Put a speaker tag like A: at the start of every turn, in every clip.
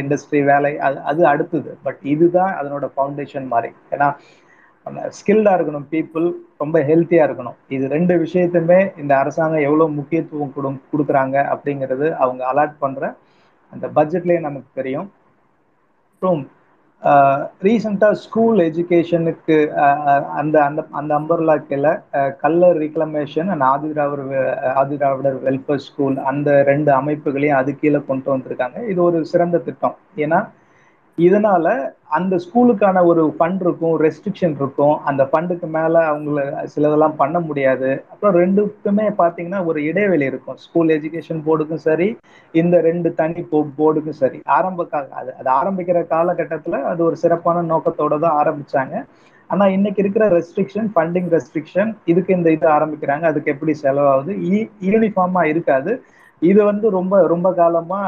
A: Industry வேலை அது அது அடுத்தது. பட் இதுதான் அதனோட ஃபவுண்டேஷன் மாதிரி. ஏன்னா ஸ்கில்டா இருக்கணும் பீப்புள் ரொம்ப ஹெல்த்தியா இருக்கணும். இது ரெண்டு விஷயத்துமே இந்த அரசாங்கம் எவ்வளவு முக்கியத்துவம் கொடு கொடுக்குறாங்க அப்படிங்கிறது அவங்க அலாட் பண்ற அந்த பட்ஜெட்லயே நமக்கு தெரியும். அப்புறம் ரீசெண்டாக ஸ்கூல் எஜுகேஷனுக்கு அந்த அந்த அந்த umbrella Kallar reclamation and Adidravidar வெ- ஆதிதிராவிடர் வெல்ஃபேர் ஸ்கூல் அந்த ரெண்டு அமைப்புகளையும் அது கீழே கொண்டு வந்திருக்காங்க. இது ஒரு சிறந்த திட்டம். ஏன்னா இதனால அந்த ஸ்கூலுக்கான ஒரு ஃபண்ட் இருக்கும் ரெஸ்ட்ரிக்ஷன் இருக்கும். அந்த ஃபண்டுக்கு மேல அவங்கள சிலதெல்லாம் பண்ண முடியாது. அப்புறம் ரெண்டுக்குமே பாத்தீங்கன்னா ஒரு இடைவெளி இருக்கும். ஸ்கூல் எஜுகேஷன் போர்டுக்கும் சரி இந்த ரெண்டு தனி போர்டுக்கும் சரி. ஆரம்ப கால அது அது ஆரம்பிக்கிற காலகட்டத்தில் அது ஒரு சிறப்பான நோக்கத்தோட தான் ஆரம்பிச்சாங்க. ஆனா இன்னைக்கு இருக்கிற ரெஸ்ட்ரிக்ஷன் ஃபண்டிங் ரெஸ்ட்ரிக்ஷன் இதுக்கு இந்த இது ஆரம்பிக்கிறாங்க. அதுக்கு எப்படி செலவாகுது? யூனிஃபார்மா இருக்காது. இது வந்து ரொம்ப ரொம்ப காலமா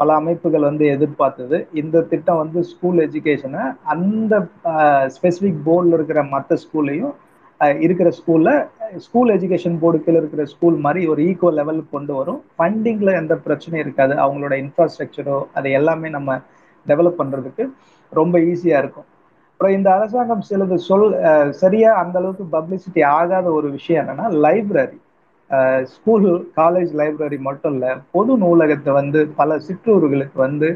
A: பல அமைப்புகள் வந்து எதிர்பார்த்தது. இந்த திட்டம் வந்து ஸ்கூல் எஜுகேஷனை அந்த ஸ்பெசிபிக் போர்டில் இருக்கிற மற்ற ஸ்கூல்லையும் இருக்கிற ஸ்கூல்ல ஸ்கூல் எஜுகேஷன் போர்டு இருக்கிற ஸ்கூல் மாதிரி ஒரு ஈக்குவல் லெவலுக்கு கொண்டு வரும். ஃபண்டிங்ல எந்த பிரச்சனையும் இருக்காது. அவங்களோட இன்ஃப்ராஸ்ட்ரக்சரோ அது எல்லாமே நம்ம டெவலப் பண்றதுக்கு ரொம்ப ஈஸியா இருக்கும். அப்புறம் இந்த அரசாங்கம் சிலது சொல் சரியா அந்த அளவுக்கு பப்ளிசிட்டி ஆகாத ஒரு விஷயம் என்னன்னா லைப்ரரி ஸ்கூல் காலேஜ் லைப்ரரி மட்டும் இல்லை பொது நூலகத்தை வந்து பல சிற்றூர்களுக்கு வந்து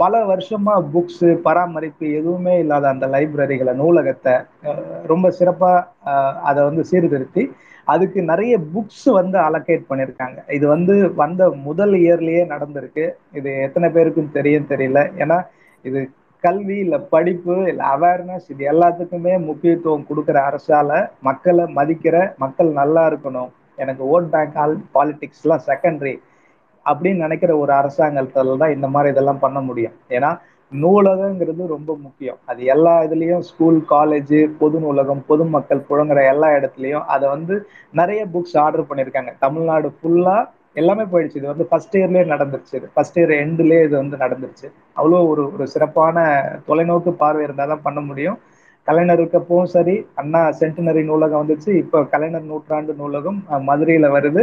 A: பல வருஷமா புக்ஸ் பராமரிப்பு எதுவுமே இல்லாத அந்த லைப்ரரிகளை நூலகத்தை ரொம்ப சிறப்பாக அதை வந்து சீர்திருத்தி அதுக்கு நிறைய புக்ஸ் வந்து அலோகேட் பண்ணியிருக்காங்க. இது வந்து வந்த முதல் இயர்லயே நடந்திருக்கு. இது எத்தனை பேருக்கும் தெரியும் தெரியல. ஏன்னா இது கல்வி இல்லை படிப்பு இல்லை அவேர்னஸ் இது எல்லாத்துக்குமே முக்கியத்துவம் கொடுக்குற அரசால மக்களை மதிக்கிற மக்கள் நல்லா இருக்கணும். எனக்கு ஓட் பேங்க் ஆல் பாலிடிக்ஸ் எல்லாம் செகண்டரி அப்படின்னு நினைக்கிற ஒரு அரசாங்கத்துல தான் இந்த மாதிரி இதெல்லாம் பண்ண முடியும். ஏன்னா நூலகங்கிறது ரொம்ப முக்கியம். அது எல்லா இதுலயும் ஸ்கூல் காலேஜ் பொது நூலகம் பொதுமக்கள் புழங்குற எல்லா இடத்துலயும் அதை வந்து நிறைய புக்ஸ் ஆர்டர் பண்ணியிருக்காங்க. தமிழ்நாடு ஃபுல்லா எல்லாமே போயிடுச்சு. இது வந்து ஃபர்ஸ்ட் இயர்லயே நடந்துருச்சு. ஃபர்ஸ்ட் இயர் எண்ட்லயே இது வந்து நடந்துருச்சு. அவ்வளோ ஒரு ஒரு சிறப்பான தொலைநோக்கு பார்வை இருந்தால் தான் பண்ண முடியும். கலைஞர் இருக்கப்பவும் சரி அண்ணா சென்டினரி நூலகம் வந்துச்சு. இப்போ கலைஞர் நூற்றாண்டு நூலகம் மதுரையில் மதுரையில வருது.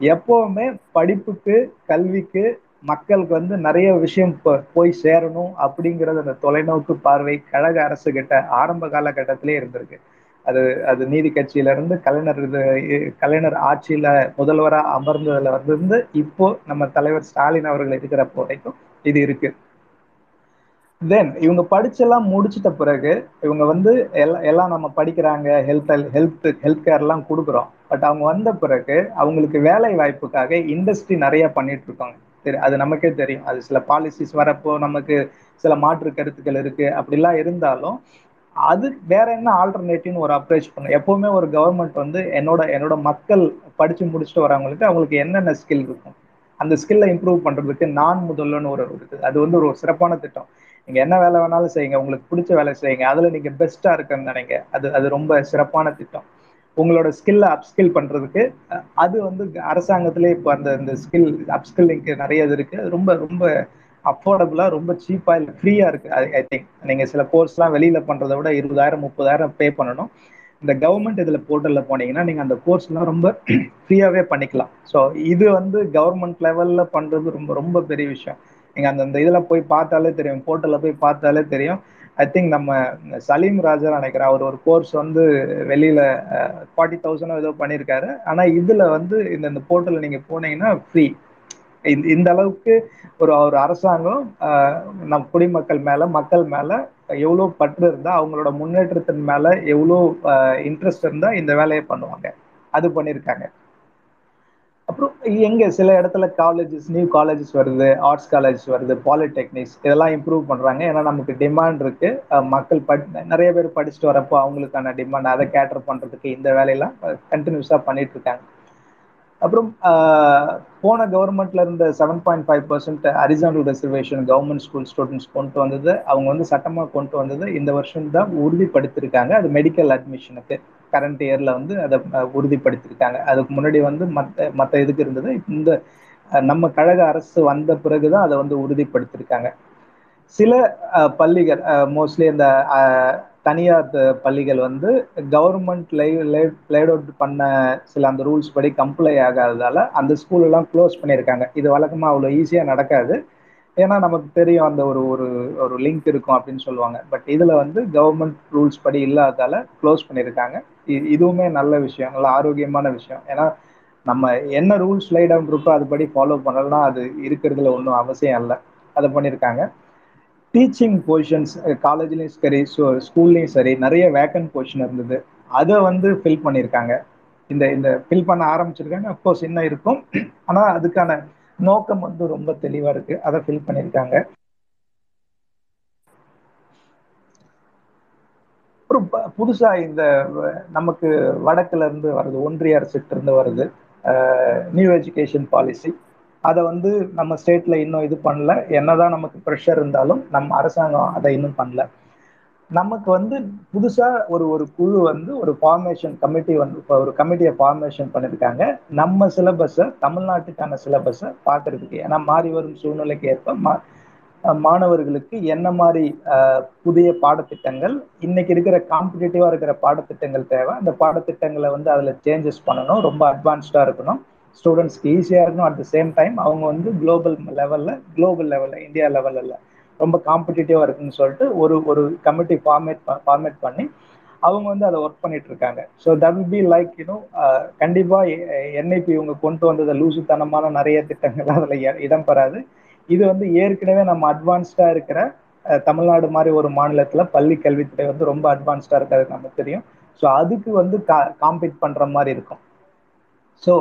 A: எப்பவுமே படிப்புக்கு கல்விக்கு மக்களுக்கு வந்து நிறைய விஷயம் போய் சேரணும் அப்படிங்கிறது அந்த தொலைநோக்கு பார்வை கழக அரசு கிட்ட ஆரம்ப காலகட்டத்திலே இருந்திருக்கு. அது அது நீதி கட்சியில இருந்து கலைஞர் இது இ- கலைஞர் ஆட்சியில முதல்வரா அமர்ந்ததுல இருந்து இப்போ நம்ம தலைவர் ஸ்டாலின் அவர்கள் இருக்கிற வரைக்கும் இது இருக்கு. தென் இவங்க படிச்செல்லாம் முடிச்சிட்ட பிறகு இவங்க வந்து எல்லாம் எல்லாம் நம்ம படிக்கிறாங்க ஹெல்த் ஹெல்த் ஹெல்த் கேர்லாம் கொடுக்குறோம். பட் அவங்க வந்த பிறகு அவங்களுக்கு வேலை வாய்ப்புக்காக இண்டஸ்ட்ரி நிறைய பண்ணிட்டு இருக்காங்க. சரி அது நமக்கே தெரியும். அது சில பாலிசிஸ் வரப்போ நமக்கு சில மாற்று கருத்துக்கள் இருக்கு. அப்படிலாம் இருந்தாலும் அது வேற என்ன ஆல்டர்னேட்டிவ்னு ஒரு அப்ரோச் பண்ணும் எப்பவுமே ஒரு கவர்மெண்ட் வந்து என்னோட என்னோட மக்கள் படிச்சு முடிச்சுட்டு வரவங்களுக்கு அவங்களுக்கு என்னென்ன ஸ்கில் இருக்கும்? அந்த ஸ்கில்லை இம்ப்ரூவ் பண்றதுக்கு நான் முதல்லன்னு ஒரு இருக்குது அது வந்து ஒரு சிறப்பான திட்டம். நீங்க என்ன வேலை வேணாலும் செய்யுங்க. உங்களுக்கு பிடிச்ச வேலை செய்யுங்க. அதுல நீங்க பெஸ்டா இருக்குன்னு நினைங்க. அது அது ரொம்ப சிறப்பான திட்டம். உங்களோட ஸ்கில்லை அப்ஸ்கில் பண்றதுக்கு அது வந்து அரசாங்கத்திலே இப்போ அந்த இந்த ஸ்கில் அப்ஸ்கில்லிங்க்கு நிறைய இது இருக்கு. அது ரொம்ப ரொம்ப அஃபோர்டபுளா ரொம்ப சீப்பா இல்லை ஃப்ரீயா இருக்கு. ஐ திங்க் நீங்க சில கோர்ஸ்லாம் வெளியில பண்றதை விட இருபதாயிரம் முப்பதாயிரம் பே பண்ணணும். இந்த கவர்மெண்ட் இதுல போர்ட்டல்ல போனீங்கன்னா நீங்க அந்த கோர்ஸ்லாம் ரொம்ப ஃப்ரீயாவே பண்ணிக்கலாம். ஸோ இது வந்து கவர்மெண்ட் லெவல்ல பண்றது ரொம்ப ரொம்ப பெரிய விஷயம். நீங்க அந்த அந்த இதுல போய் பார்த்தாலே தெரியும். போர்ட்டல்ல போய் பார்த்தாலே தெரியும். ஐ திங்க் நம்ம சலீம் ராஜா நினைக்கிறேன் அவர் ஒரு கோர்ஸ் வந்து வெளியில ஃபார்ட்டி தௌசண்டோ ஏதோ பண்ணியிருக்காரு. ஆனா இதுல வந்து இந்த இந்த போர்ட்டல்ல நீங்க போனீங்கன்னா ஃப்ரீ இந்த இந்த அளவுக்கு ஒரு ஒரு அரசாங்கம் ஆஹ், நம் குடிமக்கள் மேல மக்கள் மேல எவ்வளோ பற்று இருந்தா அவங்களோட முன்னேற்றத்தின் மேல எவ்வளோ இன்ட்ரெஸ்ட் இருந்தா இந்த வேலையை பண்ணுவாங்க. அது பண்ணியிருக்காங்க. அப்புறம் எங்க சில இடத்துல காலேஜஸ் நியூ காலேஜஸ் வருது ஆர்ட்ஸ் காலேஜ் வருது பாலிடெக்னிக்ஸ் இதெல்லாம் இம்ப்ரூவ் பண்றாங்க. ஏன்னா நமக்கு டிமாண்ட் இருக்கு. மக்கள் படி நிறைய பேர் படிச்சுட்டு வரப்போ அவங்களுக்கான டிமாண்ட் அதை கேட்டர் பண்றதுக்கு இந்த வேலையெல்லாம் கண்டினியூஸா பண்ணிட்டு இருக்காங்க அப்புறம் போன கவர்மெண்ட்ல இருந்த seven point five percent horizontal reservation government school students கொண்டு வந்தது. அவங்க வந்து சட்டமாக கொண்டு வந்தது. இந்த வருஷம் தான் உறுதிப்படுத்திருக்காங்க. அது மெடிக்கல் அட்மிஷனுக்கு கரண்ட் இயர்ல வந்து அதை உறுதிப்படுத்தியிருக்காங்க அதுக்கு முன்னாடி வந்து மத்த மத்த இதுக்கு இருந்தது? இந்த நம்ம கழக அரசு வந்த பிறகுதான் அதை வந்து உறுதிப்படுத்தியிருக்காங்க சில பள்ளிகள் மோஸ்ட்லி இந்த தனியார் பள்ளிகள் வந்து கவர்மெண்ட் லேட் அவுட் பண்ண சில அந்த ரூல்ஸ் படி கம்ப்ளை ஆகாததால அந்த ஸ்கூல் எல்லாம் க்ளோஸ் பண்ணியிருக்காங்க. இது வழக்கமா அவ்வளோ ஈஸியா நடக்காது. ஏன்னா நமக்கு தெரியும் அந்த ஒரு ஒரு ஒரு லிங்க் இருக்கும் அப்படின்னு சொல்லுவாங்க. பட் இதுல வந்து கவர்மெண்ட் ரூல்ஸ் படி இல்லாதால க்ளோஸ் பண்ணியிருக்காங்க இ- இதுவுமே நல்ல விஷயம் நல்ல ஆரோக்கியமான விஷயம். ஏன்னா நம்ம என்ன ரூல்ஸ் லைட் டவுன் இருக்கோ அதுபடி ஃபாலோ பண்ணலன்னா அது இருக்கிறதுல ஒன்றும் அவசியம் இல்லை. அதை பண்ணியிருக்காங்க டீச்சிங் பொசிஷன்ஸ் காலேஜ்லேயும் சரி ஸ்கூல்லையும் சரி நிறைய வேக்கன்ட் பொசிஷன் இருந்தது. அதை வந்து ஃபில் பண்ணியிருக்காங்க இந்த இந்த ஃபில் பண்ண ஆரம்பிச்சிருக்காங்க. அஃப்கோர்ஸ் இன்னும் இருக்கும். ஆனால் அதுக்கான நோக்கம் வந்து ரொம்ப தெளிவா இருக்கு. அதை ஃபில் பண்ணியிருக்காங்க ஒரு புதுசா இந்த நமக்கு வடக்குல இருந்து வருது ஒன்றிய அரசுகிட்ட இருந்து வருது நியூ எஜுகேஷன் பாலிசி அதை வந்து நம்ம ஸ்டேட்ல இன்னும் இது பண்ணல. என்னதான் நமக்கு ப்ரெஷர் இருந்தாலும் நம்ம அரசாங்கம் அதை இன்னும் பண்ணல. நமக்கு வந்து புதுசா ஒரு ஒரு குழு வந்து ஒரு ஃபார்மேஷன் கமிட்டி வந்து இப்போ ஒரு கமிட்டியை ஃபார்மேஷன் பண்ணியிருக்காங்க நம்ம சிலபஸை தமிழ்நாட்டுக்கான சிலபஸை பார்க்கறதுக்கு. ஏன்னா மாறி வரும் சூழ்நிலைக்கு ஏற்ப மா மாணவர்களுக்கு என்ன மாதிரி புதிய பாடத்திட்டங்கள் இன்னைக்கு இருக்கிற காம்படிட்டிவா இருக்கிற பாடத்திட்டங்கள் தேவை. அந்த பாடத்திட்டங்களை வந்து அதுல சேஞ்சஸ் பண்ணணும். ரொம்ப அட்வான்ஸ்டா இருக்கணும். ஸ்டூடெண்ட்ஸ்க்கு ஈஸியா இருக்கணும். அட் த சேம் டைம் அவங்க வந்து குளோபல் லெவல்ல குளோபல் லெவல்ல இந்தியா லெவல்ல ரொம்ப காம்படிட்டிவா இருக்குன்னு சொல்லிட்டு ஒரு ஒரு கமிட்டி ஃபார்மேட் ஃபார்மேட் பண்ணி அவங்க வந்து அதை ஒர்க் பண்ணிட்டு இருக்காங்க. So that will be like you know கண்டிப்பா என்ஐபி இவங்க கொண்டு வந்தது லூசுத்தனமான நிறைய திட்டங்கள் அதுல இ- இடம் பெறாது இது வந்து ஏற்கனவே நம்ம அட்வான்ஸ்டா இருக்கிற தமிழ்நாடு மாதிரி ஒரு மாநிலத்துல பள்ளி கல்வித்துறை வந்து ரொம்ப அட்வான்ஸ்டா இருக்கிறது நமக்கு தெரியும். ஸோ அதுக்கு வந்து காம்பீட் பண்ற மாதிரி இருக்கும். ஸோ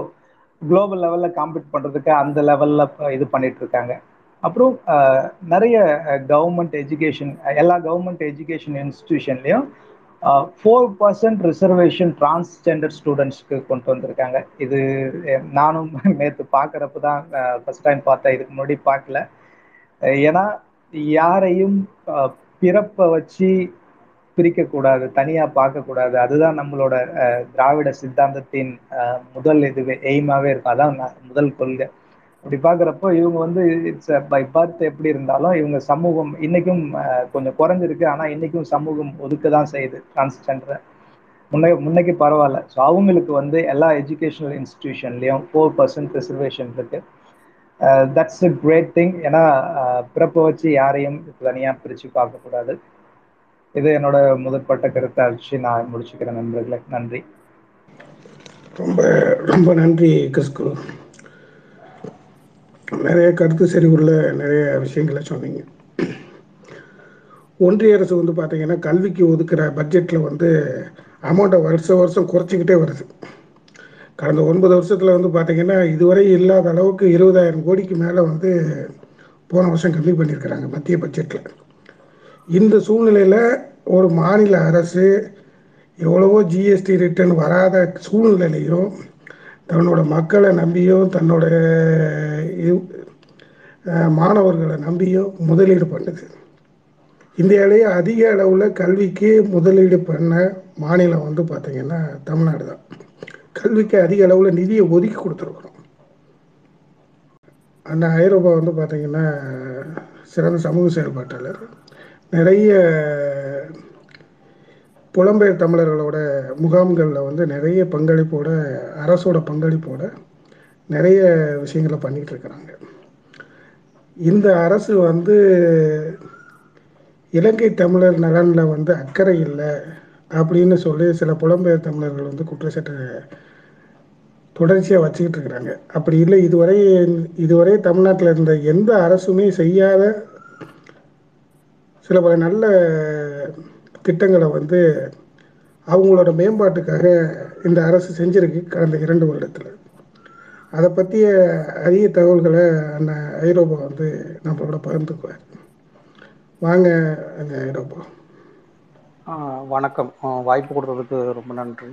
A: குளோபல் லெவல்ல காம்பீட் பண்றதுக்கு அந்த லெவல்ல இது பண்ணிட்டு இருக்காங்க. அப்புறம் நிறைய கவர்மெண்ட் எஜுகேஷன் எல்லா கவர்மெண்ட் எஜுகேஷன் இன்ஸ்டியூஷன்லையும் ஃபோர் பர்சன்ட் ரிசர்வேஷன் டிரான்ஸ்ஜெண்டர் ஸ்டூடெண்ட்ஸ்க்கு கொண்டு வந்திருக்காங்க. இது நானும் நேற்று பார்க்குறப்ப தான் ஃபர்ஸ்ட் டைம் பார்த்தேன். இதுக்கு முன்னாடி பார்க்கல ஏன்னா யாரையும் பிறப்பை வச்சு பிரிக்கக்கூடாது தனியாக பார்க்கக்கூடாது. அதுதான் நம்மளோட திராவிட சித்தாந்தத்தின் முதல் இதுவே எய்மாவே இருக்கும். அதான் முதல் கொள்கை. அப்படி பார்க்குறப்போ இவங்க வந்து இட்ஸ் பை பர்த் எப்படி இருந்தாலும் இவங்க சமூகம் இன்னைக்கும் கொஞ்சம் குறைஞ்சிருக்கு. ஆனா இன்னைக்கும் சமூகம் ஒதுக்க தான் செய்யுது டிரான்ஸ்ஜெண்டரை முன்ன முன்னைக்கு பரவாயில்ல. ஸோ அவங்களுக்கு வந்து எல்லா எஜுகேஷனல் இன்ஸ்டிடியூஷன்லையும் ஃபோர் பர்சன்ட் ரிசர்வேஷன் இருக்கு. தட்ஸ் அ கிரேட் திங் ஏன்னா பிறப்பை வச்சு யாரையும் தனியாக பிரித்து பார்க்கக்கூடாது இது என்னோட முதற்பட்ட கருத்தை அழிச்சு நான் முடிச்சுக்கிறேன் நண்பர்களே. நன்றி.
B: ரொம்ப ரொம்ப நன்றி கிறிஸ்குரு. நிறைய கருத்து செறிவுள்ள நிறைய விஷயங்களை சொன்னீங்க. ஒன்றிய அரசு வந்து பார்த்தீங்கன்னா கல்விக்கு ஒதுக்குற பட்ஜெட்டில் வந்து அமௌண்ட்டை வருஷம் வருஷம் குறைச்சிக்கிட்டே வருது. கடந்த ஒன்பது வருஷத்தில் வந்து பார்த்தீங்கன்னா இதுவரை இல்லாத அளவுக்கு இருபதாயிரம் கோடிக்கு மேலே வந்து போன வருஷம் கம்மி பண்ணியிருக்கிறாங்க மத்திய பட்ஜெட்டில் இந்த சூழ்நிலையில் ஒரு மாநில அரசு எவ்வளவோ ஜிஎஸ்டி ரிட்டர்ன் வராத சூழ்நிலையிலையும் தன்னோட மக்களை நம்பியும் தன்னோட மாணவர்களை நம்பியும் முதலீடு பண்ணுது. இந்தியாவிலேயே அதிக அளவில் கல்விக்கு முதலீடு பண்ண மாநிலம் வந்து பார்த்திங்கன்னா தமிழ்நாடு தான். கல்விக்கு அதிக அளவில் நிதியை ஒதுக்கி கொடுத்துருக்குறோம். அந்த ஐரோப்பா வந்து பார்த்திங்கன்னா சிறந்த சமூக செயல்பாட்டாளர். நிறைய புலம்பெயர் தமிழர்களோட முகாம்களில் வந்து நிறைய பங்களிப்போட அரசோட பங்களிப்போட நிறைய விஷயங்களை பண்ணிகிட்டு இருக்கிறாங்க. இந்த அரசு வந்து இலங்கை தமிழர் நலனில் வந்து அக்கறை இல்லை அப்படின்னு சொல்லி சில புலம்பெயர் தமிழர்கள் வந்து குற்றச்சாட்டு தொடர்ச்சியாக வச்சுக்கிட்டு இருக்கிறாங்க. அப்படி இல்லை இதுவரை இதுவரை தமிழ்நாட்டில் இருந்த எந்த அரசுமே செய்யாத சில பல நல்ல திட்டங்களை வந்து அவங்களோட மேம்பாட்டுக்காக இந்த அரசு செஞ்சிருக்கு கடந்த இரண்டு வருடத்தில். அதை பற்றிய அரிய தகவல்களை அண்ணன் ஐரோப்பா வந்து நம்மளோட பகிர்ந்துக்குவார் வாங்க அந்த ஐரோப்பா.
C: வணக்கம். வாய்ப்பு கொடுத்ததுக்கு ரொம்ப நன்றி.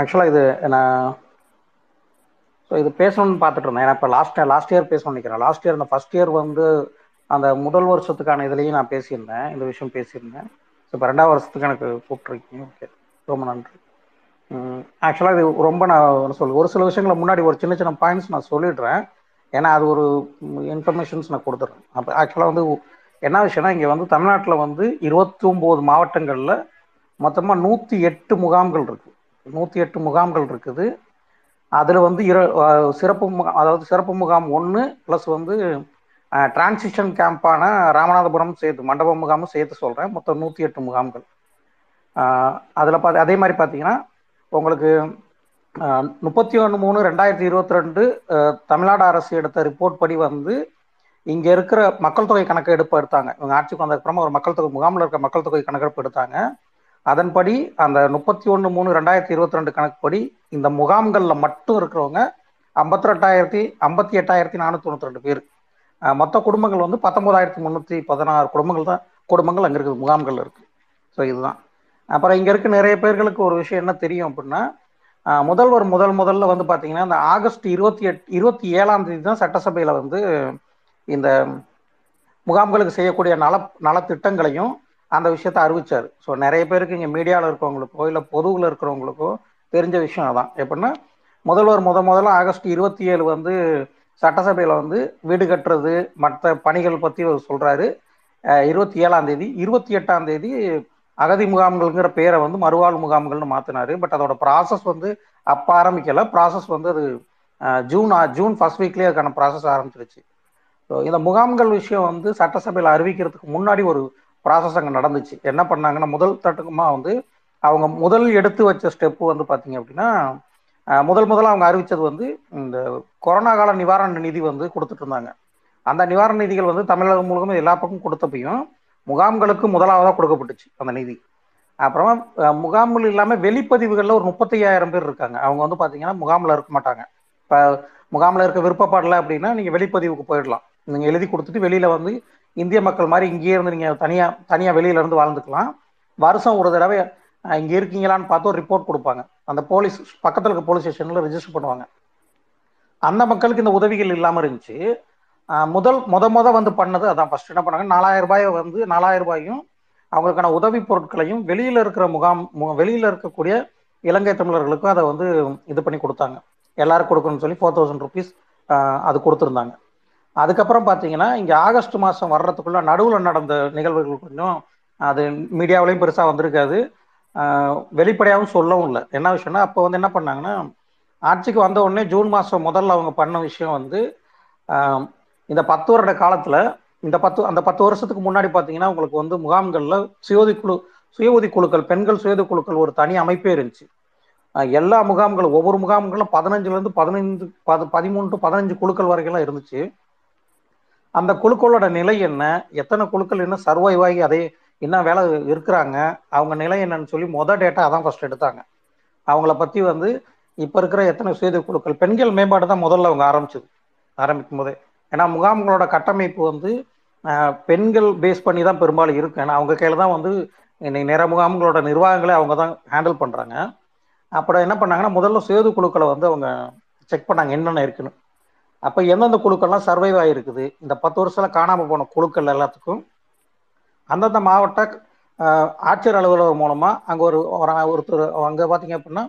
C: ஆக்சுவலாக இது நான் ஸோ இது பேசணும்னு பார்த்துட்டு இருந்தேன். ஏன்னா இப்போ லாஸ்ட் லாஸ்ட் இயர் பேசணும்னு நினைக்கிறேன். லாஸ்ட் இயர் இந்த ஃபஸ்ட் இயர் வந்து அந்த முதல் வருஷத்துக்கான இதுலேயும் நான் பேசியிருந்தேன் இந்த விஷயம் பேசியிருந்தேன். ஸோ இப்போ ரெண்டாவது வருஷத்துக்கு எனக்கு கூப்பிட்ருக்கீங்க ஓகே ரொம்ப நன்றி. ஆக்சுவலாக இது ரொம்ப நான் என்ன சொல்ல ஒரு சில விஷயங்களை முன்னாடி ஒரு சின்ன சின்ன பாயிண்ட்ஸ் நான் சொல்லிடுறேன். ஏன்னா அது ஒரு இன்ஃபர்மேஷன்ஸ் நான் கொடுத்துட்றேன் அப்போ ஆக்சுவலாக வந்து என்ன விஷயம்னா இங்கே வந்து தமிழ்நாட்டில் வந்து இருபத்தி ஒம்பது மாவட்டங்களில் மொத்தமாக நூற்றி எட்டு முகாம்கள் இருக்குது நூற்றி எட்டு முகாம்கள் இருக்குது. அதில் வந்து இர சிறப்பு முகாம் அதாவது சிறப்பு முகாம் ஒன்று ப்ளஸ் வந்து டிரான்சிஷன் கேம்பான ராமநாதபுரம் சேர்த்து மண்டப முகாமும் சேர்த்து சொல்கிறேன் மொத்தம் நூற்றி எட்டு முகாம்கள் அதில் பார்த்து அதே மாதிரி பார்த்தீங்கன்னா உங்களுக்கு முப்பத்தி ஒன்று மூணு ரெண்டாயிரத்தி இருபத்தி ரெண்டு தமிழ்நாடு அரசு எடுத்த ரிப்போர்ட் படி வந்து இங்கே இருக்கிற மக்கள் தொகை கணக்கெடுப்பு எடுத்தாங்க. இவங்க ஆட்சிக்கு வந்ததுக்கப்புறமா ஒரு மக்கள் தொகை முகாமில் இருக்க மக்கள் தொகை கணக்கெடுப்பு எடுத்தாங்க. அதன்படி அந்த முப்பத்தி ஒன்று மூணு ரெண்டாயிரத்தி இருபத்தி ரெண்டு கணக்குப்படி இந்த முகாம்களில் மட்டும் இருக்கிறவங்க ஐம்பத்தி ரெண்டாயிரத்தி ஐம்பத்தி எட்டாயிரத்தி நானூற்றி தொண்ணூற்றி ரெண்டு பேர். மொத்த குடும்பங்கள் வந்து பத்தொன்பதாயிரத்தி முந்நூற்றி பதினாறு குடும்பங்கள் தான் குடும்பங்கள் அங்கே இருக்குது முகாம்கள் இருக்குது ஸோ இதுதான். அப்புறம் இங்கே இருக்க நிறைய பேர்களுக்கு ஒரு விஷயம் என்ன தெரியும் அப்படின்னா முதல்வர் முதல் முதல்ல வந்து பார்த்தீங்கன்னா இந்த ஆகஸ்ட் இருபத்தி எட் இருபத்தி ஏழாம் தேதி தான் சட்டசபையில் வந்து இந்த முகாம்களுக்கு செய்யக்கூடிய நல நலத்திட்டங்களையும் அந்த விஷயத்த அறிவிச்சார். ஸோ நிறைய பேருக்கு இங்கே மீடியாவில் இருக்கிறவங்களுக்கோ இல்லை பொதுவில் இருக்கிறவங்களுக்கோ தெரிஞ்ச விஷயம் அதான். எப்படின்னா முதல்வர் முத முதல்ல ஆகஸ்ட் இருபத்தி ஏழு வந்து சட்டசபையில் வந்து வீடு கட்டுறது மற்ற பணிகள் பற்றி சொல்கிறாரு இருபத்தி ஏழாம் தேதி இருபத்தி எட்டாம் தேதி அகதி முகாம்கள்ங்கிற பேரை வந்து மறுவாழ் முகாம்கள்னு மாற்றினாரு பட் அதோட ப்ராசஸ் வந்து அப்போ ஆரம்பிக்கல. ப்ராசஸ் வந்து அது ஜூன் ஜூன் ஃபர்ஸ்ட் வீக்லேயே அதுக்கான ப்ராசஸ் ஆரம்பிச்சிருச்சு. ஸோ இந்த முகாம்கள் விஷயம் வந்து சட்டசபையில் அறிவிக்கிறதுக்கு முன்னாடி ஒரு ப்ராசஸ் அங்கே நடந்துச்சு. என்ன பண்ணாங்கன்னா முதல் தட்டுக்குமா வந்து அவங்க முதல் எடுத்து வச்ச ஸ்டெப்பு வந்து பார்த்தீங்க அப்படின்னா முதல் முதல்ல அவங்க அறிவித்தது வந்து இந்த கொரோனா கால நிவாரண நிதி வந்து கொடுத்துட்டு இருந்தாங்க. அந்த நிவாரண நிதிகள் வந்து தமிழகம் முழுவதும் எல்லா பக்கம் கொடுத்தப்பையும் முகாம்களுக்கு முதலாவதாக கொடுக்கப்பட்டுச்சு அந்த நிதி. அப்புறமா முகாம்கள் இல்லாமல் வெளிப்பதிவுகளில் ஒரு முப்பத்தையாயிரம் பேர் இருக்காங்க. அவங்க வந்து பார்த்தீங்கன்னா முகாமில் இருக்க மாட்டாங்க. இப்போ முகாமில் இருக்க விருப்பப்படலை அப்படின்னா நீங்கள் வெளிப்பதிவுக்கு போயிடலாம். நீங்கள் எழுதி கொடுத்துட்டு வெளியில் வந்து இந்திய மக்கள் மாதிரி இங்கேயே இருந்து நீங்கள் தனியாக தனியாக வெளியிலேருந்து வாழ்ந்துக்கலாம். வருஷம் ஒரு தடவை இங்கே இருக்கீங்களான்னு பார்த்து ஒரு ரிப்போர்ட் கொடுப்பாங்க. அந்த போலீஸ் பக்கத்தில் இருக்க போலீஸ் ஸ்டேஷனில் ரிஜிஸ்டர் பண்ணுவாங்க. அந்த மக்களுக்கு இந்த உதவிகள் இல்லாமல் இருந்துச்சு. முதல் முத முத வந்து பண்ணது அதான். ஃபர்ஸ்ட் என்ன பண்ணாங்க? நாலாயிரம் ரூபாயை வந்து நாலாயிரம் ரூபாயும் அவங்களுக்கான உதவி பொருட்களையும் வெளியில இருக்கிற முகாம் வெளியில இருக்கக்கூடிய இலங்கை தமிழர்களுக்கும் அதை வந்து இது பண்ணி கொடுத்தாங்க. எல்லாரும் கொடுக்கணும்னு சொல்லி ஃபோர் தௌசண்ட் ருபீஸ் அது கொடுத்துருந்தாங்க. அதுக்கப்புறம் பார்த்தீங்கன்னா இங்கே ஆகஸ்ட் மாதம் வர்றதுக்குள்ள நடுவில் நடந்த நிகழ்வுகள் கொஞ்சம் அது மீடியாவிலையும் பெருசாக வந்திருக்காது. வெளிப்படையாகவும் சொல்லவும் இல்லை. என்ன விஷயம்னா அப்போ வந்து என்ன பண்ணாங்கன்னா ஆட்சிக்கு வந்த உடனே ஜூன் மாதம் முதல்ல அவங்க பண்ண விஷயம் வந்து இந்த பத்து வருட காலத்தில் இந்த பத்து அந்த பத்து வருஷத்துக்கு முன்னாடி பார்த்தீங்கன்னா உங்களுக்கு வந்து முகாம்களில் சுயோதி குழு சுய உதவி குழுக்கள் பெண்கள் சுய உதவி குழுக்கள் ஒரு தனி அமைப்பே இருந்துச்சு. எல்லா முகாம்களும் ஒவ்வொரு முகாம்களும் பதினஞ்சுலேருந்து பதினைந்து பது பதிமூணு டு பதினஞ்சு குழுக்கள் வரைக்கும் இருந்துச்சு. அந்த குழுக்களோட நிலை என்ன? எத்தனை குழுக்கள் என்ன? சர்வைவ் ஆகி அதே என்ன வேலை இருக்கிறாங்க? அவங்க நிலை என்னன்னு சொல்லி மொதல் டேட்டா அதான் ஃபர்ஸ்ட் எடுத்தாங்க. அவங்கள பற்றி வந்து இப்போ இருக்கிற எத்தனை சுயதை குழுக்கள் பெண்கள் மேம்பாடு தான் முதல்ல அவங்க ஆரம்பிச்சது ஆரம்பிக்கும் போதே. ஏன்னா முகாம்களோட கட்டமைப்பு வந்து பெண்கள் பேஸ் பண்ணி தான் பெரும்பாலும் இருக்கு. ஏன்னா அவங்க கையில் தான் வந்து இன்னைக்கு நிற முகாம்களோட நிர்வாகங்களே அவங்க தான் ஹேண்டில் பண்ணுறாங்க அப்புறம் என்ன பண்ணாங்கன்னா முதல்ல சுயது குழுக்களை வந்து அவங்க செக் பண்ணாங்க என்னென்ன இருக்குன்னு. அப்போ எந்தெந்த குழுக்கள்லாம் சர்வைவ் ஆகிருக்குது இந்த பத்து வருஷத்தில் காணாமல் போன குழுக்கள் எல்லாத்துக்கும் அந்தந்த மாவட்ட ஆட்சியர் அலுவலர் மூலமாக அங்கே ஒரு ஒருத்தர் அங்கே பாத்தீங்க அப்படின்னா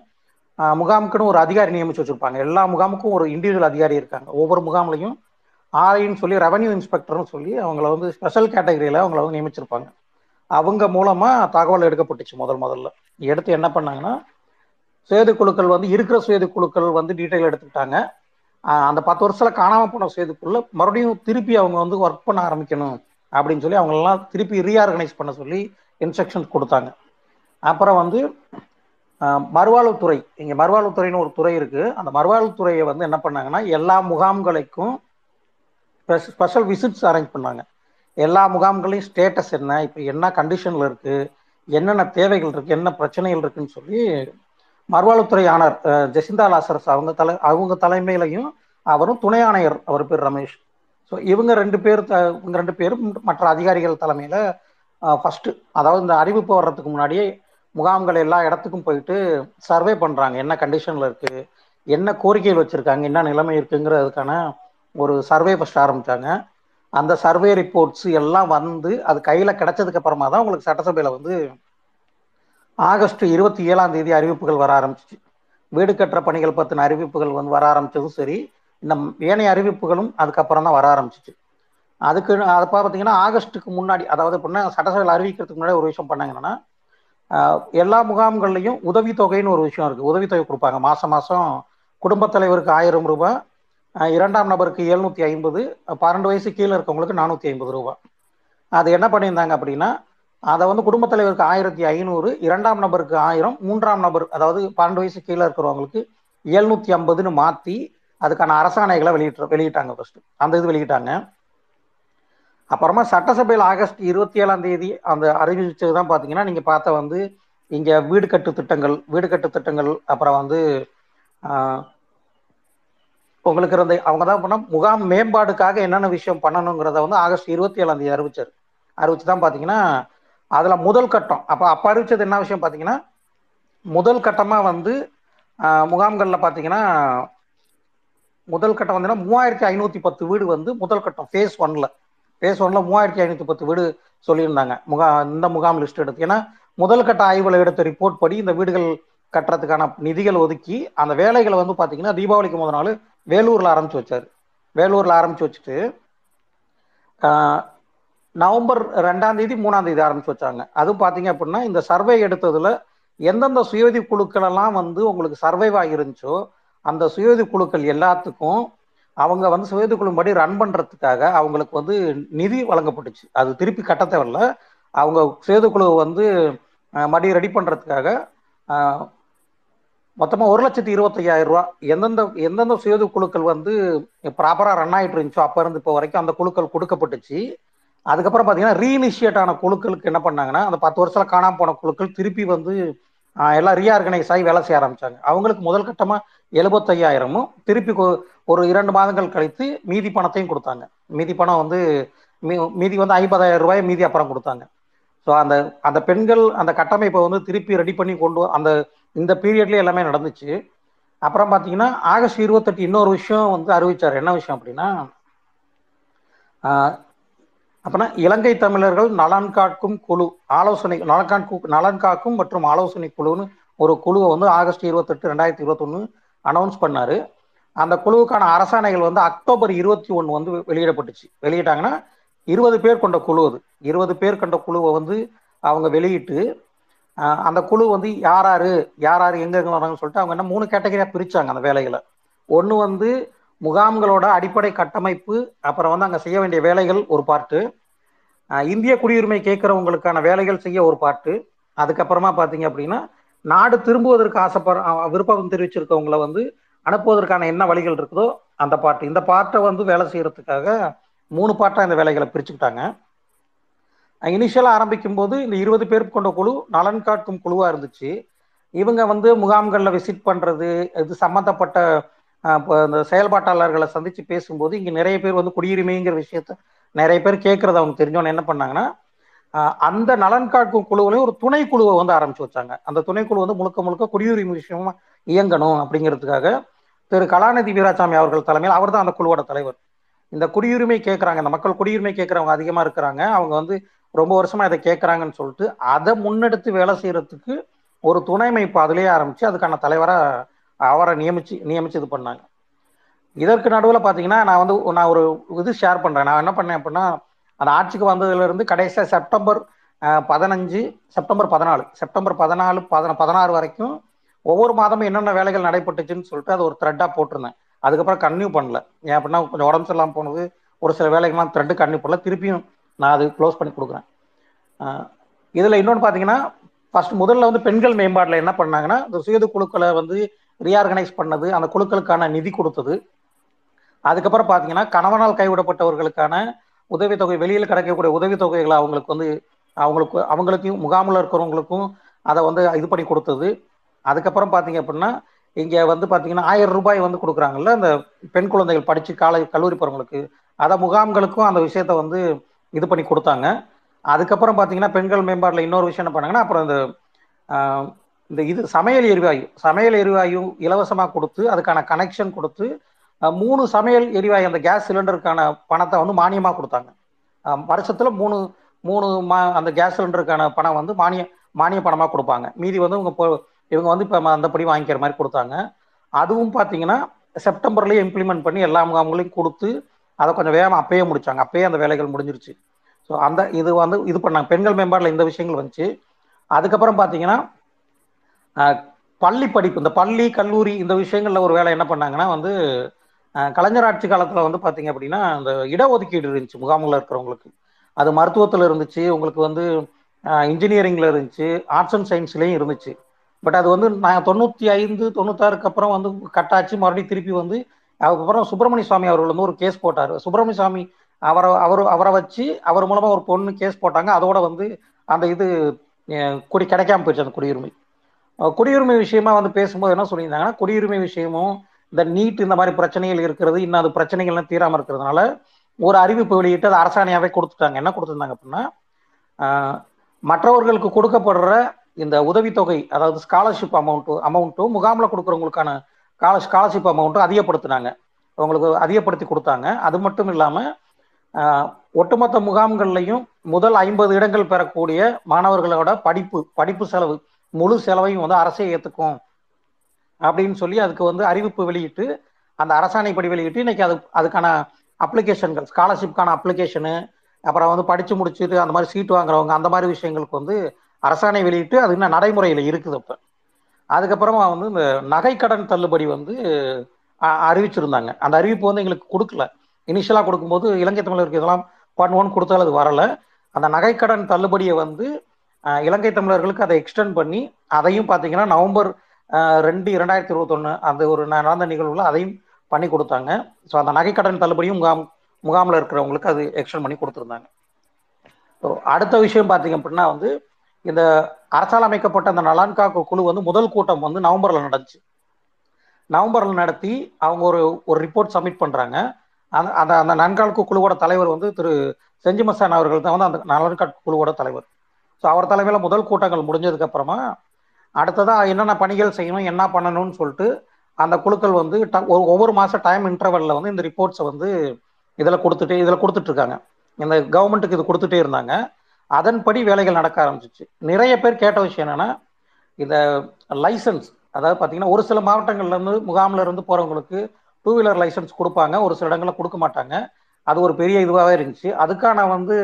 C: முகாமுக்குன்னு ஒரு அதிகாரி நியமிச்சு வச்சுருப்பாங்க. எல்லா முகாமுக்கும் ஒரு இண்டிவிஜுவல் அதிகாரி இருக்காங்க. ஒவ்வொரு முகாம்லையும் ஆர்ஐன்னு சொல்லி ரெவன்யூ இன்ஸ்பெக்டர்னு சொல்லி அவங்கள வந்து ஸ்பெஷல் கேட்டகரியில் அவங்கள வந்து நியமிச்சிருப்பாங்க. அவங்க மூலமாக தகவல் எடுக்கப்பட்டுச்சு முதல் முதல்ல. எடுத்து என்ன பண்ணாங்கன்னா சுயது குழுக்கள் வந்து இருக்கிற சுயது குழுக்கள் வந்து டீட்டெயில் எடுத்துக்கிட்டாங்க. அந்த பத்து வருஷத்தில் காணாம போன சுயதுக்குள்ள மறுபடியும் திருப்பி அவங்க வந்து ஒர்க் பண்ண ஆரம்பிக்கணும். அப்படின்னு சொல்லி அவங்களெல்லாம் திருப்பி ரீஆர்கனைஸ் பண்ண சொல்லி இன்ஸ்ட்ரக்ஷன்ஸ் கொடுத்தாங்க. அப்புறம் வந்து மறுவாழ்வுத்துறை. இங்கே மறுவாழ்வுத்துறைன்னு ஒரு துறை இருக்குது அந்த மறுவாழ்வுத்துறையை வந்து என்ன பண்ணாங்கன்னா எல்லா முகாம்களுக்கும் ஸ்பெஷல் விசிட்ஸ் அரேஞ்ச் பண்ணாங்க. எல்லா முகாம்களையும் ஸ்டேட்டஸ் என்ன இப்போ என்ன கண்டிஷனில் இருக்குது என்னென்ன தேவைகள் இருக்குது என்ன பிரச்சனைகள் இருக்குன்னு சொல்லி மறுவாழ்வுத்துறை ஆணர் ஜெசிந்தா லாசரஸ். அவங்க தலை அவங்க தலைமையிலையும் அவரும் துணை ஆணையர் அவர் பேர் ரமேஷ். ஸோ இவங்க ரெண்டு பேர் இவங்க ரெண்டு பேரும் மற்ற அதிகாரிகள் தலைமையில் ஃபஸ்ட்டு அதாவது இந்த அறிவிப்பு வர்றதுக்கு முன்னாடியே முகாம்கள் எல்லா இடத்துக்கும் போயிட்டு சர்வே பண்ணுறாங்க என்ன கண்டிஷனில் இருக்குது என்ன கோரிக்கைகள் வச்சுருக்காங்க? என்ன நிலைமை இருக்குங்கிறதுக்கான ஒரு சர்வே ஃபஸ்ட் ஆரம்பித்தாங்க அந்த சர்வே ரிப்போர்ட்ஸ் எல்லாம் வந்து அது கையில் கிடைச்சதுக்கு அப்புறமா தான் உங்களுக்கு சட்டசபையில் வந்து ஆகஸ்ட் இருபத்தி ஏழாம் தேதி அறிவிப்புகள் வர ஆரம்பிச்சிச்சு. வீடு கட்டுற பணிகள் பற்றின அறிவிப்புகள் வந்து வர ஆரம்பித்ததும் சரி இந்த ஏனைய அறிவிப்புகளும் அதுக்கப்புறம் தான் வர ஆரம்பிச்சிச்சு. அதுக்கு அதை பார்த்தீங்கன்னா ஆகஸ்ட்டுக்கு முன்னாடி அதாவது எப்படின்னா சட்டசபையில் அறிவிக்கிறதுக்கு முன்னாடி ஒரு விஷயம் பண்ணாங்க என்னன்னா எல்லா முகாம்கள்லையும் உதவித்தொகைன்னு ஒரு விஷயம் இருக்குது உதவித்தொகை கொடுப்பாங்க. மாதம் மாதம் குடும்பத் தலைவருக்கு ஆயிரம் ரூபாய் இரண்டாம் நபருக்கு எழுநூத்தி ஐம்பது பன்னெண்டு வயசு கீழே இருக்கவங்களுக்கு நானூற்றி ஐம்பது ரூபா. அது என்ன பண்ணியிருந்தாங்க அப்படின்னா அதை வந்து குடும்பத் தலைவருக்கு ஆயிரத்தி ஐநூறு இரண்டாம் நபருக்கு ஆயிரம் மூன்றாம் நபர் அதாவது பன்னெண்டு வயசு கீழே இருக்கிறவங்களுக்கு எழுநூத்தி ஐம்பதுன்னு மாற்றி அதுக்கான அரசாணைகளை வெளியிட்டு வெளியிட்டாங்க ஃபர்ஸ்ட் அந்த இது வெளியிட்டாங்க. அப்புறமா சட்டசபையில் ஆகஸ்ட் இருபத்தி ஏழாம் தேதி அந்த அறிவிச்சது தான் பார்த்தீங்கன்னா நீங்க பார்த்த வந்து இங்க வீடு கட்டு திட்டங்கள் வீடு கட்டு திட்டங்கள் அப்புறம் வந்து உங்களுக்கு இருந்த அவங்க தான் பண்ண முகாம் மேம்பாடுக்காக என்னென்ன விஷயம் பண்ணணுங்கிறத வந்து ஆகஸ்ட் இருபத்தி ஏழாம் தேதி அறிவிச்சார். அறிவிச்சு தான் பார்த்தீங்கன்னா அதில் முதல் கட்டம் அப்போ அப்போ அறிவிச்சது என்ன விஷயம் பார்த்தீங்கன்னா முதல் கட்டமாக வந்து முகாம்களில் பார்த்தீங்கன்னா முதல் கட்டம் வந்து மூவாயிரத்தி ஐநூத்தி பத்து வீடு வந்து முதல் கட்டம் ஃபேஸ் ஒன்ல ஃபேஸ் ஒன்ல மூவாயிரத்தி ஐநூத்தி பத்து வீடு சொல்லியிருந்தாங்க. முகா இந்த முகாம் லிஸ்ட் எடுத்து. ஏன்னா முதல் கட்ட ஆய்வுல எடுத்த ரிப்போர்ட் படி இந்த வீடுகள் கட்டுறதுக்கான நிதிகள் ஒதுக்கி அந்த வேலைகளை வந்து பாத்தீங்கன்னா தீபாவளிக்கு முதல் நாள் வேலூர்ல ஆரம்பிச்சு வச்சாரு. வேலூர்ல ஆரம்பிச்சு வச்சுட்டு நவம்பர் ரெண்டாம் தேதி மூணாம் தேதி ஆரம்பிச்சு வச்சாங்க. அதுவும் பாத்தீங்க அப்படின்னா இந்த சர்வே எடுத்ததுல எந்தெந்த சுயதி குழுக்கள் எல்லாம் வந்து உங்களுக்கு சர்வைவ் ஆகிருந்துச்சோ அந்த சுயோதி குழுக்கள் எல்லாத்துக்கும் அவங்க வந்து சுயோதி குழுப்படி ரன் பண்றதுக்காக அவங்களுக்கு வந்து நிதி வழங்கப்பட்டுச்சு. அது திருப்பி கட்ட தேவையில்ல. அவங்க சுயோதி குழு வந்து மறுபடியும் மடி ரெடி பண்றதுக்காக மொத்தமாக ஒரு லட்சத்தி இருபத்தையாயிரம் ரூபா எந்தெந்த எந்தெந்த சுயோதி குழுக்கள் வந்து ப்ராப்பராக ரன் ஆகிட்டு இருந்துச்சோ அப்போ இருந்து இப்போ வரைக்கும் அந்த குழுக்கள் கொடுக்கப்பட்டுச்சு. அதுக்கப்புறம் பார்த்தீங்கன்னா ரீஇனிஷியேட் ஆன குழுக்களுக்கு என்ன பண்ணாங்கன்னா அந்த பத்து வருஷத்தில் காணாம போன குழுக்கள் திருப்பி வந்து எல்லாம் ரீஆர்கனைஸ் ஆகி வேலை செய்ய ஆரம்பிச்சாங்க. அவங்களுக்கு முதல் கட்டமா எழுபத்தையாயிரமும் திருப்பி கொ- ஒரு இரண்டு மாதங்கள் கழித்து மீதி பணத்தையும் கொடுத்தாங்க. மீதி பணம் வந்து மீ- மீதி வந்து ஐம்பதாயிரம் ரூபாய் மீதி அப்புறம் கொடுத்தாங்க. ஸோ அந்த அந்த பெண்கள் அந்த கட்டமைப்பை வந்து திருப்பி ரெடி பண்ணி கொண்டு அந்த இந்த பீரியட்லேயே எல்லாமே நடந்துச்சு. அப்புறம் பார்த்தீங்கன்னா ஆகஸ்ட் இருபத்தெட்டு இன்னொரு விஷயம் வந்து அறிவிச்சார். என்ன விஷயம் அப்படின்னா ஆஹ், அப்படின்னா இலங்கை தமிழர்கள் நலன் காக்கும் குழு ஆலோசனை நலன் காக்கும் நலன் காக்கும் மற்றும் ஆலோசனை குழுன்னு ஒரு குழுவை வந்து ஆகஸ்ட் இருபத்தெட்டு ரெண்டாயிரத்தி இருபத்தொன்னு அனௌன்ஸ் பண்ணாரு. அந்த குழுவுக்கான அரசாணைகள் வந்து அக்டோபர் இருபத்தி ஒன்று வந்து வெளியிடப்பட்டுச்சு. வெளியிட்டாங்கன்னா இருபது பேர் கொண்ட குழு அது. இருபது பேர் கொண்ட குழுவை வந்து அவங்க வெளியிட்டு அந்த குழு வந்து யார் யார் யார் யார் எங்க எங்க வராங்கன்னு சொல்லிட்டு அவங்க என்ன மூணு கேட்டகரியா பிரிச்சாங்க அந்த வேலைகளை. ஒன்று வந்து முகாம்களோட அடிப்படை கட்டமைப்பு அப்புறம் வந்து அங்கே செய்ய வேண்டிய வேலைகள் ஒரு பார்ட்டு இந்திய குடியுரிமை கேட்குறவங்களுக்கான வேலைகள் செய்ய ஒரு பார்ட்டு அதுக்கப்புறமா பார்த்தீங்க அப்படின்னா நாடு திரும்புவதற்கு ஆசைப்பட விருப்பம் தெரிவிச்சிருக்கவங்களை வந்து அனுப்புவதற்கான என்ன வழிகள் இருக்குதோ அந்த பாட்டு. இந்த பார்ட்டை வந்து வேலை செய்யறதுக்காக மூணு பார்ட்டா இந்த வேலைகளை பிரிச்சுக்கிட்டாங்க. இனிஷியலா ஆரம்பிக்கும் போது இந்த இருபது பேர் கொண்ட குழு நலன் காட்டும் குழுவா இருந்துச்சு. இவங்க வந்து முகாம்களில் விசிட் பண்றது இது சம்பந்தப்பட்ட இந்த செயல்பாட்டாளர்களை சந்திச்சு பேசும்போது இங்க நிறைய பேர் வந்து குடியுரிமைங்கிற விஷயத்த நிறைய பேர் கேட்கறது அவங்க தெரிஞ்சோன்னு என்ன பண்ணாங்கன்னா அந்த நலன் காக்கும் குழுவிலையும் ஒரு துணை குழுவை வந்து ஆரம்பிச்சு வச்சாங்க. அந்த துணைக்குழு வந்து முழுக்க முழுக்க குடியுரிமை விஷயமா இயங்கணும் அப்படிங்கிறதுக்காக திரு கலாநிதி வீராசாமி அவர்கள் தலைமையில் அவர் தான் அந்த குழுவோட தலைவர். இந்த குடியுரிமை கேட்குறாங்க இந்த மக்கள் குடியுரிமை கேட்குறவங்க அதிகமாக இருக்கிறாங்க. அவங்க வந்து ரொம்ப வருஷமா இதை கேட்குறாங்கன்னு சொல்லிட்டு அதை முன்னெடுத்து வேலை செய்யறதுக்கு ஒரு துணை அமைப்பு அதுலேயே ஆரம்பிச்சு அதுக்கான தலைவராக அவரை நியமிச்சு நியமிச்சு இது பண்ணாங்க. இதற்கு நடுவில் பார்த்தீங்கன்னா நான் வந்து நான் ஒரு இது ஷேர் பண்ணுறேன் நான் என்ன பண்ணேன் அப்படின்னா அந்த ஆட்சிக்கு வந்ததுலேருந்து கடைசியாக செப்டம்பர் பதினஞ்சு செப்டம்பர் பதினாலு செப்டம்பர் பதினாலு பதின பதினாறு வரைக்கும் ஒவ்வொரு மாதமும் என்னென்ன வேலைகள் நடைபெற்றுச்சுன்னு சொல்லிட்டு அது ஒரு த்ரெட்டாக போட்டிருந்தேன். அதுக்கப்புறம் கன்டினியூ பண்ணல. ஏன் அப்படின்னா கொஞ்சம் உடம்பு சரியில்லாமல் போனது ஒரு சில வேலைகள்லாம் த்ரெட்டு கன்டினியூ பண்ணல. திருப்பியும் நான் அது க்ளோஸ் பண்ணி கொடுக்குறேன். இதில் இன்னொன்று பார்த்தீங்கன்னா ஃபர்ஸ்ட் முதல்ல வந்து பெண்கள் மேம்பாட்டில் என்ன பண்ணாங்கன்னா இந்த சுயது குழுக்களை வந்து ரீஆர்கனைஸ் பண்ணது அந்த குழுக்களுக்கான நிதி கொடுத்தது அதுக்கப்புறம் பார்த்தீங்கன்னா கணவனால் கைவிடப்பட்டவர்களுக்கான உதவித்தொகை வெளியில் கிடைக்கக்கூடிய உதவித்தொகைகளை அவங்களுக்கு வந்து அவங்களுக்கு அவங்களுக்கும் முகாமில் இருக்கிறவங்களுக்கும் அதை வந்து இது பண்ணி கொடுத்தது. அதுக்கப்புறம் பார்த்தீங்க அப்படின்னா இங்கே வந்து பார்த்தீங்கன்னா ஆயிரம் ரூபாய் வந்து கொடுக்குறாங்கல்ல அந்த பெண் குழந்தைகள் படித்து காலை கல்லூரி போகிறவங்களுக்கு அதை முகாம்களுக்கும் அந்த விஷயத்த வந்து இது பண்ணி கொடுத்தாங்க. அதுக்கப்புறம் பார்த்தீங்கன்னா பெண்கள் மேம்பாட்டில் இன்னொரு விஷயம் என்ன பண்ணாங்கன்னா அப்புறம் இந்த இந்த இது சமையல் எரிவாயு சமையல் எரிவாயு இலவசமாக கொடுத்து அதுக்கான கனெக்ஷன் கொடுத்து மூணு சமையல் எரிவாயு அந்த கேஸ் சிலிண்டருக்கான பணத்தை வந்து மானியமாக கொடுத்தாங்க. வருஷத்தில் வருஷத்துல மூணு மூணு மா அந்த கேஸ் சிலிண்டருக்கான பணம் வந்து மானிய மானிய பணமாக கொடுப்பாங்க. மீதி வந்து இவங்க இப்போ இவங்க வந்து இப்போ அந்தப்படி வாங்கிக்கிற மாதிரி கொடுத்தாங்க. அதுவும் பார்த்தீங்கன்னா செப்டம்பர்லேயே இம்ப்ளிமெண்ட் பண்ணி எல்லா முகாம்களையும் கொடுத்து அதை கொஞ்சம் வேகமாக அப்பயே முடிச்சாங்க. அப்பயே அந்த வேலைகள் முடிஞ்சிருச்சு. ஸோ அந்த இது வந்து இது பண்ணாங்க. பெண்கள் மேம்பாடில் இந்த விஷயங்கள் வந்துச்சு. அதுக்கப்புறம் பார்த்தீங்கன்னா பள்ளி படிப்பு இந்த பள்ளி கல்லூரி இந்த விஷயங்களில் ஒரு வேலை என்ன பண்ணாங்கன்னா வந்து கலைஞர் ஆட்சி காலத்துல வந்து பாத்தீங்க அப்படின்னா அந்த இடஒதுக்கீடு இருந்துச்சு முகாம்களில் இருக்கிறவங்களுக்கு. அது மருத்துவத்துல இருந்துச்சு உங்களுக்கு வந்து இன்ஜினியரிங்ல இருந்துச்சு ஆர்ட்ஸ் அண்ட் சயின்ஸ்லயும் இருந்துச்சு. பட் அது வந்து நான் தொண்ணூத்தி ஐந்து தொண்ணூத்தாறுக்கு அப்புறம் வந்து கட்டாச்சு மறுபடியும் திருப்பி வந்து அதுக்கப்புறம் சுப்பிரமணிய சுவாமி அவர்கள் வந்து ஒரு கேஸ் போட்டார். சுப்பிரமணிய சுவாமி அவரை அவர் அவரை வச்சு அவர் மூலமா ஒரு பொண்ணு கேஸ் போட்டாங்க. அதோட வந்து அந்த இது குடி கிடைக்காம போயிடுச்சு அந்த குடியுரிமை. குடியுரிமை விஷயமா வந்து பேசும்போது என்ன சொல்லியிருந்தாங்கன்னா குடியுரிமை விஷயமும் இந்த நீட் இந்த மாதிரி பிரச்சனைகள் இருக்கிறது இன்னும் அது பிரச்சனைகள்லாம் தீராம இருக்கிறதுனால ஒரு அறிவிப்பு வெளியிட்டு அது அரசாணையாவே கொடுத்துட்டாங்க. என்ன கொடுத்துருந்தாங்க அப்படின்னா மற்றவர்களுக்கு கொடுக்கப்படுற இந்த உதவித்தொகை அதாவது ஸ்காலர்ஷிப் அமௌண்ட்டு அமௌண்ட்டும் முகாமில் கொடுக்குறவங்களுக்கான கால ஸ்காலர்ஷிப் அமௌண்ட்டும் அதிகப்படுத்தினாங்க. அவங்களுக்கு அதிகப்படுத்தி கொடுத்தாங்க. அது மட்டும் இல்லாமல் ஒட்டுமொத்த முகாம்கள்லையும் முதல் ஐம்பது இடங்கள் பெறக்கூடிய மாணவர்களோட படிப்பு படிப்பு செலவு முழு செலவையும் வந்து அரசே ஏற்றுக்கும் அப்படின்னு சொல்லி அதுக்கு வந்து அறிவிப்பு வெளியிட்டு அந்த அரசாணைப்படி வெளியிட்டு இன்னைக்கு அது அதுக்கான அப்ளிகேஷன்கள் ஸ்காலர்ஷிப்கான அப்ளிகேஷனு அப்புறம் வந்து படிச்சு முடிச்சுட்டு அந்த மாதிரி சீட் வாங்குறவங்க அந்த மாதிரி விஷயங்களுக்கு வந்து அரசாணை வெளியிட்டு அது இன்னும் நடைமுறையில் இருக்குது இப்போ. அதுக்கப்புறமா வந்து இந்த நகைக்கடன் தள்ளுபடி வந்து அ- அறிவிச்சிருந்தாங்க. அந்த அறிவிப்பு வந்து எங்களுக்கு கொடுக்கல. இனிஷியலாக கொடுக்கும்போது இலங்கை தமிழருக்கு இதெல்லாம் பண்ணுவோன்னு கொடுத்தாலும் அது வரல. அந்த நகைக்கடன் தள்ளுபடியை வந்து இலங்கை தமிழர்களுக்கு அதை எக்ஸ்டெண்ட் பண்ணி அதையும் பார்த்தீங்கன்னா நவம்பர் ரெண்டு இரண்டாயிரத்தி இருபத்தொன்று அந்த ஒரு ந- நடந்த நிகழ்வுல அதையும் பண்ணி கொடுத்தாங்க. ஸோ அந்த நகைக்கடன் தள்ளுபடியும் முகாம் முகாமில் இருக்கிறவங்களுக்கு அது எக்ஸ்டெண்ட் பண்ணி கொடுத்துருந்தாங்க. ஸோ அடுத்த விஷயம் பார்த்தீங்க அப்படின்னா வந்து இந்த அரசால் அமைக்கப்பட்ட அந்த நலான்கா குழு வந்து முதல் கூட்டம் வந்து நவம்பரில் நடந்துச்சு. நவம்பரில் நடத்தி அவங்க ஒரு ஒரு ரிப்போர்ட் சப்மிட் பண்ணுறாங்க அந்த அந்த அந்த நன்கால் குழுவோட தலைவர் வந்து திரு செஞ்சிமசான் அவர்கள் தான் வந்து அந்த நலன்கால் குழுவோட தலைவர். ஸோ அவர் தலைமையில் முதல் கூட்டங்கள் முடிஞ்சதுக்கு அப்புறமா அடுத்ததாக என்னென்ன பணிகள் செய்யணும் என்ன பண்ணணும்னு சொல்லிட்டு அந்த குழுக்கள் வந்து ஒவ்வொரு மாதம் டைம் இன்டர்வல்ல வந்து இந்த ரிப்போர்ட்ஸை வந்து இதில் கொடுத்துட்டு இதில் கொடுத்துட்டு இருக்காங்க இந்த கவர்மெண்ட்டுக்கு இது கொடுத்துட்டே இருந்தாங்க. அதன்படி வேலைகள் நடக்க ஆரம்பிச்சிச்சு. நிறைய பேர் கேட்ட விஷயம் என்னன்னா இந்த லைசன்ஸ் அதாவது பார்த்தீங்கன்னா ஒரு சில மாவட்டங்கள்லேருந்து முகாமில் இருந்து போகிறவங்களுக்கு டூ வீலர் லைசன்ஸ் கொடுப்பாங்க. ஒரு சில இடங்களில் கொடுக்க மாட்டாங்க. அது ஒரு பெரிய இதுவாகவே இருந்துச்சு. அதுக்கான வந்து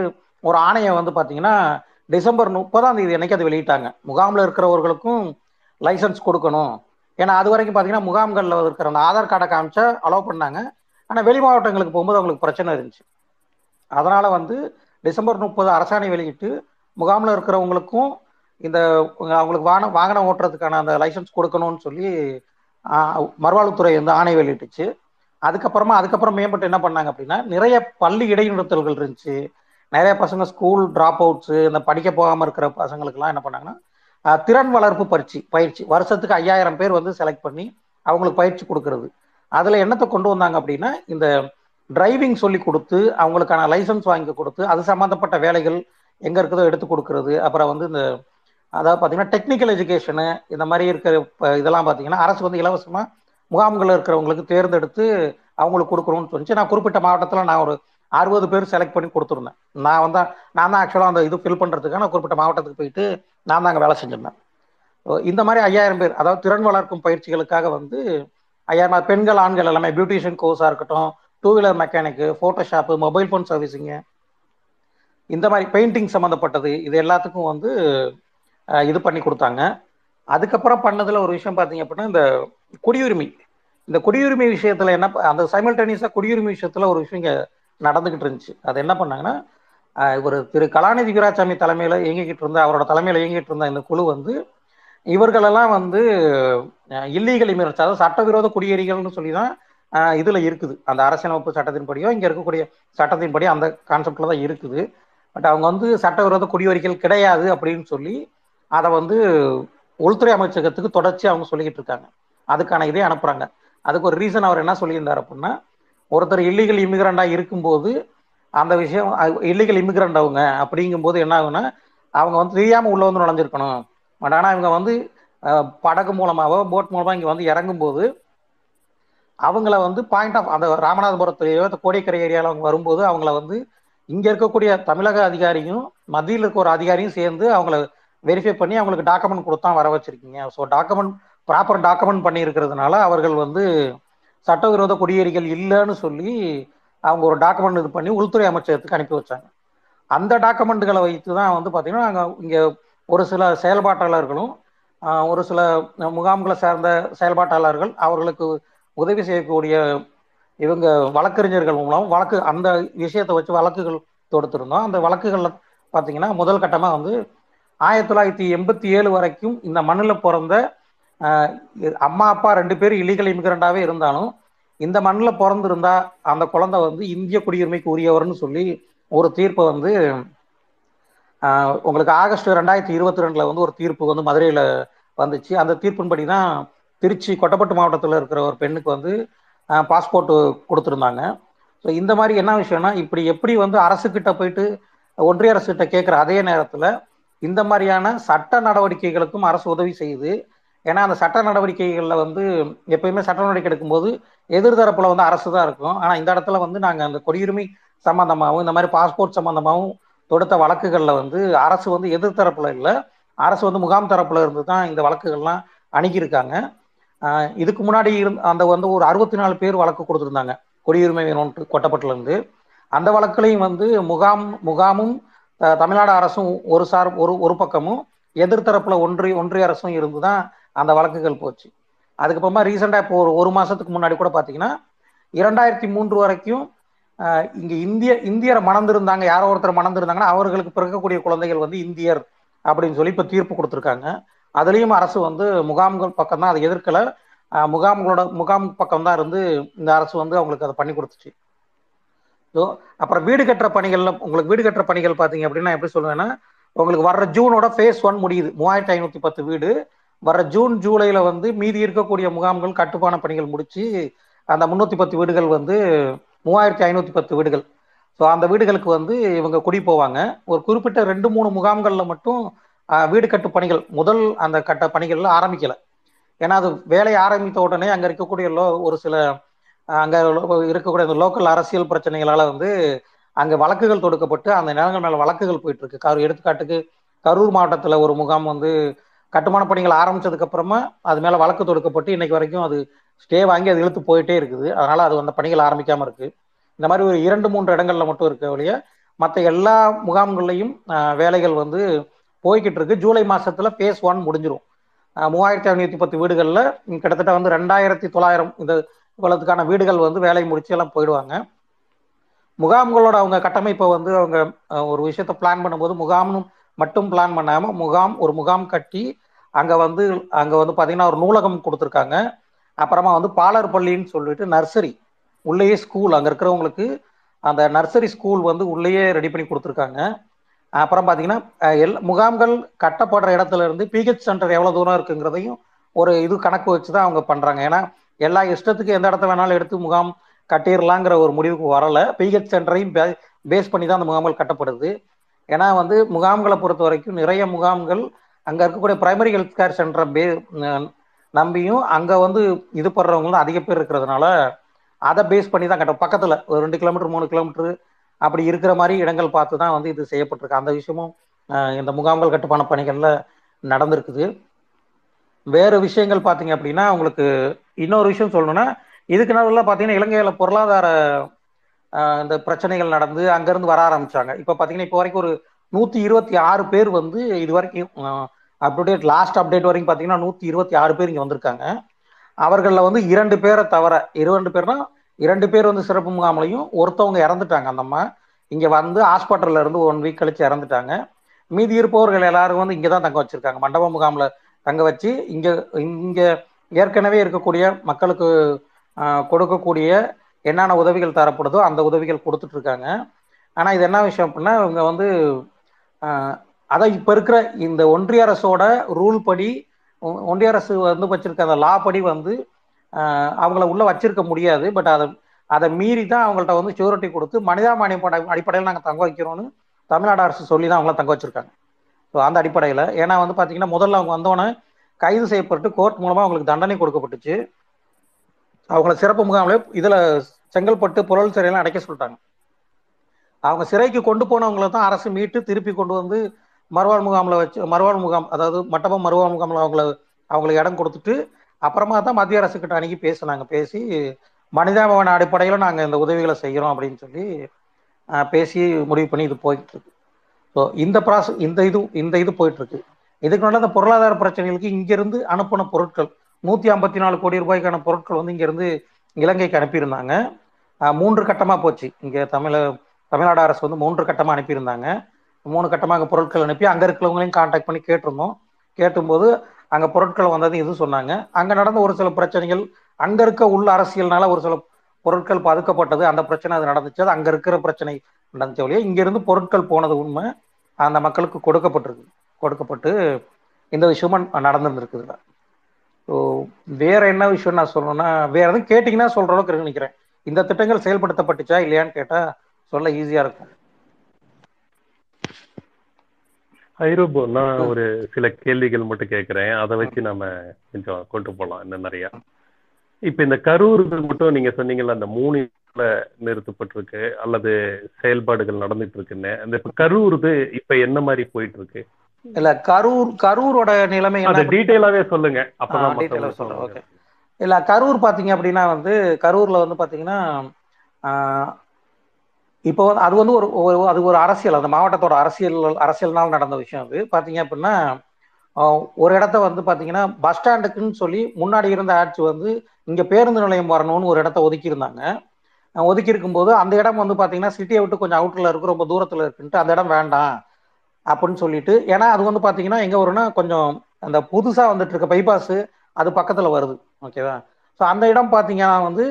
C: ஒரு ஆணையை வந்து பார்த்தீங்கன்னா டிசம்பர் முப்பதாம் தேதி அன்னைக்கு அது வெளியிட்டாங்க. முகாமில் இருக்கிறவர்களுக்கும் லைசன்ஸ் கொடுக்கணும். ஏன்னா அது வரைக்கும் பார்த்தீங்கன்னா முகாம்களில் இருக்கிற அந்த ஆதார் கார்டை காமிச்சா அலோவ் பண்ணாங்க. ஆனால் வெளி மாவட்டங்களுக்கு போகும்போது அவங்களுக்கு பிரச்சனை இருந்துச்சு. அதனால் வந்து டிசம்பர் முப்பது அரசாணை வெளியிட்டு முகாமில் இருக்கிறவங்களுக்கும் இந்த அவங்களுக்கு வாகன வாகனம் ஓட்டுறதுக்கான அந்த லைசன்ஸ் கொடுக்கணும்னு சொல்லி மறுவாழ்வுத்துறை வந்து ஆணை வெளியிட்டுச்சு. அதுக்கப்புறமா அதுக்கப்புறம் மேம்பட்டு என்ன பண்ணாங்க அப்படின்னா நிறைய பள்ளி இடைநிறுத்தல்கள் இருந்துச்சு. நிறைய பசங்க ஸ்கூல் ட்ராப் அவுட்ஸு இந்த படிக்க போகாமல் இருக்கிற பசங்களுக்குலாம் என்ன பண்ணாங்கன்னா திறன் வளர்ப்பு பயிற்சி பயிற்சி. வருஷத்துக்கு ஐயாயிரம் பேர் வந்து செலக்ட் பண்ணி அவங்களுக்கு பயிற்சி கொடுக்கறது. அதில் என்னத்தை கொண்டு வந்தாங்க அப்படின்னா இந்த டிரைவிங் சொல்லி கொடுத்து அவங்களுக்கான லைசன்ஸ் வாங்கி கொடுத்து அது சம்மந்தப்பட்ட வேலைகள் எங்கே இருக்குதோ எடுத்து கொடுக்கறது. அப்புறம் வந்து இந்த அதாவது பார்த்தீங்கன்னா டெக்னிக்கல் எஜுகேஷனு இந்த மாதிரி இருக்கிற ப- இதெல்லாம் பார்த்தீங்கன்னா அரசு வந்து இலவசமாக முகாம்களில் இருக்கிறவங்களுக்கு தேர்ந்தெடுத்து அவங்களுக்கு கொடுக்கணும்னு சொல்லிச்சு. நான் குறிப்பிட்ட மாவட்டத்தில் நான் ஒரு அறுபது பேர் செலக்ட் பண்ணி கொடுத்துருந்தேன். நான் வந்து நான் தான் ஆக்சுவலாக அந்த இது ஃபில் பண்ணுறதுக்கான குறிப்பிட்ட மாவட்டத்துக்கு போயிட்டு நான் தான் அங்கே வேலை செஞ்சிருந்தேன். இந்த மாதிரி ஐயாயிரம் பேர் அதாவது திறன் வளர்க்கும் பயிற்சிகளுக்காக வந்து ஐயாயிரம் பெண்கள் ஆண்கள் எல்லாமே பியூட்டிஷியன் கோர்ஸாக இருக்கட்டும் two wheeler mechanic Photoshop mobile phone servicing இந்த மாதிரி பெயிண்டிங் சம்மந்தப்பட்டது இது எல்லாத்துக்கும் வந்து இது பண்ணி கொடுத்தாங்க. அதுக்கப்புறம் பண்ணதில் ஒரு விஷயம் பார்த்தீங்க அப்படின்னா இந்த குடியுரிமை. இந்த குடியுரிமை விஷயத்தில் என்ன அந்த சைமல்டேனியஸாக குடியுரிமை விஷயத்தில் ஒரு விஷயம் இங்கே நடந்துகிட்டு இருந்துச்சு. அது என்ன பண்ணாங்கன்னா ஒரு திரு கலாநிதி வீராசாமி தலைமையில இயங்கிக்கிட்டு இருந்த அவரோட தலைமையில இயங்கிட்டு இருந்த இந்த குழு வந்து இவர்களெல்லாம் வந்து இல்லீகல் இமிரன்ஸ் அதாவது சட்டவிரோத குடியேறிகள்னு சொல்லி தான் இதுல இருக்குது. அந்த அரசியலமைப்பு சட்டத்தின்படியோ இங்க இருக்கக்கூடிய சட்டத்தின்படி அந்த கான்செப்ட்ல தான் இருக்குது. பட் அவங்க வந்து சட்டவிரோத குடியேறிகள் கிடையாது அப்படின்னு சொல்லி அதை வந்து உள்துறை அமைச்சகத்துக்கு தொடர்ச்சி அவங்க சொல்லிக்கிட்டு இருக்காங்க. அதுக்கான இதே அனுப்புறாங்க. அதுக்கு ஒரு ரீசன் அவர் என்ன சொல்லியிருந்தார் அப்படின்னா ஒருத்தர் இல்லீகல் இமிகிரண்டாக இருக்கும்போது அந்த விஷயம் இல்லீகல் இமிகிரண்ட் அவங்க அப்படிங்கும்போது என்ன ஆகும்னா அவங்க வந்து தெரியாமல் உள்ளே வந்து நுழைஞ்சிருக்கணும். பட் ஆனால் இவங்க வந்து படகு மூலமாகவோ போட் மூலமாக இங்கே வந்து இறங்கும்போது அவங்கள வந்து பாயிண்ட் ஆஃப் அந்த ராமநாதபுரத்துலயோ இந்த கோடிக்கரை ஏரியாவில் அவங்க வரும்போது அவங்கள வந்து இங்கே இருக்கக்கூடிய தமிழக அதிகாரியும் மத்தியில் இருக்க ஒரு அதிகாரியும் சேர்ந்து அவங்கள வெரிஃபை பண்ணி அவங்களுக்கு டாக்குமெண்ட் கொடுத்தா வர வச்சிருக்கீங்க. ஸோ டாக்குமெண்ட் ப்ராப்பர் டாக்குமெண்ட் பண்ணியிருக்கிறதுனால அவர்கள் வந்து சட்டவிரோத குடியேறிகள் இல்லைன்னு சொல்லி அவங்க ஒரு டாக்குமெண்ட் இது பண்ணி உள்துறை அமைச்சகத்துக்கு அனுப்பி வச்சாங்க. அந்த டாக்குமெண்ட்டுகளை வைத்து தான் வந்து பார்த்தீங்கன்னா நாங்கள் இங்கே ஒரு சில செயல்பாட்டாளர்களும் ஒரு சில முகாம்களை சார்ந்த செயல்பாட்டாளர்கள் அவர்களுக்கு உதவி செய்யக்கூடிய இவங்க வழக்கறிஞர்கள் மூலம் வழக்கு அந்த விஷயத்தை வச்சு வழக்குகள் தொடுத்திருந்தோம். அந்த வழக்குகளில் பார்த்தீங்கன்னா முதல் கட்டமாக வந்து ஆயிரத்தி தொள்ளாயிரத்தி எண்பத்தி ஏழு வரைக்கும் இந்த மண்ணில் பிறந்த அம்மா அப்பா ரெண்டு பேரும் இலீகல் இமிகிரண்டாவே இருந்தாலும் இந்த மண்ணில் பிறந்திருந்தா அந்த குழந்தை வந்து இந்திய குடியுரிமைக்கு உரியவர்னு சொல்லி ஒரு தீர்ப்பை வந்து உங்களுக்கு ஆகஸ்ட் ரெண்டாயிரத்தி இருபத்தி ரெண்டுல வந்து ஒரு தீர்ப்பு வந்து மதுரையில வந்துச்சு. அந்த தீர்ப்பின்படி தான் திருச்சி கொட்டப்பட்டு மாவட்டத்தில் இருக்கிற ஒரு பெண்ணுக்கு வந்து பாஸ்போர்ட் கொடுத்துருந்தாங்க. ஸோ இந்த மாதிரி என்ன விஷயம்னா இப்படி எப்படி வந்து அரசுக்கிட்ட போயிட்டு ஒன்றிய அரசுகிட்ட கேட்குற அதே நேரத்தில் இந்த மாதிரியான சட்ட நடவடிக்கைகளுக்கும் அரசு உதவி செய்யுது ஏன்னா அந்த சட்ட நடவடிக்கைகளில் வந்து எப்பயுமே சட்ட நடவடிக்கை எடுக்கும்போது எதிர்தரப்புல வந்து அரசு தான் இருக்கும். ஆனால் இந்த இடத்துல வந்து நாங்கள் அந்த குடியுரிமை சம்பந்தமாகவும் இந்த மாதிரி பாஸ்போர்ட் சம்பந்தமாகவும் தொடுத்த வழக்குகளில் வந்து அரசு வந்து எதிர்த்தரப்புல இல்லை. அரசு வந்து முகாம் தரப்புல இருந்து தான் இந்த வழக்குகள்லாம் அணுகியிருக்காங்க. இதுக்கு முன்னாடி இருந்த அந்த வந்து ஒரு அறுபத்தி நாலு பேர் வழக்கு கொடுத்துருந்தாங்க. குடியுரிமை வேணும்ட்டு கொட்டப்பட்டிலிருந்து. அந்த வழக்குலையும் வந்து முகாம் முகாமும் தமிழ்நாடு அரசும் ஒரு சார் ஒரு ஒரு பக்கமும் எதிர்த்தரப்புல ஒன்றிய ஒன்றிய அரசும் இருந்து தான் அந்த வழக்குகள் போச்சு. அதுக்கப்புறமா ரீசெண்டாக இப்போ ஒரு ஒரு மாதத்துக்கு முன்னாடி கூட பார்த்தீங்கன்னா இரண்டாயிரத்தி மூன்று வரைக்கும் இங்கே இந்திய இந்தியரை மணந்திருந்தாங்க யாரோ ஒருத்தர் மணந்திருந்தாங்கன்னா அவர்களுக்கு பிறக்கக்கூடிய குழந்தைகள் வந்து இந்தியர் அப்படின்னு சொல்லி இப்போ தீர்ப்பு கொடுத்துருக்காங்க. அதுலேயும் அரசு வந்து முகாம்கள் பக்கம் தான் அதை எதிர்க்கலை. முகாம்களோட முகாம் பக்கம் தான் இருந்து இந்த அரசு வந்து அவங்களுக்கு அதை பண்ணி கொடுத்துச்சு. ஸோ அப்புறம் வீடு கட்டுற பணிகள்ல உங்களுக்கு வீடு கட்டுற பணிகள் பார்த்தீங்க அப்படின்னா எப்படி சொல்லுவேன்னா உங்களுக்கு வர்ற ஜூனோட ஃபேஸ் ஒன் முடியுது. மூவாயிரத்தி ஐநூற்றி பத்து வீடு. வர ஜூன் ஜூலையில் வந்து மீதி இருக்கக்கூடிய முகாம்கள் கட்டுமான பணிகள் முடிச்சு அந்த முன்னூத்தி பத்து வீடுகள் வந்து மூவாயிரத்தி ஐநூத்தி பத்து வீடுகள். ஸோ அந்த வீடுகளுக்கு வந்து இவங்க குடி போவாங்க. ஒரு குறிப்பிட்ட ரெண்டு மூணு முகாம்கள்ல மட்டும் வீடு கட்டு பணிகள் முதல் அந்த கட்ட பணிகள்ல ஆரம்பிக்கல. ஏன்னா அது வேலையை ஆரம்பித்த உடனே அங்க இருக்கக்கூடிய லோ ஒரு சில அங்கே அங்க இருக்கக்கூடிய அந்த லோக்கல் அரசியல் பிரச்சனைகளால வந்து அங்க வழக்குகள் தொடுக்கப்பட்டு அந்த நிலங்கள் மேல வழக்குகள் போயிட்டு இருக்கு. கரு எடுத்துக்காட்டுக்கு கரூர் மாவட்டத்துல ஒரு முகாம் வந்து கட்டுமான பணிகள் ஆரம்பிச்சதுக்கு அப்புறமா அது மேல வழக்கு தொடுக்கப்பட்டு இன்னைக்கு வரைக்கும் அது ஸ்டே வாங்கி அது இழுத்து போயிட்டே இருக்குது. அதனால அது அந்த பணிகள் ஆரம்பிக்காம இருக்கு. இந்த மாதிரி ஒரு இரண்டு மூன்று இடங்கள்ல மட்டும் இருக்க வழிய மற்ற எல்லா முகாம்கள்லையும் வேலைகள் வந்து போய்கிட்டு இருக்கு. ஜூலை மாசத்துல ஃபேஸ் ஒன் முடிஞ்சிடும் மூவாயிரத்தி ஐநூத்தி பத்து வீடுகள்ல கிட்டத்தட்ட வந்து ரெண்டாயிரத்தி தொள்ளாயிரம் இந்த இவ்வளவுக்கான வீடுகள் வந்து வேலை முடிச்சு எல்லாம் போயிடுவாங்க. முகாம்களோட அவங்க கட்டமைப்பை வந்து அவங்க ஒரு விஷயத்த பிளான் பண்ணும்போது முகாம்னு மட்டும் பிளான் பண்ணாம முகாம் ஒரு முகாம் கட்டி அங்க வந்து அங்க வந்து பாத்தீங்கன்னா ஒரு நூலகம் கொடுத்துருக்காங்க. அப்புறமா வந்து பாலர் பள்ளின்னு சொல்லிட்டு நர்சரி. உள்ளேயே ஸ்கூல் அங்க இருக்கிறவங்களுக்கு அந்த நர்சரி ஸ்கூல் வந்து உள்ளேயே ரெடி பண்ணி கொடுத்துருக்காங்க. அப்புறம் பாத்தீங்கன்னா எல் முகாம்கள் கட்டப்படுற இடத்துல இருந்து பிஹெச் சென்டர் எவ்வளவு தூரம் இருக்குங்கிறதையும் ஒரு இது கணக்கு வச்சு தான் அவங்க பண்றாங்க. ஏன்னா எல்லா இஷ்டத்துக்கு எந்த இடத்த வேணாலும் எடுத்து முகாம் கட்டிடலாங்கிற ஒரு முடிவுக்கு வரல. பிஹெச் சென்டரையும் பேஸ் பண்ணி தான் அந்த முகாம்கள் கட்டப்படுது. ஏன்னா வந்து முகாம்களை பொறுத்த வரைக்கும் நிறைய முகாம்கள் அங்க இருக்கக்கூடிய பிரைமரி ஹெல்த் கேர் சென்டரை பே நம்பியும் அங்க வந்து இது படுறவங்களும் அதிக பேர் இருக்கிறதுனால அதை பேஸ் பண்ணி தான் கட்ட பக்கத்துல ஒரு ரெண்டு கிலோமீட்டர் மூணு கிலோமீட்டர் அப்படி இருக்கிற மாதிரி இடங்கள் பார்த்து தான் வந்து இது செய்யப்பட்டிருக்கு. அந்த விஷயமும் இந்த முகாம்கள் கட்டுமான பணிகள்ல நடந்திருக்குது. வேறு விஷயங்கள் பார்த்தீங்க அப்படின்னா உங்களுக்கு இன்னொரு விஷயம் சொல்லணும்னா இதுக்கு நடுவில் பார்த்தீங்கன்னா இலங்கையில் பொருளாதார இந்த பிரச்சனைகள் நடந்து அங்கேருந்து வர ஆரம்பிச்சாங்க. இப்போ பார்த்தீங்கன்னா இப்போ வரைக்கும் ஒரு நூற்றி இருபத்தி ஆறு பேர் வந்து இது வரைக்கும் அப்டேட் லாஸ்ட் அப்டேட் வரைக்கும் பார்த்தீங்கன்னா நூற்றி இருபத்தி ஆறு பேர் இங்கே வந்திருக்காங்க. அவர்களில் வந்து இரண்டு பேரை தவிர இரண்டு பேர்னா இரண்டு பேர் வந்து சிறப்பு முகாம்லையும் ஒருத்தவங்க இறந்துட்டாங்க அந்த அம்மா. இங்கே வந்து ஹாஸ்பிட்டல்ல இருந்து ஒன் வீக் கழிச்சு இறந்துட்டாங்க. மீதி இருப்பவர்கள் எல்லாரும் வந்து இங்கே தான் தங்க வச்சிருக்காங்க. மண்டப முகாமில் தங்க வச்சு இங்கே இங்கே ஏற்கனவே இருக்கக்கூடிய மக்களுக்கு கொடுக்கக்கூடிய என்னென்ன உதவிகள் தரப்படுதோ அந்த உதவிகள் கொடுத்துட்டு இருக்காங்க. ஆனால் இது என்ன விஷயம் அப்படின்னா இவங்க வந்து அதான் இப்போ இருக்கிற இந்த ஒன்றிய அரசோட ரூல் படி ஒன்றிய அரசு வந்து வச்சிருக்க அந்த லா படி வந்து அவங்கள உள்ள வச்சிருக்க முடியாது. பட் அதை அதை மீறி தான் அவங்கள்ட்ட வந்து ஷூரிட்டி கொடுத்து மனிதாமானியம் அடிப்படையில் நாங்கள் தங்க வைக்கிறோம்னு தமிழ்நாடு அரசு சொல்லி தான் அவங்கள தங்க வச்சிருக்காங்க. ஸோ அந்த அடிப்படையில் ஏன்னா வந்து பார்த்தீங்கன்னா முதல்ல அவங்க வந்தோடனே கைது செய்யப்பட்டு கோர்ட் மூலமாக அவங்களுக்கு தண்டனை கொடுக்கப்பட்டுச்சு. அவங்கள சிறப்பு முகாமில் இதில் செங்கல்பட்டு புழல் சிறையெல்லாம் அடைக்க சொல்லிட்டாங்க. அவங்க சிறைக்கு கொண்டு போனவங்கள தான் அரசு மீட்டு திருப்பி கொண்டு வந்து மறுவாழ் முகாமில் வச்சு மறுவாழ் முகாம் அதாவது மட்டபம் மறுவாழ் முகாமில் அவங்கள அவங்களுக்கு இடம் கொடுத்துட்டு அப்புறமா தான் மத்திய அரசுக்கிட்ட அணுகி பேசினாங்க. பேசி மனிதாபமான அடிப்படையில் நாங்கள் இந்த உதவிகளை செய்கிறோம் அப்படின்னு சொல்லி பேசி முடிவு பண்ணி இது போயிட்டு இருக்கு. ஸோ இந்த ப்ராசஸ் இந்த இது இந்த இது போயிட்டு இருக்கு. இதுக்கு நல்ல இந்த பொருளாதார பிரச்சனைகளுக்கு இங்கிருந்து அனுப்பின பொருட்கள் நூற்றி ஐம்பத்தி நாலு கோடி ரூபாய்க்கான பொருட்கள் வந்து இங்கிருந்து இலங்கைக்கு அனுப்பியிருந்தாங்க. மூன்று கட்டமாக போச்சு. இங்கே தமிழ தமிழ்நாடு அரசு வந்து மூன்று கட்டமாக அனுப்பியிருந்தாங்க. மூணு கட்டமாக பொருட்கள் அனுப்பி அங்கே இருக்கிறவங்களையும் காண்டாக்ட் பண்ணி கேட்டிருந்தோம். கேட்டும்போது அங்கே பொருட்கள் வந்தது இது சொன்னாங்க. அங்கே நடந்த ஒரு சில பிரச்சனைகள் அங்கே இருக்க உள்ள அரசியல்னால ஒரு சில பொருட்கள் பதுக்கப்பட்டது. அந்த பிரச்சனை அது நடந்துச்சு. அது அங்கே இருக்கிற பிரச்சனை நடந்துச்சு ஒழிய இங்கேருந்து பொருட்கள் போனது உண்மை. அந்த மக்களுக்கு கொடுக்கப்பட்டிருக்கு. கொடுக்கப்பட்டு இந்த விஷயமும் நடந்துருக்குதுல ஸோ வேற என்ன விஷயம் நான் சொல்லணும்னா வேற எதுவும் கேட்டிங்கன்னா சொல்கிற அளவுக்கு நினைக்கிறேன். இந்த திட்டங்கள் செயல்படுத்தப்பட்டுச்சா இல்லையான்னு கேட்டால் சொல்ல ஈஸியா இருக்கும்.
D: ஐரோபோ நான். ஒரு சில கேள்விகள் மட்டும் கேட்கிறேன். அதை வச்சு நம்ம கொஞ்சம் கொண்டு போகலாம் இன்னும் நிறைய. இப்ப இந்த கரூர் இது மட்டும் நீங்க சொன்னீங்கல்ல அந்த மூணு நிறுத்தப்பட்டிருக்கு அல்லது செயல்பாடுகள் நடந்துட்டு இருக்குன்னு அந்த இப்ப கரூர் இது இப்ப என்ன மாதிரி போயிட்டு இருக்கு
C: இல்ல கரூர் கரூரோட நிலைமை
D: அதை டீட்டெயிலாவே சொல்லுங்க. அப்பதான்
C: சொல்றேன்,
D: சொல்லுங்க.
C: இல்ல கரூர் பாத்தீங்க அப்படின்னா வந்து கரூர்ல வந்து பாத்தீங்கன்னா இப்போ வந்து அது வந்து ஒரு ஒரு- அது ஒரு அரசியல் அந்த மாவட்டத்தோட அரசியல் அரசியல்னால் நடந்த விஷயம் அது. பார்த்தீங்க அப்படின்னா ஒரு இடத்த வந்து பார்த்தீங்கன்னா பஸ் ஸ்டாண்டுக்குன்னு சொல்லி முன்னாடி இருந்த ஆட்சி வந்து இங்கே பேருந்து நிலையம் வரணும்னு ஒரு இடத்த ஒதுக்கியிருந்தாங்க. ஒதுக்கி இருக்கும்போது அந்த இடம் வந்து பார்த்தீங்கன்னா சிட்டியை விட்டு கொஞ்சம் அவுட்டில் இருக்கு ரொம்ப தூரத்தில் இருக்குன்ட்டு அந்த இடம் வேண்டாம் அப்படின்னு சொல்லிட்டு ஏன்னா அது வந்து பார்த்தீங்கன்னா எங்கே வரும்னா கொஞ்சம் அந்த புதுசாக வந்துட்டு இருக்க பைபாஸ் அது பக்கத்தில் வருது. ஓகேவா? ஸோ அந்த இடம் பார்த்தீங்கன்னா வந்து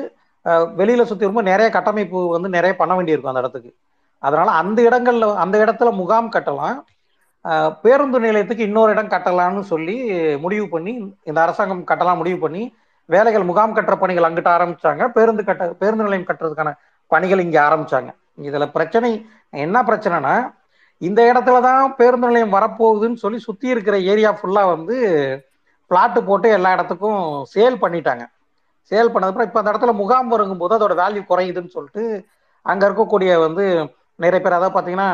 C: வெளியில சுத்தி வரும்போது நிறைய கட்டமைப்பு வந்து நிறைய பண்ண வேண்டியிருக்கும் அந்த இடத்துக்கு. அதனால அந்த இடங்கள்ல அந்த இடத்துல முகாம் கட்டலாம். பேருந்து நிலையத்துக்கு இன்னொரு இடம் கட்டலாம்னு சொல்லி முடிவு பண்ணி இந்த அரசாங்கம் கட்டலாம் முடிவு பண்ணி வேலைகள் முகாம் கட்டுற பணிகள் அங்கிட்ட ஆரம்பிச்சாங்க. பேருந்து கட்ட பேருந்து நிலையம் கட்டுறதுக்கான பணிகள் இங்க ஆரம்பிச்சாங்க. இதுல பிரச்சனை என்ன பிரச்சனைனா இந்த இடத்துல தான் பேருந்து நிலையம் வரப்போகுதுன்னு சொல்லி சுத்தி இருக்கிற ஏரியா ஃபுல்லா வந்து பிளாட் போட்டு எல்லா இடத்துக்கும் சேல் பண்ணிட்டாங்க. சேல் பண்ணதுக்கப்புறம் இப்போ அந்த இடத்துல முகாம் வருங்கும்போது அதோட வேல்யூ குறையுதுன்னு சொல்லிட்டு அங்க இருக்கக்கூடிய வந்து நிறைய பேர் அதாவது பாத்தீங்கன்னா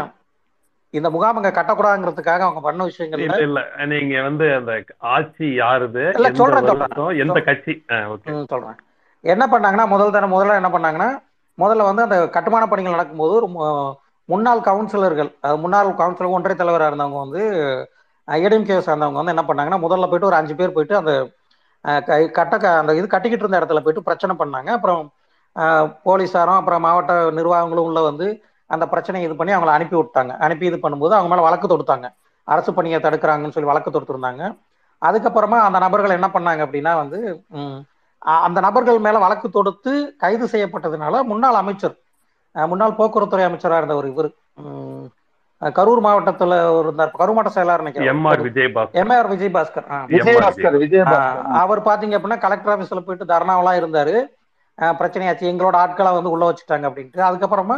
C: இந்த முகாம் அங்க கட்டக்கூடாதுங்கிறதுக்காக அவங்க பண்ண விஷயங்கள்ல
D: இல்ல இல்ல. நீங்க வந்து அந்த ஆட்சி யாருது?
C: இல்ல, சொல்றேன், சொல்றேன்.
D: எந்த கட்சி?
C: சொல்றேன். என்ன பண்ணாங்கன்னா முதல் தடவை முதல்ல என்ன பண்ணாங்கன்னா முதல்ல வந்து அந்த கட்டுமான பணிகள் நடக்கும்போது ஒரு முன்னாள் கவுன்சிலர்கள் அஹ் முன்னாள் கவுன்சிலர் ஒன்றிய தலைவராக இருந்தவங்க வந்து ஏடிஎம்கே சார்ந்தவங்க வந்து என்ன பண்ணாங்கன்னா முதல்ல போயிட்டு ஒரு அஞ்சு பேர் போயிட்டு அந்த கட்ட அந்த இது கட்டிக்கிட்டு இருந்த இடத்துல போயிட்டு பிரச்சனை பண்ணாங்க. அப்புறம் போலீஸாரும் அப்புறம் மாவட்ட நிர்வாகங்களும் உள்ள வந்து அந்த பிரச்சனையை இது பண்ணி அவங்கள அனுப்பி விட்டாங்க. அனுப்பி இது பண்ணும்போது அவங்க மேலே வழக்கு தொடுத்தாங்க. அரசு பணியை தடுக்கிறாங்கன்னு சொல்லி வழக்கு தொடுத்துருந்தாங்க. அதுக்கப்புறமா அந்த நபர்கள் என்ன பண்ணாங்க அப்படின்னா வந்து அந்த நபர்கள் மேலே வழக்கு தொடுத்து கைது செய்யப்பட்டதுனால முன்னாள் அமைச்சர் முன்னாள் போக்குவரத்துறை அமைச்சராக இருந்த ஒரு இவர் கரூர் மாவட்டத்துல ஒரு இருந்தார் கரூர் மாவட்ட செயலாளர்
D: எம் ஆர்
C: நினைக்கிறேன்
D: விஜயபாஸ்கர்.
C: எம்ஆர் விஜயபாஸ்கர்.
E: விஜயபாஸ்கர்
C: அவர் பாத்தீங்க அப்படின்னா கலெக்டர் ஆபீஸ்ல போயிட்டு தர்ணாவெல்லாம் இருந்தாரு. பிரச்சனையாச்சு. எங்களோட ஆட்களை வந்து உள்ள வச்சுட்டாங்க அப்படின்ட்டு. அதுக்கப்புறமா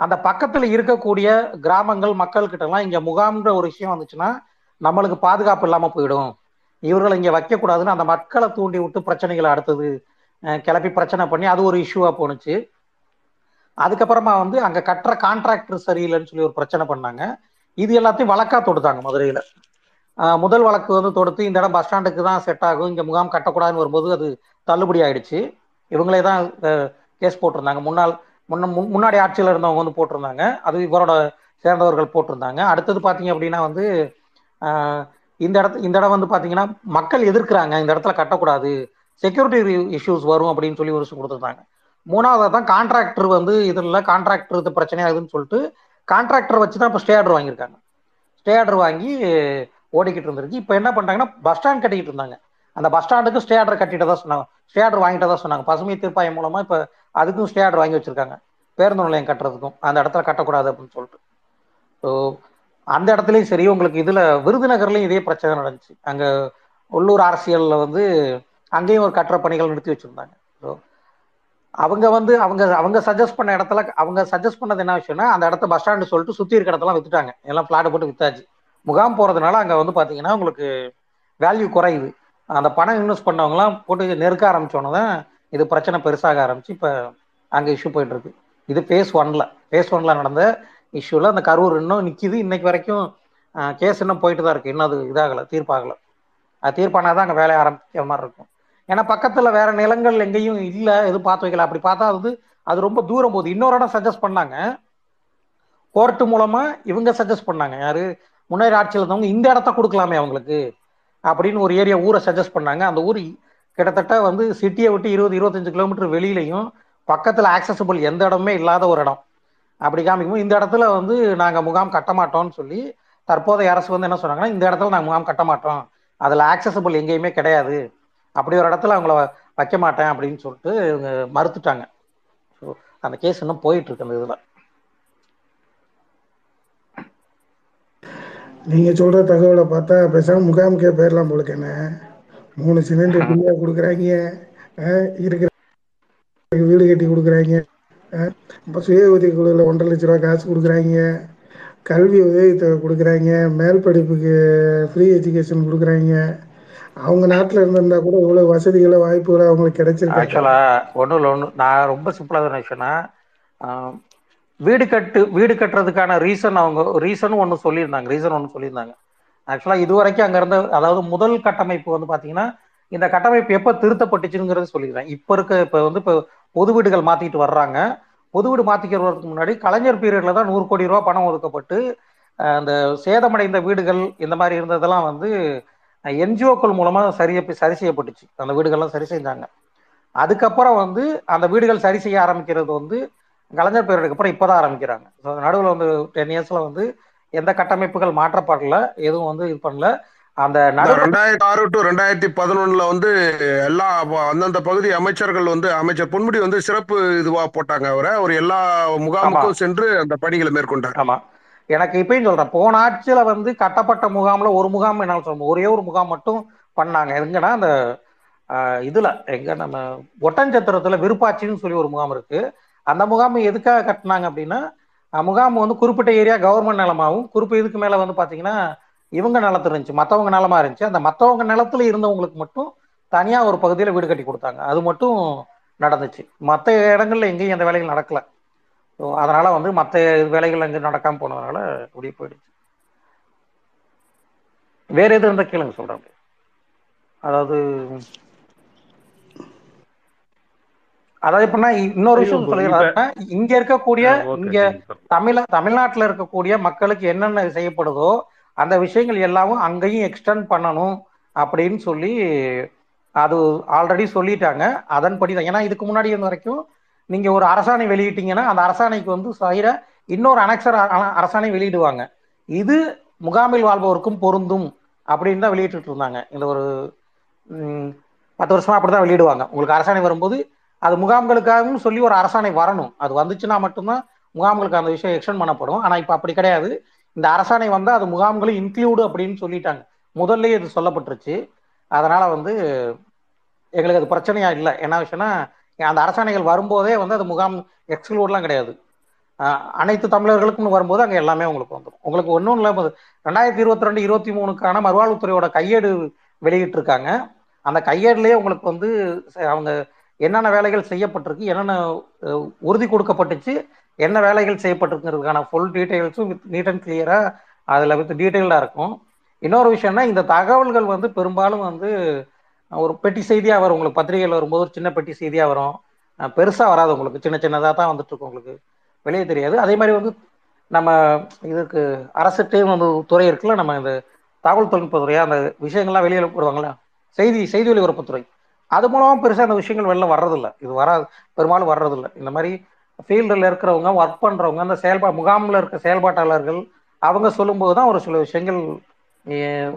C: அந்த பக்கத்துல இருக்கக்கூடிய கிராமங்கள் மக்கள் கிட்ட எல்லாம் இங்க முகாம்ன்ற ஒரு விஷயம் வந்துச்சுன்னா நம்மளுக்கு பாதுகாப்பு இல்லாம போயிடும். இவர்களை இங்க வைக்க கூடாதுன்னு அந்த மக்களை தூண்டி விட்டு பிரச்சனைகளை அடுத்தது கிளப்பி பிரச்சனை பண்ணி அது ஒரு இஷ்யூவா போணுச்சு. அதுக்கப்புறமா வந்து அங்க கட்டுற கான்ட்ராக்டர் சரியில்லைன்னு சொல்லி ஒரு பிரச்சனை பண்ணாங்க. இது எல்லாத்தையும் வழக்கா தொடுத்தாங்க மதுரையில. முதல் வழக்கு வந்து தொடுத்து இந்த இடம் பஸ் ஸ்டாண்டுக்கு தான் செட் ஆகும். இங்க முகாம் கட்டக்கூடாதுன்னு வரும்போது அது தள்ளுபடி ஆயிடுச்சு. இவங்களே தான் கேஸ் போட்டிருந்தாங்க. முன்னாள் முன்ன முன்னாடி ஆட்சியில் இருந்தவங்க வந்து போட்டிருந்தாங்க. அது இவரோட சேர்ந்தவர்கள் போட்டிருந்தாங்க. அடுத்தது பார்த்தீங்க அப்படின்னா வந்து இந்த இடத்து இந்த இடம் வந்து பார்த்தீங்கன்னா மக்கள் எதிர்க்கிறாங்க. இந்த இடத்துல கட்டக்கூடாது. செக்யூரிட்டி இஷ்யூஸ் வரும் அப்படின்னு சொல்லி ஒரு கொடுத்துருந்தாங்க. மூணாவது தான் கான்ட்ராக்டர் வந்து இதில் கான்ட்ராக்டர் இது பிரச்சனையாகுதுன்னு சொல்லிட்டு கான்ட்ராக்டர் வச்சு தான் இப்போ ஸ்டே ஆர்டர் வாங்கியிருக்காங்க. ஸ்டே ஆர்டர் வாங்கி ஓடிக்கிட்டு இருந்திருக்கு. இப்போ என்ன பண்ணுறாங்கன்னா பஸ் ஸ்டாண்ட் கட்டிக்கிட்டு இருந்தாங்க. அந்த பஸ் ஸ்டாண்டுக்கு ஸ்டே ஆர்டர் தான் சொன்னாங்க. ஸ்டே ஆர்டர் வாங்கிட்டதா சொன்னாங்க. பசுமை தீர்ப்பாயம் மூலமாக இப்போ அதுக்கும் ஸ்டே ஆர்டர் வாங்கி வச்சிருக்காங்க. பேருந்து நிலையம் கட்டுறதுக்கும் அந்த இடத்துல கட்டக்கூடாது அப்படின்னு சொல்லிட்டு. ஸோ அந்த இடத்துலையும் சரி உங்களுக்கு இதில் விருதுநகர்லையும் இதே பிரச்சனை நடந்துச்சு. அங்கே உள்ளூர் அரசியலில் வந்து அங்கேயும் ஒரு கட்டுற பணிகள் நிறுத்தி வச்சுருந்தாங்க. அவங்க வந்து அவங்க அவங்க சஜஸ்ட் பண்ண இடத்துல அவங்க சஜஸ்ட் பண்ணது என்ன விஷயம்னா அந்த இடத்த பஸ் ஸ்டாண்டு சொல்லிட்டு சுத்தி இருக்க இடத்தெல்லாம் வித்துட்டாங்க. எல்லாம் பிளாட் போட்டு வித்தாச்சு. முகாம் போறதுனால அங்க வந்து பாத்தீங்கன்னா உங்களுக்கு வேல்யூ குறையுது. அந்த பணம் இன்வெஸ்ட் பண்ணவங்கலாம் போட்டு நெருக்க ஆரம்பிச்சோன்னு தான் இது பிரச்சனை பெருசாக ஆரம்பிச்சு இப்போ அங்கே இஷ்யூ போயிட்டு இருக்கு. இது ஃபேஸ் ஒன்ல ஃபேஸ் ஒன்ல நடந்த இஷ்யூல அந்த கரூர் இன்னும் நிக்குது. இன்னைக்கு வரைக்கும் கேஸ் இன்னும் போயிட்டு தான் இருக்கு. இன்னும் அது இதாகல தீர்ப்பாகல. அது தீர்ப்பானாதான் அங்கே வேலையை ஆரம்பிக்கிற மாதிரி இருக்கும். ஏன்னா பக்கத்துல வேற நிலங்கள் எங்கேயும் இல்லை எதுவும் பார்த்து வைக்கல. அப்படி பார்த்தா அது அது ரொம்ப தூரம் போகுது. இன்னொரு இடம் சஜஸ்ட் பண்ணாங்க. கோர்ட்டு மூலமா இவங்க சஜஸ்ட் பண்ணாங்க. யாரு? முன்னேறி ஆட்சியில் இருந்தவங்க இந்த இடத்த கொடுக்கலாமே அவங்களுக்கு அப்படின்னு ஒரு ஏரியா ஊரை சஜஸ்ட் பண்ணாங்க. அந்த ஊர் கிட்டத்தட்ட வந்து சிட்டியை விட்டு இருபது இருபத்தஞ்சு கிலோமீட்டர் வெளியிலையும் பக்கத்தில் ஆக்சசபிள் எந்த இடமே இல்லாத ஒரு இடம். அப்படி காமிக்கும்போது இந்த இடத்துல வந்து நாங்கள் முகாம் கட்ட மாட்டோம்னு சொல்லி தற்போதைய அரசு வந்து என்ன சொன்னாங்கன்னா இந்த இடத்துல நாங்கள் முகாம் கட்ட மாட்டோம். அதில் ஆக்சசபிள் எங்கேயுமே கிடையாது. அப்படி ஒரு இடத்துல அவங்கள வைக்க மாட்டேன் அப்படின்னு சொல்லிட்டு இவங்க மறுத்துட்டாங்க. ஸோ அந்த கேஸ் இன்னும் போயிட்டு இருக்கு அந்த இதில்.
B: நீங்கள் சொல்கிற தகவலை பார்த்தா பேசாம முகாமுக்கே போயிடலாம் போலுக்கு என்ன? மூணு சிலிண்டர் ஃப்ரீயாக கொடுக்குறாங்க இருக்கிற வீடு கட்டி கொடுக்குறாங்க இப்போ சுய உதவி குழுவில் ஒன்றரை லட்ச ரூபா காசு கொடுக்குறாங்க கல்வி உதவித்தொகை கொடுக்குறாங்க மேல் படிப்புக்கு ஃப்ரீ எஜுகேஷன் கொடுக்குறாங்க அவங்க நாட்டில் இருந்திருந்தா கூட இவ்வளோ வசதிகளை வாய்ப்புகளை அவங்களுக்கு கிடைச்சிருக்கு
C: ஆக்சுவலா ஒன்றும் இல்லை ஒன்று நான் ரொம்ப சிம்பிளாக தான் விஷயம்னா வீடு கட்டு வீடு கட்டுறதுக்கான ரீசன் அவங்க ரீசன் ஒன்று சொல்லியிருந்தாங்க ரீசன் ஒன்று சொல்லியிருந்தாங்க. ஆக்சுவலாக இது வரைக்கும் அங்கே இருந்த அதாவது முதல் கட்டமைப்பு வந்து பார்த்தீங்கன்னா இந்த கட்டமைப்பு எப்போ திருத்தப்பட்டுச்சுங்கிறது சொல்லிடுறேன் இப்போ இருக்க இப்போ வந்து இப்போ பொது வீடுகள் மாற்றிக்கிட்டு வர்றாங்க. பொது வீடு மாற்றிக்கிறதுக்கு முன்னாடி கலைஞர் பீரியடில் தான் நூறு கோடி ரூபா பணம் ஒதுக்கப்பட்டு அந்த சேதமடைந்த வீடுகள் இந்த மாதிரி இருந்ததெல்லாம் வந்து என்ஜிஓக்கள் மூலமாக சரி சரி செய்யப்பட்டுச்சு. அந்த வீடுகள்லாம் சரி செஞ்சாங்க. அதுக்கப்புறம் வந்து அந்த வீடுகள் சரி செய்ய ஆரம்பிக்கிறது வந்து கலைஞர் பீரியடுக்கு அப்புறம் இப்போதான் ஆரம்பிக்கிறாங்க. ஸோ நடுவில் வந்து டென் இயர்ஸில் வந்து எந்த கட்டமைப்புகள் மாற்றப்படல எதுவும் வந்து இது பண்ணல. அந்த
E: ரெண்டாயிரத்தி ஆறு டு ரெண்டாயிரத்தி பதினொன்னுல வந்து எல்லா அந்தந்த பகுதி அமைச்சர்கள் வந்து அமைச்சர் பொன்முடி வந்து சிறப்பு இதுவா போட்டாங்க அவரை. ஒரு எல்லா முகாமுக்கும் சென்று அந்த பணிகளை மேற்கொண்டார்.
C: ஆமா. எனக்கு இப்பயும் சொல்றேன் போன ஆட்சியில வந்து கட்டப்பட்ட முகாம்ல ஒரு முகாம் என்னால சொல்ல ஒரே ஒரு முகாம் மட்டும் பண்ணாங்க. எங்கன்னா அந்த இதுல எங்க நம்ம ஒட்டஞ்சத்திரத்துல விருப்பாட்சின்னு சொல்லி ஒரு முகாம் இருக்கு. அந்த முகாம் எதுக்காக கட்டினாங்க அப்படின்னா முகாம் வந்து குறிப்பிட்ட ஏரியா கவர்மெண்ட் நிலமாவும் குறிப்பிட்ட இதுக்கு மேல வந்து பாத்தீங்கன்னா இவங்க நிலத்து இருந்துச்சு மற்றவங்க நிலமா இருந்துச்சு. அந்த மற்றவங்க நிலத்துல இருந்தவங்களுக்கு மட்டும் தனியா ஒரு பகுதியில் வீடு கட்டி கொடுத்தாங்க. அது மட்டும் நடந்துச்சு. மற்ற இடங்கள்ல எங்கேயும் அந்த வேலைகள் நடக்கல. ஸோ அதனால வந்து மற்ற வேலைகள் அங்கே நடக்காம போனதுனால அப்படியே போயிடுச்சு. வேற எது இருந்தா கேளுங்க சொல்றேன் அதாவது அதாவது எப்படின்னா இன்னொரு விஷயம் சொல்லிடுறாங்க இங்க இருக்கக்கூடிய இங்க தமிழ தமிழ்நாட்டில் இருக்கக்கூடிய மக்களுக்கு என்னென்ன செய்யப்படுதோ அந்த விஷயங்கள் எல்லாமும் அங்கேயும் எக்ஸ்டெண்ட் பண்ணணும் அப்படின்னு சொல்லி அது ஆல்ரெடி சொல்லிட்டாங்க. அதன்படி தான். ஏன்னா இதுக்கு முன்னாடி இருந்த வரைக்கும் நீங்க ஒரு அரசாணை வெளியிட்டீங்கன்னா அந்த அரசாணைக்கு வந்து சைர இன்னொரு அனக்சர் அரசாணை வெளியிடுவாங்க. இது முகாமில் வாழ்பவருக்கும் பொருந்தும் அப்படின்னு தான் வெளியிட்டு இருந்தாங்க. இந்த ஒரு பத்து வருஷமா அப்படிதான் வெளியிடுவாங்க. உங்களுக்கு அரசாணை வரும்போது அது முகாம்களுக்காகவும் சொல்லி ஒரு அரசாணை வரணும். அது வந்துச்சுன்னா மட்டும்தான் முகாம்களுக்கு அந்த விஷயம் எக்ஸ்டெண்ட் பண்ணப்படும். ஆனா இப்ப அப்படி கிடையாது. இந்த அரசாணை வந்தால் அது முகாம்களும் இன்க்ளூடு அப்படின்னு சொல்லிட்டாங்க. முதல்ல இது சொல்லப்பட்டுருச்சு. அதனால வந்து எங்களுக்கு அது பிரச்சனையா இல்லை. என்ன விஷயம்னா அந்த அரசாணைகள் வரும்போதே வந்து அது முகாம் எக்ஸ்க்ளூட்லாம் கிடையாது. அனைத்து தமிழர்களுக்கும் வரும்போது அங்கே எல்லாமே உங்களுக்கு வந்துடும் உங்களுக்கு ஒன்றும் இல்லை ரெண்டாயிரத்தி இருபத்தி ரெண்டு இருபத்தி மூணுக்கான மறுவாழ்வுத்துறையோட கையேடு வெளியிட்டிருக்காங்க. அந்த கையேடுலேயே உங்களுக்கு வந்து அவங்க என்னென்ன வேலைகள் செய்யப்பட்டிருக்கு என்னென்ன உறுதி கொடுக்கப்பட்டுச்சு என்ன வேலைகள் செய்யப்பட்டிருக்கிறதுக்கான ஃபுல் டீட்டெயில்ஸும் வித் நீட் அண்ட் கிளியராக அதில் வித் டீட்டெயில்டாக இருக்கும். இன்னொரு விஷயம்னா இந்த தகவல்கள் வந்து பெரும்பாலும் வந்து ஒரு பெட்டி செய்தியாக வரும். உங்களுக்கு பத்திரிகையில் வரும்போது ஒரு சின்ன பெட்டி செய்தியாக வரும். பெருசாக வராது உங்களுக்கு. சின்ன சின்னதாக தான் வந்துட்டு இருக்கும் உங்களுக்கு. வெளியே தெரியாது. அதே மாதிரி வந்து நம்ம இதுக்கு அரசு வந்து துறை இருக்குல்ல நம்ம இந்த தகவல் தொழில்நுட்பத்துறையா அந்த விஷயங்கள்லாம் வெளியில் போடுவாங்களா செய்தி செய்தி ஒலிபரப்புத்துறை அது மூலமாக பெருசாக அந்த விஷயங்கள் வெளில வர்றதில்ல. இது வராது. பெரும்பாலும் வர்றதில்ல. இந்த மாதிரி ஃபீல்டில் இருக்கிறவங்க ஒர்க் பண்ணுறவங்க அந்த செயல்பா முகாமில் இருக்க செயல்பாட்டாளர்கள் அவங்க சொல்லும்போது தான் ஒரு சில விஷயங்கள்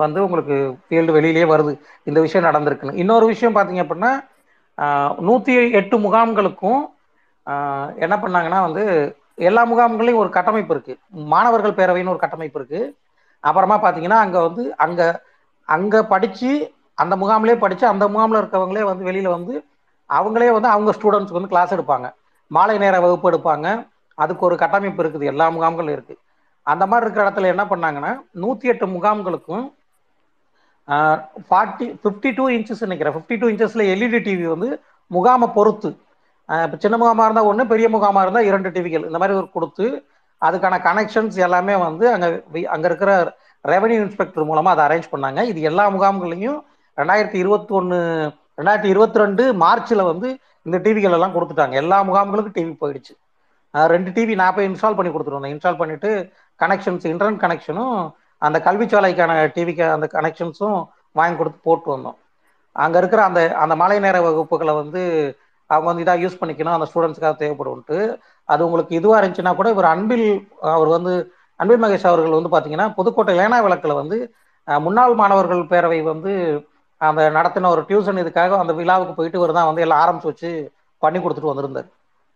C: வந்து உங்களுக்கு ஃபீல்டு வெளியிலேயே வருது. இந்த விஷயம் நடந்திருக்குன்னு. இன்னொரு விஷயம் பார்த்தீங்க அப்படின்னா நூற்றி எட்டு முகாம்களுக்கும் என்ன பண்ணாங்கன்னா வந்து எல்லா முகாம்களையும் ஒரு கட்டமைப்பு இருக்கு. மாணவர்கள் பேரவைன்னு ஒரு கட்டமைப்பு இருக்கு. அப்புறமா பார்த்தீங்கன்னா அங்கே வந்து அங்கே அங்கே படித்து அந்த முகாம்லேயே படித்து அந்த முகாமில் இருக்கவங்களே வந்து வெளியில் வந்து அவங்களே வந்து அவங்க ஸ்டூடெண்ட்ஸ்க்கு வந்து கிளாஸ் எடுப்பாங்க. மாலை நேர வகுப்பு எடுப்பாங்க. அதுக்கு ஒரு கட்டமைப்பு இருக்குது. எல்லா முகாம்களும் இருக்குது அந்த மாதிரி இருக்கிற இடத்துல என்ன பண்ணாங்கன்னா நூற்றி எட்டு முகாம்களுக்கும் ஃபார்ட்டி ஃபிஃப்டி டூ இன்ச்சஸ் நினைக்கிறேன் ஃபிஃப்டி டூ இன்ச்சஸில் எல்இடி டிவி வந்து முகாமை பொறுத்து. இப்போ சின்ன முகாமாக இருந்தால் ஒன்று பெரிய முகாமாக இருந்தால் இரண்டு டிவிகள் இந்த மாதிரி ஒரு கொடுத்து அதுக்கான கனெக்ஷன்ஸ் எல்லாமே வந்து அங்கே அங்கே இருக்கிற ரெவன்யூ இன்ஸ்பெக்டர் மூலமாக அதை அரேஞ்ச் பண்ணாங்க. இது எல்லா முகாம்களையும் ரெண்டாயிரத்தி இருபத்தி ஒன்று ரெண்டாயிரத்தி இருபத்தி ரெண்டு மார்ச்சில் வந்து இந்த டிவிகள் எல்லாம் கொடுத்துட்டாங்க. எல்லா முகாம்களுக்கும் டிவி போயிடுச்சு. ரெண்டு டிவி நான் போய் இன்ஸ்டால் பண்ணி கொடுத்துருந்தேன் இன்ஸ்டால் பண்ணிட்டு கனெக்ஷன்ஸ் இன்டர்நெட் கனெக்ஷனும் அந்த கல்விச்சாலைக்கான டிவிக்கு அந்த கனெக்ஷன்ஸும் வாங்கி கொடுத்து போட்டு வந்தோம். அங்கே இருக்கிற அந்த அந்த மாலை நேர வகுப்புகளை வந்து அவங்க வந்து இதாக யூஸ் பண்ணிக்கணும் அந்த ஸ்டூடெண்ட்ஸுக்காக தேவைப்படும்ட்டு அது உங்களுக்கு இதுவாக இருந்துச்சுன்னா கூட இவர் அன்பில் அவர் வந்து அன்பில் மகேஷ் அவர்கள் வந்து பார்த்தீங்கன்னா புதுக்கோட்டை லேனா விளக்கில் வந்து முன்னாள் மாணவர்கள் பேரவை வந்து அந்த நடத்தின ஒரு டியூஷன் இதுக்காக அந்த விழாவுக்கு போயிட்டு இவர் தான் வந்து எல்லாம் ஆரம்பிச்சு வச்சு பண்ணி கொடுத்துட்டு வந்திருந்தார்.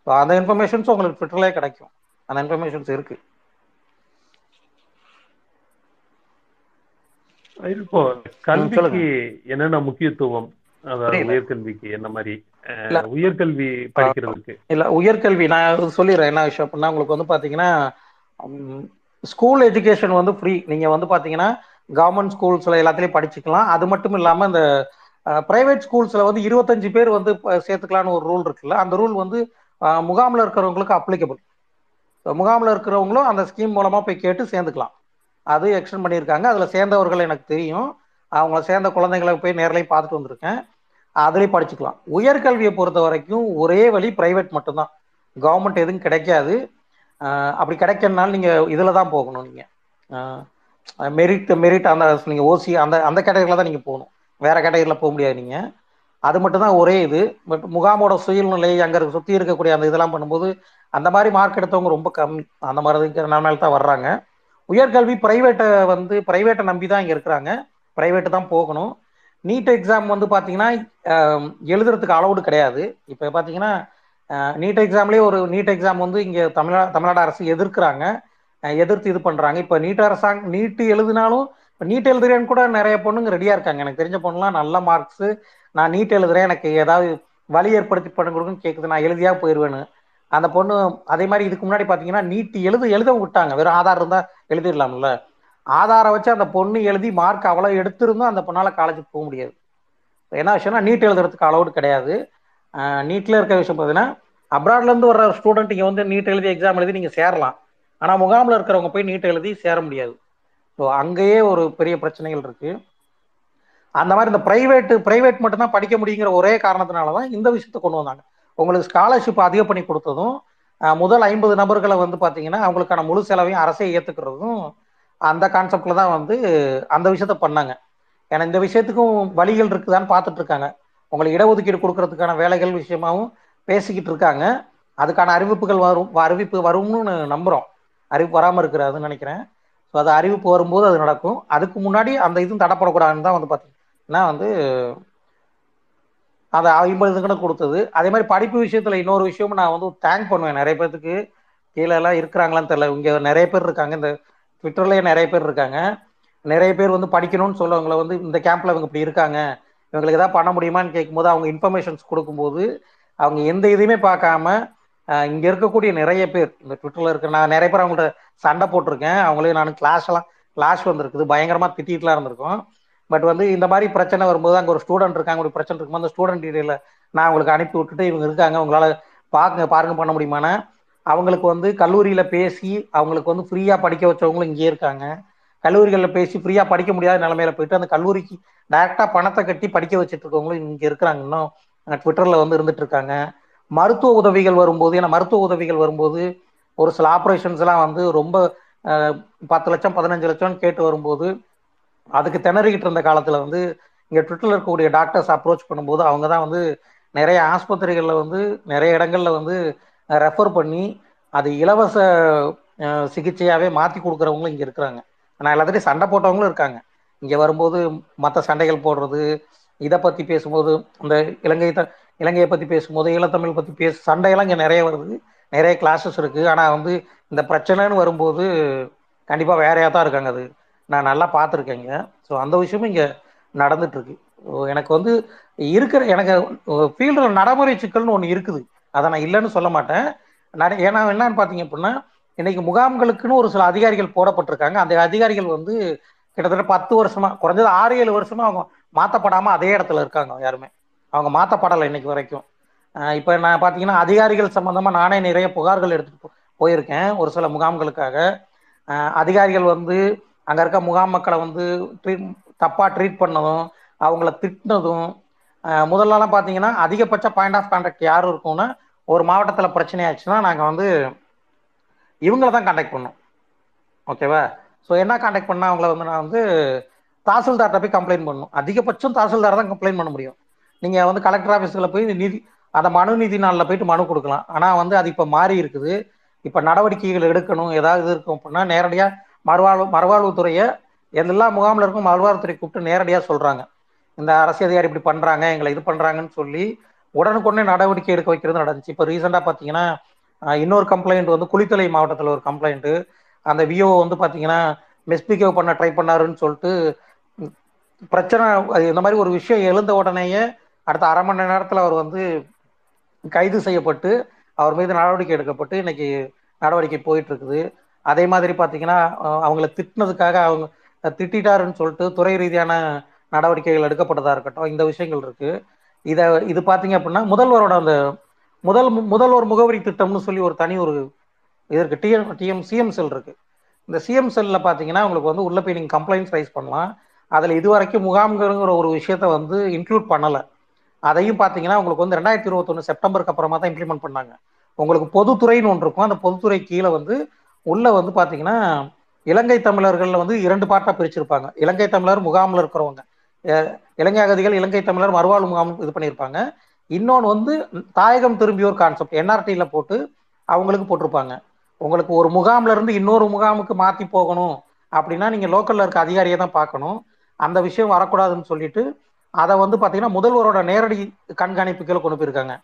C: ஸோ அந்த இன்ஃபர்மேஷன்ஸ் உங்களுக்கு ட்விட்டர்லேயே கிடைக்கும். அந்த இன்ஃபர்மேஷன்ஸ் இருக்குது
D: இப்போ கல்விக்கு. என்னென்ன முக்கியத்துவம். உயர்கல்விக்கு என்ன மாதிரி. உயர்கல்வி படிக்கிறதுக்கு.
C: இல்ல உயர்கல்வி. நான் சொல்லிடுறேன். என்ன விஷயம் அப்படின்னா உங்களுக்கு வந்து பாத்தீங்கன்னா ஸ்கூல் எஜுகேஷன் வந்து ஃப்ரீ நீங்க வந்து பாத்தீங்கன்னா கவர்மெண்ட் ஸ்கூல்ஸ்ல எல்லாத்துலயும் படிச்சுக்கலாம். அது மட்டும் இல்லாம இந்த பிரைவேட் ஸ்கூல்ஸ்ல வந்து இருபத்தஞ்சு பேர் வந்து சேர்த்துக்கலாம்னு ஒரு ரூல் இருக்குல்ல? அந்த ரூல் வந்து முகாம்ல இருக்கிறவங்களுக்கு அப்ளிகபிள் முகாம்ல இருக்கிறவங்களும் அந்த ஸ்கீம் மூலமா போய் கேட்டு சேர்ந்துக்கலாம். அது எக்ஸ்டெண்ட் பண்ணியிருக்காங்க. அதில் சேர்ந்தவர்கள் எனக்கு தெரியும். அவங்கள சேர்ந்த குழந்தைங்களை போய் நேரிலையும் பார்த்துட்டு வந்திருக்கேன். அதுலேயும் படிச்சுக்கலாம். உயர்கல்வியை பொறுத்த வரைக்கும் ஒரே வழி பிரைவேட் மட்டும்தான். கவர்மெண்ட் எதுவும் கிடைக்காது. அப்படி கிடைக்கணும்னாலும் நீங்கள் இதில் தான் போகணும் நீங்கள் மெரிட் மெரிட் அந்த நீங்கள் ஓசி அந்த அந்த கேட்டகரியில் தான் நீங்கள் போகணும். வேறு கேட்டகரியில் போக முடியாது நீங்கள் அது மட்டும் தான் ஒரே இது. பட் முகாமோட சூழ்நிலை அங்கே இருக்க- சுற்றி இருக்கக்கூடிய அந்த இதெல்லாம் பண்ணும்போது அந்த மாதிரி மார்க் எடுத்தவங்க ரொம்ப கம்மி. அந்த மாதிரி இருக்கிற நிலைமையில தான் வர்றாங்க. உயர்கல்வி பிரைவேட்டை வந்து பிரைவேட்டை நம்பி தான் இங்கே இருக்கிறாங்க. பிரைவேட்டு தான் போகணும். நீட் எக்ஸாம் வந்து பார்த்தீங்கன்னா எழுதுறதுக்கு அளவுடு கிடையாது. இப்போ பார்த்தீங்கன்னா நீட் எக்ஸாம்லேயே ஒரு நீட் எக்ஸாம் வந்து இங்கே தமிழ்நா தமிழ்நாடு அரசு எதிர்க்கிறாங்க. எதிர்த்து இது பண்ணுறாங்க இப்போ நீட் அரசாங்கம் நீட்டு எழுதினாலும் இப்போ நீட் எழுதுறேன்னு கூட நிறைய பொண்ணுங்க ரெடியாக இருக்காங்க. எனக்கு தெரிஞ்ச பொண்ணுலாம் நல்ல மார்க்ஸு நான் நீட் எழுதுறேன். எனக்கு ஏதாவது வழி ஏற்படுத்தி பண்ண கொடுக்குன்னு கேட்குது நான் எழுதியாக போயிடுவேன்னு அந்த பொண்ணு அதே மாதிரி இதுக்கு முன்னாடி பார்த்தீங்கன்னா நீட் எழுத எழுத விட்டாங்க. வெறும் ஆதார் இருந்தால் எழுதிடலாம்ல ஆதாரை வச்சு அந்த பொண்ணு எழுதி மார்க் அவ்வளோ எடுத்திருந்தும் அந்த பொண்ணால் காலேஜுக்கு போக முடியாது. என்ன விஷயம்னா நீட் எழுதுறதுக்கு அளவுடு கிடையாது. நீட்டில் இருக்க விஷயம் பார்த்தீங்கன்னா அப்ராட்லேருந்து வர்ற ஸ்டூடெண்ட் இங்கே வந்து நீட் எழுதி எக்ஸாம் எழுதி நீங்கள் சேரலாம். ஆனால் முகாமில் இருக்கிறவங்க போய் நீட் எழுதி சேர முடியாது. ஸோ அங்கேயே ஒரு பெரிய பிரச்சனைகள் இருக்கு. அந்த மாதிரி இந்த பிரைவேட் பிரைவேட் மட்டும்தான் படிக்க முடியுங்கிற ஒரே காரணத்தினால தான் இந்த விஷயத்தை கொண்டு வந்தாங்க. உங்களுக்கு ஸ்காலர்ஷிப் அதிக பண்ணி கொடுத்ததும் முதல் ஐம்பது நபர்களை வந்து பார்த்தீங்கன்னா அவங்களுக்கான முழு செலவையும் அரசே ஏற்றுக்கிறதும் அந்த கான்செப்ட்ல தான் வந்து அந்த விஷயத்த பண்ணாங்க. ஏன்னா இந்த விஷயத்துக்கும் வழிகள் இருக்குதான்னு பார்த்துட்டு இருக்காங்க. உங்களுக்கு இடஒதுக்கீடு கொடுக்கறதுக்கான வேலைகள் விஷயமாவும் பேசிக்கிட்டு இருக்காங்க. அதுக்கான அறிவிப்புகள் வரும் அறிவிப்பு வரும்னு நம்புகிறோம் அறிவிப்பு வராமல் இருக்கிறாதுன்னு நினைக்கிறேன். ஸோ அது அறிவிப்பு வரும்போது அது நடக்கும். அதுக்கு முன்னாடி அந்த இதுவும் தடப்படக்கூடாதுன்னு தான் வந்து பார்த்தீங்கன்னா வந்து அதை ஐம்பது கணக்கு கொடுத்தது. அதே மாதிரி படிப்பு விஷயத்துல இன்னொரு விஷயமும் நான் வந்து தேங்க் பண்ணுவேன். நிறைய பேர்த்துக்கு கீழே எல்லாம் இருக்கிறாங்களான்னு தெரியல. இங்க நிறைய பேர் இருக்காங்க. இந்த ட்விட்டர்லயே நிறைய பேர் இருக்காங்க. நிறைய பேர் வந்து படிக்கணும்னு சொல்லவங்கள வந்து இந்த கேம்ப்ல இவங்க இப்படி இருக்காங்க. இவங்களுக்கு ஏதாவது பண்ண முடியுமான்னு கேட்கும்போது அவங்க இன்ஃபர்மேஷன்ஸ் கொடுக்கும்போது அவங்க எந்த இதையுமே பார்க்காம இங்க இருக்கக்கூடிய நிறைய பேர் இந்த ட்விட்டர்ல இருக்க நான் நிறைய பேர் அவங்கள்ட்ட சண்டை போட்டிருக்கேன். அவங்களே நான் கிளாஸ் எல்லாம் கிளாஸ் வந்திருக்குது. பயங்கரமா திட்டிட்டுலாம் இருந்திருக்கோம். பட் வந்து இந்த மாதிரி பிரச்சனை வரும்போது அங்கே ஒரு ஸ்டூடெண்ட் இருக்காங்க ஒரு பிரச்சனை இருக்கும்போது அந்த ஸ்டூடெண்ட் டீடைல நான் உங்களுக்கு அனுப்பி விட்டுட்டு இவங்க இருக்காங்க உங்களால பாருங்க பாருங்க பண்ண முடியுமானா அவங்களுக்கு வந்து கல்லூரியில பேசி அவங்களுக்கு வந்து ஃப்ரீயா படிக்க வச்சவங்களும் இங்கேயே இருக்காங்க. கல்லூரிகளில் பேசி ஃப்ரீயா படிக்க முடியாத நிலைமையில போயிட்டு அந்த கல்லூரிக்கு டைரக்டா பணத்தை கட்டி படிக்க வச்சுட்டு இருக்கவங்களும் இங்க இருக்கிறாங்க. இன்னும் ட்விட்டரில் ட்விட்டர்ல வந்து இருந்துட்டு இருக்காங்க. மருத்துவ உதவிகள் வரும்போது ஏன்னா மருத்துவ உதவிகள் வரும்போது ஒரு சில ஆப்ரேஷன்ஸ் எல்லாம் வந்து ரொம்ப பத்து லட்சம் பதினஞ்சு லட்சம்னு கேட்டு வரும்போது அதுக்கு திணறிக்கிட்டு இருந்த காலத்துல வந்து இங்க ட்விட்டர்ல இருக்கக்கூடிய டாக்டர்ஸ் அப்ரோச் பண்ணும்போது அவங்க தான் வந்து நிறைய ஆஸ்பத்திரிகள்ல வந்து நிறைய இடங்கள்ல வந்து ரெஃபர் பண்ணி அது இலவச சிகிச்சையாகவே சிகிச்சையாவே மாத்தி கொடுக்குறவங்களும் இங்க இருக்கிறாங்க. நான் எல்லாத்தையும் சண்டை போட்டவங்களும் இருக்காங்க. இங்க வரும்போது மற்ற சண்டைகள் போடுறது இதை பத்தி பேசும்போது இந்த இலங்கை த இலங்கையை பத்தி பேசும்போது ஈழத்தமிழ் பத்தி பேச சண்டையெல்லாம் இங்க நிறைய வருது. நிறைய கிளாஸஸ் இருக்கு. ஆனா வந்து இந்த பிரச்சனைன்னு வரும்போது கண்டிப்பா வேறையா தான் இருக்காங்க அது. நான் நல்லா பார்த்துருக்கேங்க. ஸோ அந்த விஷயமும் இங்கே நடந்துட்டு இருக்கு எனக்கு வந்து இருக்கிற எனக்கு ஃபீல்டில் நடைமுறை சிக்கல்னு ஒன்று இருக்குது. அதை நான் இல்லைன்னு சொல்ல மாட்டேன். நட ஏன்னா என்னன்னு பார்த்தீங்க அப்படின்னா இன்னைக்கு முகாம்களுக்குன்னு ஒரு சில அதிகாரிகள் போடப்பட்டிருக்காங்க. அந்த அதிகாரிகள் வந்து கிட்டத்தட்ட பத்து வருஷமா குறைஞ்சது ஆறு ஏழு வருஷமா அவங்க மாற்றப்படாமல் அதே இடத்துல இருக்காங்க யாருமே. அவங்க மாற்றப்படலை இன்னைக்கு வரைக்கும். இப்போ நான் பார்த்தீங்கன்னா அதிகாரிகள் சம்மந்தமாக நானே நிறைய புகார்கள் எடுத்துட்டு போயிருக்கேன் ஒரு சில முகாம்களுக்காக. அதிகாரிகள் வந்து அங்கே இருக்க முகாம் மக்களை வந்து ட்ரீட் தப்பாக ட்ரீட் பண்ணதும் அவங்கள திட்டினதும் முதல்லலாம் பார்த்தீங்கன்னா அதிகபட்ச பாயிண்ட் ஆஃப் கான்டாக்ட் யார் இருக்கும்னா ஒரு மாவட்டத்தில் பிரச்சனை ஆச்சுன்னா நாங்கள் வந்து இவங்கள தான் கான்டாக்ட் பண்ணோம். ஓகேவா ஸோ என்ன கான்டாக்ட் பண்ணால் அவங்கள வந்து நான் வந்து தாசில்தார்கிட்ட போய் கம்ப்ளைண்ட் பண்ணணும். அதிகபட்சம் தாசில்தார் தான் கம்ப்ளைண்ட் பண்ண முடியும். நீங்கள் வந்து கலெக்டர் ஆஃபீஸில் போய் நிதி அந்த மனு நிதி நாளில் போயிட்டு மனு கொடுக்கலாம். ஆனால் வந்து அது இப்போ மாறி இருக்குது. இப்போ நடவடிக்கைகள் எடுக்கணும் ஏதாவது இருக்கும் அப்படின்னா நேரடியாக மறுவாழ்வு மறுவாழ்வுத்துறையை எல்லா முகாமில் இருக்கும் மறுவாழ்வுத்துறை கூப்பிட்டு நேரடியாக சொல்கிறாங்க இந்த அரசு அதிகாரி இப்படி பண்ணுறாங்க எங்களை இது பண்ணுறாங்கன்னு சொல்லி உடனுக்குடனே நடவடிக்கை எடுக்க வைக்கிறது நடந்துச்சு. இப்போ ரீசெண்டாக பார்த்தீங்கன்னா இன்னொரு கம்ப்ளைண்ட் வந்து குளித்தலை மாவட்டத்தில் ஒரு கம்ப்ளைண்ட்டு அந்த விஓ வந்து பார்த்தீங்கன்னா மிஸ்பிகேவ் பண்ண ட்ரை பண்ணாருன்னு சொல்லிட்டு பிரச்சனை இந்த மாதிரி ஒரு விஷயம் எழுந்த உடனேயே அடுத்த அரை மணி நேரத்தில் அவர் வந்து கைது செய்யப்பட்டு அவர் மீது நடவடிக்கை எடுக்கப்பட்டு இன்னைக்கு நடவடிக்கை போயிட்டு இருக்குது. அதே மாதிரி பார்த்தீங்கன்னா அவங்கள திட்டினதுக்காக அவங்க திட்டாருன்னு சொல்லிட்டு துறை ரீதியான நடவடிக்கைகள் எடுக்கப்பட்டதா இருக்கட்டும் இந்த விஷயங்கள் இருக்கு. இதை இது பார்த்தீங்க அப்படின்னா முதல்வரோட அந்த முதல் முதல்வர் முகவரி திட்டம்னு சொல்லி ஒரு தனி ஒரு இது இருக்கு. டிஎம் டிஎம் சிஎம் செல் இருக்கு. இந்த சிஎம் செல்லில் பார்த்தீங்கன்னா உங்களுக்கு வந்து உள்ள போய் நீங்கள் கம்ப்ளைண்ட்ஸ் ரைஸ் பண்ணலாம். அதில் இது வரைக்கும் முகாம்ங்கிற ஒரு விஷயத்த வந்து இன்க்ளூட் பண்ணலை. அதையும் பார்த்தீங்கன்னா உங்களுக்கு வந்து ரெண்டாயிரத்தி இருபத்தொன்று செப்டம்பருக்கு அப்புறமா தான் இம்ப்ளிமெண்ட் பண்ணாங்க. உங்களுக்கு பொதுத்துறைன்னு ஒன்று இருக்கும். அந்த பொதுத்துறை கீழே வந்து உள்ள வந்து பார்த்தீங்கன்னா இலங்கை தமிழர்களில் வந்து இரண்டு பாட்டா பிரிச்சிருப்பாங்க. இலங்கை தமிழர் முகாமில் இருக்கிறவங்க. இலங்கை அகதிகள் இலங்கை தமிழர் மறுவாழ் முகாம் இது பண்ணியிருப்பாங்க இன்னொன்று வந்து தாயகம் திரும்பியோர் கான்செப்ட் என்ஆர்டியில் போட்டு அவங்களுக்கு போட்டிருப்பாங்க. உங்களுக்கு ஒரு முகாம்ல இருந்து இன்னொரு முகாமுக்கு மாற்றி போகணும் அப்படின்னா நீங்கள் லோக்கலில் இருக்க அதிகாரியை தான் பார்க்கணும். அந்த விஷயம் வரக்கூடாதுன்னு சொல்லிட்டு அதை வந்து பார்த்தீங்கன்னா முதல்வரோட நேரடி கண்காணிப்பு கீழே கொண்டு போயிருக்காங்க.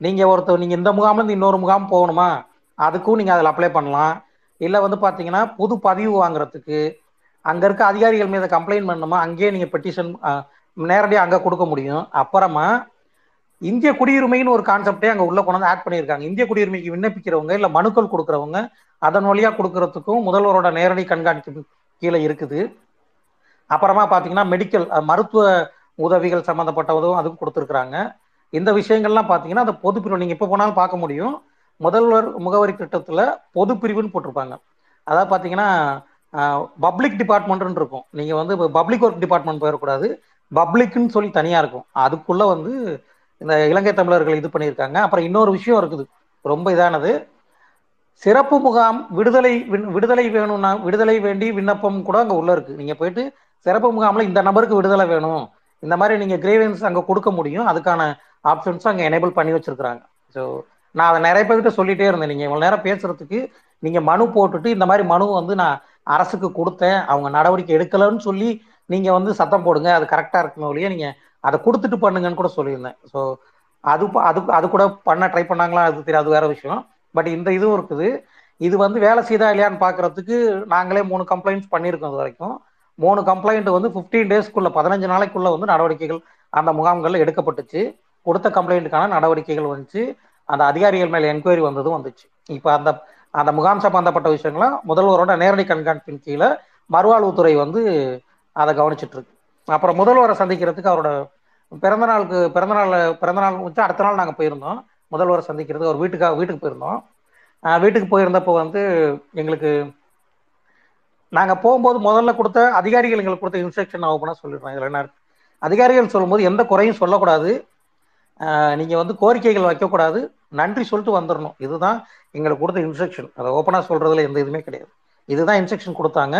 C: நீங்கள் ஒருத்தர் நீங்கள் இந்த முகாம்லேருந்து இன்னொரு முகாம் போகணுமா? அதுக்கும் நீங்கள் அதில் அப்ளை பண்ணலாம். இல்லை வந்து பார்த்தீங்கன்னா புது பதிவு வாங்குறதுக்கு அங்கே இருக்க அதிகாரிகள் மீது கம்ப்ளைண்ட் பண்ணணுமா? அங்கேயே நீங்கள் பெட்டிஷன் நேரடியாக அங்கே கொடுக்க முடியும். அப்புறமா இந்திய குடியுரிமைன்னு ஒரு கான்செப்டே அங்கே உள்ள கொண்டு வந்து ஆட் பண்ணியிருக்காங்க. இந்திய குடியுரிமைக்கு விண்ணப்பிக்கிறவங்க இல்லை மனுக்கள் கொடுக்குறவங்க அதன் வழியாக கொடுக்கறதுக்கும் முதல்வரோட நேரடி கண்காணிப்பு கீழே இருக்குது. அப்புறமா பார்த்தீங்கன்னா மெடிக்கல் மருத்துவ உதவிகள் சம்மந்தப்பட்டதும் அதுவும் கொடுத்துருக்குறாங்க. இந்த விஷயங்கள்லாம் பார்த்தீங்கன்னா அந்த பொது நீங்கள் இப்போ போனாலும் பார்க்க முடியும். முதல்வர் முகவரி திட்டத்தில் பொது பிரிவுன்னு போட்டிருப்பாங்க. அதாவது பார்த்தீங்கன்னா பப்ளிக் டிபார்ட்மெண்ட்னு இருக்கும். நீங்கள் வந்து பப்ளிக் ஒர்க் டிபார்ட்மெண்ட் போயிடக்கூடாது பப்ளிக்னு சொல்லி தனியாக இருக்கும். அதுக்குள்ளே வந்து இந்த இலங்கை தமிழர்கள் இது பண்ணியிருக்காங்க. அப்புறம் இன்னொரு விஷயம் இருக்குது. ரொம்ப இதானது. சிறப்பு முகாம் விடுதலை விடுதலை வேணும்னா விடுதலை வேண்டி விண்ணப்பம் கூட அங்கே உள்ள இருக்கு. நீங்கள் போயிட்டு சிறப்பு முகாமில் இந்த நபருக்கு விடுதலை வேணும். இந்த மாதிரி நீங்கள் கிரேவன்ஸ் அங்கே கொடுக்க முடியும். அதுக்கான ஆப்ஷன்ஸும் அங்கே எனேபிள் பண்ணி வச்சிருக்கிறாங்க. ஸோ நான் அதை நிறைய பேர்கிட்ட சொல்லிட்டே இருந்தேன். நீங்கள் இவ்வளோ நேரம் பேசுறதுக்கு நீங்கள் மனு போட்டுட்டு இந்த மாதிரி மனு வந்து நான் அரசுக்கு கொடுத்தேன். அவங்க நடவடிக்கை எடுக்கலன்னு சொல்லி நீங்கள் வந்து சத்தம் போடுங்க. அது கரெக்டாக இருக்கணும் ஒழிய நீங்கள் அதை கொடுத்துட்டு பண்ணுங்கன்னு கூட சொல்லியிருந்தேன். ஸோ அது அது அது கூட பண்ண ட்ரை பண்ணாங்களா? அது தெரியாது வேற விஷயம். பட் இந்த இதுவும் இருக்குது. இது வந்து வேலை செய்தா இல்லையான்னு பார்க்கறதுக்கு நாங்களே மூணு கம்ப்ளைண்ட்ஸ் பண்ணியிருக்கோம் இது வரைக்கும். மூணு கம்ப்ளைண்ட் வந்து ஃபிஃப்டீன் டேஸ்க்குள்ள பதினஞ்சு நாளைக்குள்ள வந்து நடவடிக்கைகள் அந்த முகாம்களில் எடுக்கப்பட்டுச்சு. கொடுத்த கம்ப்ளைண்ட்டுக்கான நடவடிக்கைகள் வந்துச்சு. அந்த அதிகாரிகள் மேலே என்கொயரி வந்ததும் வந்துச்சு. இப்போ அந்த அந்த முகாம் சம்பந்தப்பட்ட விஷயங்கள்லாம் முதல்வரோட நேரடி கண்காணிப்பின் கீழே மறுவாழ்வுத்துறை வந்து அதை கவனிச்சிட்டு இருக்கு அப்புறம் முதல்வரை சந்திக்கிறதுக்கு அவரோட பிறந்த நாளுக்கு பிறந்த நாள் பிறந்த நாள் வச்சு அடுத்த நாள் நாங்கள் போயிருந்தோம். முதல்வரை சந்திக்கிறதுக்கு அவர் வீட்டுக்காக வீட்டுக்கு போயிருந்தோம். வீட்டுக்கு போயிருந்தப்போ வந்து எங்களுக்கு நாங்கள் போகும்போது முதல்ல கொடுத்த அதிகாரிகள் எங்களுக்கு கொடுத்த இன்ஸ்ட்ரக்ஷன் ஓப்பனாக சொல்லிடுறோம் இதில் என்ன அதிகாரிகள் சொல்லும்போது எந்த குறையும் சொல்லக்கூடாது. நீங்கள் வந்து கோரிக்கைகள் வைக்கக்கூடாது. நன்றி சொல்லிட்டு வந்துடணும் இதுதான் எங்களுக்கு கொடுத்த இன்ஸ்ட்ரக்ஷன் அதை ஓப்பனாக சொல்கிறதுல எந்த இதுவுமே கிடையாது. இதுதான் இன்ஸ்ட்ரக்ஷன் கொடுத்தாங்க.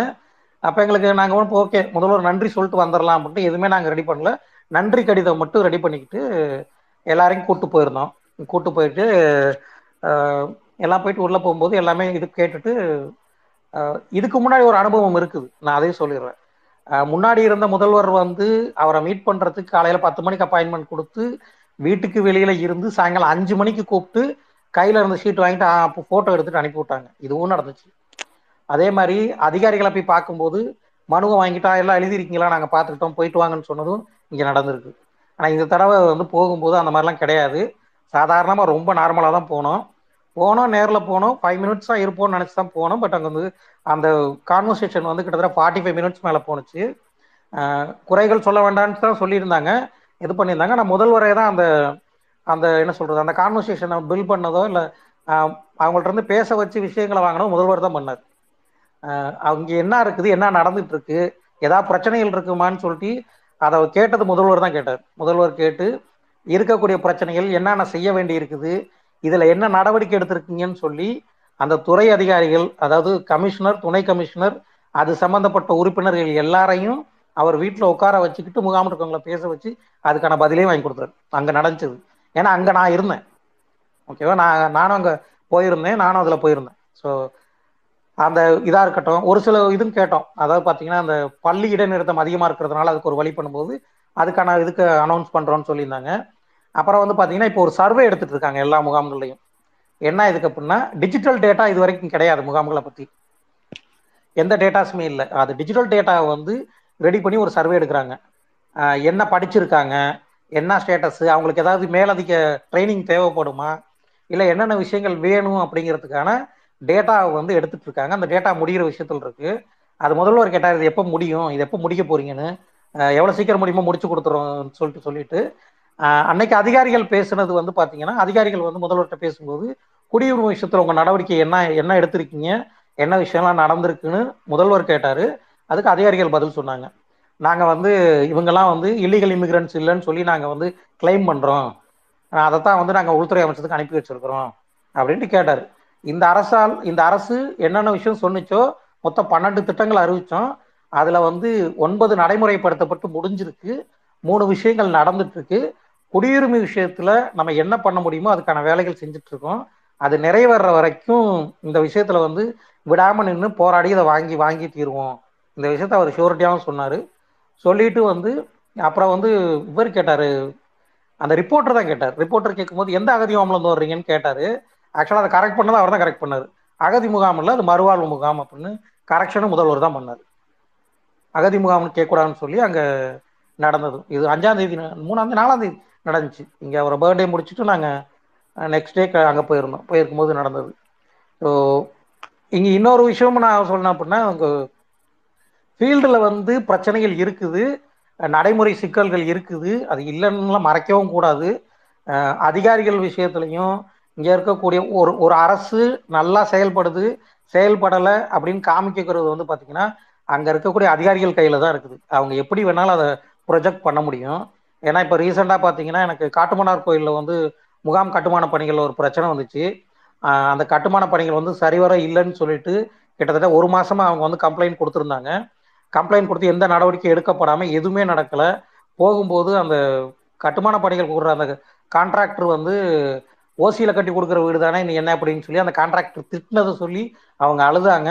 C: அப்போ எங்களுக்கு நாங்கள் வந்து ஓகே முதல்வர் நன்றி சொல்லிட்டு வந்துடலாம் அப்படின்ட்டு எதுவுமே நாங்கள் ரெடி பண்ணல. நன்றி கடிதம் மட்டும் ரெடி பண்ணிக்கிட்டு எல்லாரையும் கூப்பிட்டு போயிருந்தோம். கூப்பிட்டு போயிட்டு எல்லாம் போயிட்டு உள்ளே போகும்போது எல்லாமே இது கேட்டுட்டு இதுக்கு முன்னாடி ஒரு அனுபவம் இருக்குது. நான் அதையும் சொல்லிடுறேன். முன்னாடி இருந்த முதல்வர் வந்து அவரை மீட் பண்ணுறதுக்கு காலையில் பத்து மணிக்கு அப்பாயின்மெண்ட் கொடுத்து வீட்டுக்கு வெளியில இருந்து சாயங்காலம் அஞ்சு மணிக்கு கூப்பிட்டு கையில இருந்த ஷீட் வாங்கிட்டு அப்போ போட்டோ எடுத்துட்டு அனுப்பி விட்டாங்க. இதுவும் நடந்துச்சு. அதே மாதிரி அதிகாரிகளை போய் பார்க்கும்போது மனுவை வாங்கிட்டா? எல்லாம் எழுதிருக்கீங்களா நாங்கள் பார்த்துக்கிட்டோம். போயிட்டு வாங்கன்னு சொன்னதும் இங்கே நடந்திருக்கு. ஆனால் இந்த தடவை வந்து போகும்போது அந்த மாதிரிலாம் கிடையாது. சாதாரணமாக ரொம்ப நார்மலாக தான் போனோம். போனோம் நேரில் போனோம். ஃபைவ் மினிட்ஸ் தான் இருப்போம்னு நினச்சி தான் போனோம். பட் அங்கே வந்து அந்த கான்வர்சேஷன் வந்து கிட்டத்தட்ட ஃபார்ட்டி ஃபைவ் மினிட்ஸ் மேலே போணுச்சு. குறைகள் சொல்ல வேண்டாம்னு தான் சொல்லியிருந்தாங்க. இது பண்ணியிருந்தாங்க. நான் முதல்வரே தான் அந்த அந்த என்ன சொல்கிறது அந்த கான்வர்சேஷனை பில் பண்ணதோ இல்லை அவங்கள்ட்ட இருந்து பேச வச்சு விஷயங்களை வாங்கினோ முதல்வர் தான் பண்ணார். அவங்க என்ன இருக்குது என்ன நடந்துட்டு இருக்கு ஏதாவது பிரச்சனைகள் இருக்குமான்னு சொல்லிட்டு அதை கேட்டது முதல்வர் தான் கேட்டார். முதல்வர் கேட்டு இருக்கக்கூடிய பிரச்சனைகள் என்னென்ன செய்ய வேண்டி இருக்குது இதில் என்ன நடவடிக்கை எடுத்திருக்கீங்கன்னு சொல்லி அந்த துறை அதிகாரிகள் அதாவது கமிஷனர் துணை கமிஷனர் அது சம்பந்தப்பட்ட உறுப்பினர்கள் எல்லாரையும் அவர் வீட்டில் உட்கார வச்சுக்கிட்டு முகாம் இருக்கவங்கள பேச வச்சு அதுக்கான பதிலையும் வாங்கி கொடுத்துருவேன் அங்கே நடந்துச்சது ஏன்னா அங்கே நான் இருந்தேன். ஓகேவா நான் நானும் அங்கே போயிருந்தேன். நானும் அதில் போயிருந்தேன். ஸோ அந்த இதாக இருக்கட்டும் ஒரு சில இதுவும் கேட்டோம். அதாவது பார்த்தீங்கன்னா அந்த பள்ளி இடைநிறுத்தம் அதிகமாக இருக்கிறதுனால அதுக்கு ஒரு வழி பண்ணும்போது அதுக்கான இதுக்கு அனௌன்ஸ் பண்ணுறோன்னு சொல்லியிருந்தாங்க. அப்புறம் வந்து பார்த்தீங்கன்னா இப்போ ஒரு சர்வே எடுத்துட்டு இருக்காங்க எல்லா முகாம்கள்லையும். என்ன இதுக்கு அப்படின்னா டிஜிட்டல் டேட்டா இது வரைக்கும் கிடையாது முகாம்களை பற்றி எந்த டேட்டாஸுமே இல்லை. அது டிஜிட்டல் டேட்டாவை வந்து ரெடி பண்ணி ஒரு சர்வே எடுக்கிறாங்க. என்ன படிச்சிருக்காங்க என்ன ஸ்டேட்டஸ் அவங்களுக்கு ஏதாவது மேலதிக ட்ரைனிங் தேவைப்படுமா இல்லை என்னென்ன விஷயங்கள் வேணும் அப்படிங்கிறதுக்கான டேட்டாவை வந்து எடுத்துட்டு இருக்காங்க. அந்த டேட்டா முடிகிற விஷயத்தில் இருக்கு. அது முதல்வர் கேட்டார் இது எப்போ முடியும் இது எப்போ முடிக்க போறீங்கன்னு. எவ்வளோ சீக்கிரம் முடியுமோ முடிச்சு கொடுத்துரும் சொல்லிட்டு சொல்லிட்டு அன்னைக்கு அதிகாரிகள் பேசுனது வந்து பார்த்தீங்கன்னா அதிகாரிகள் வந்து முதல்வர்கிட்ட பேசும்போது குடியுரிமை விஷயத்தில் உங்கள் நடவடிக்கை என்ன என்ன எடுத்திருக்கீங்க என்ன விஷயம்லாம் நடந்திருக்குன்னு முதல்வர் கேட்டார். அதுக்கு அதிகாரிகள் பதில் சொன்னாங்க. நாங்கள் வந்து இவங்கெல்லாம் வந்து இல்லீகல் இமிகிரன்ஸ் இல்லைன்னு சொல்லி நாங்கள் வந்து கிளைம் பண்ணுறோம் அதைத்தான் வந்து நாங்கள் உள்துறை அமைச்சத்துக்கு அனுப்பி வச்சிருக்கிறோம் அப்படின்ட்டு கேட்டார். இந்த அரசால் இந்த அரசு என்னென்ன விஷயம் சொன்னுச்சோ மொத்தம் பன்னெண்டு திட்டங்கள் அறிவித்தோம் அதில் வந்து ஒன்பது நடைமுறைப்படுத்தப்பட்டு முடிஞ்சிருக்கு. மூணு விஷயங்கள் நடந்துட்டு இருக்கு குடியுரிமை விஷயத்துல நம்ம என்ன பண்ண முடியுமோ அதுக்கான வேலைகள் செஞ்சுட்டு இருக்கோம் அது நிறைவேற வரைக்கும் இந்த விஷயத்துல வந்து விடாம நின்று போராடி இதை வாங்கி வாங்கி தீருவோம். இந்த விஷயத்த அவர் ஷூரிட்டியாகவும் சொன்னார். சொல்லிட்டு வந்து அப்புறம் வந்து இவர் கேட்டார். அந்த ரிப்போர்ட்டர் தான் கேட்டார். ரிப்போர்ட்டர் கேட்கும்போது எந்த அகதி முகாம்ல வந்து வர்றீங்கன்னு? கேட்டார். ஆக்சுவலாக அதை கரெக்ட் பண்ணதை அவர் தான் கரெக்ட் பண்ணார். அகதி முகாம் இல்லை அது மறுவாழ்வு முகாம் அப்படின்னு கரெக்ஷனும் முதல்வர் தான் பண்ணார். அகதி முகாம்னு கேட்கக்கூடாதுன்னு சொல்லி அங்கே நடந்தது. இது அஞ்சாம் தேதி ந- மூணாம் தேதி நாலாம் தேதி நடந்துச்சு. இங்கே அவரை பர்த்டே முடிச்சுட்டு நாங்கள் நெக்ஸ்ட் டே அங்கே போயிருந்தோம். போயிருக்கும் போது நடந்தது. ஸோ இங்கே இன்னொரு விஷயமும் நான் சொல்லணும் அப்படின்னா அங்கே ஃபீல்டில் வந்து பிரச்சனைகள் இருக்குது நடைமுறை சிக்கல்கள் இருக்குது. அது இல்லைன்னுலாம் மறைக்கவும் கூடாது. அதிகாரிகள் விஷயத்துலையும் இங்கே இருக்கக்கூடிய ஒரு ஒரு அரசு நல்லா செயல்படுது செயல்படலை அப்படின்னு காமிக்கிறது வந்து பார்த்தீங்கன்னா அங்கே இருக்கக்கூடிய அதிகாரிகள் கையில் தான் இருக்குது. அவங்க எப்படி வேணாலும் அதை ப்ரொஜெக்ட் பண்ண முடியும். ஏன்னா இப்போ ரீசெண்டாக பார்த்தீங்கன்னா எனக்கு காட்டுமன்னார் கோயிலில் வந்து முகாம் கட்டுமான பணிகள் ஒரு பிரச்சனை வந்துச்சு. அந்த கட்டுமான பணிகள் வந்து சரிவர இல்லைன்னு சொல்லிட்டு கிட்டத்தட்ட ஒரு மாசமா அவங்க வந்து கம்ப்ளைண்ட் கொடுத்துருந்தாங்க. கம்ப்ளைண்ட் கொடுத்து எந்த நடவடிக்கை எடுக்கப்படாமல் எதுவுமே நடக்கலை. போகும்போது அந்த கட்டுமான பணிகள் கொடுக்குற அந்த கான்ட்ராக்டர் வந்து ஓசியில் கட்டி கொடுக்குற வீடு தானே நீ என்ன அப்படின்னு சொல்லி அந்த கான்ட்ராக்டர் திட்டினதை சொல்லி அவங்க அழுதாங்க.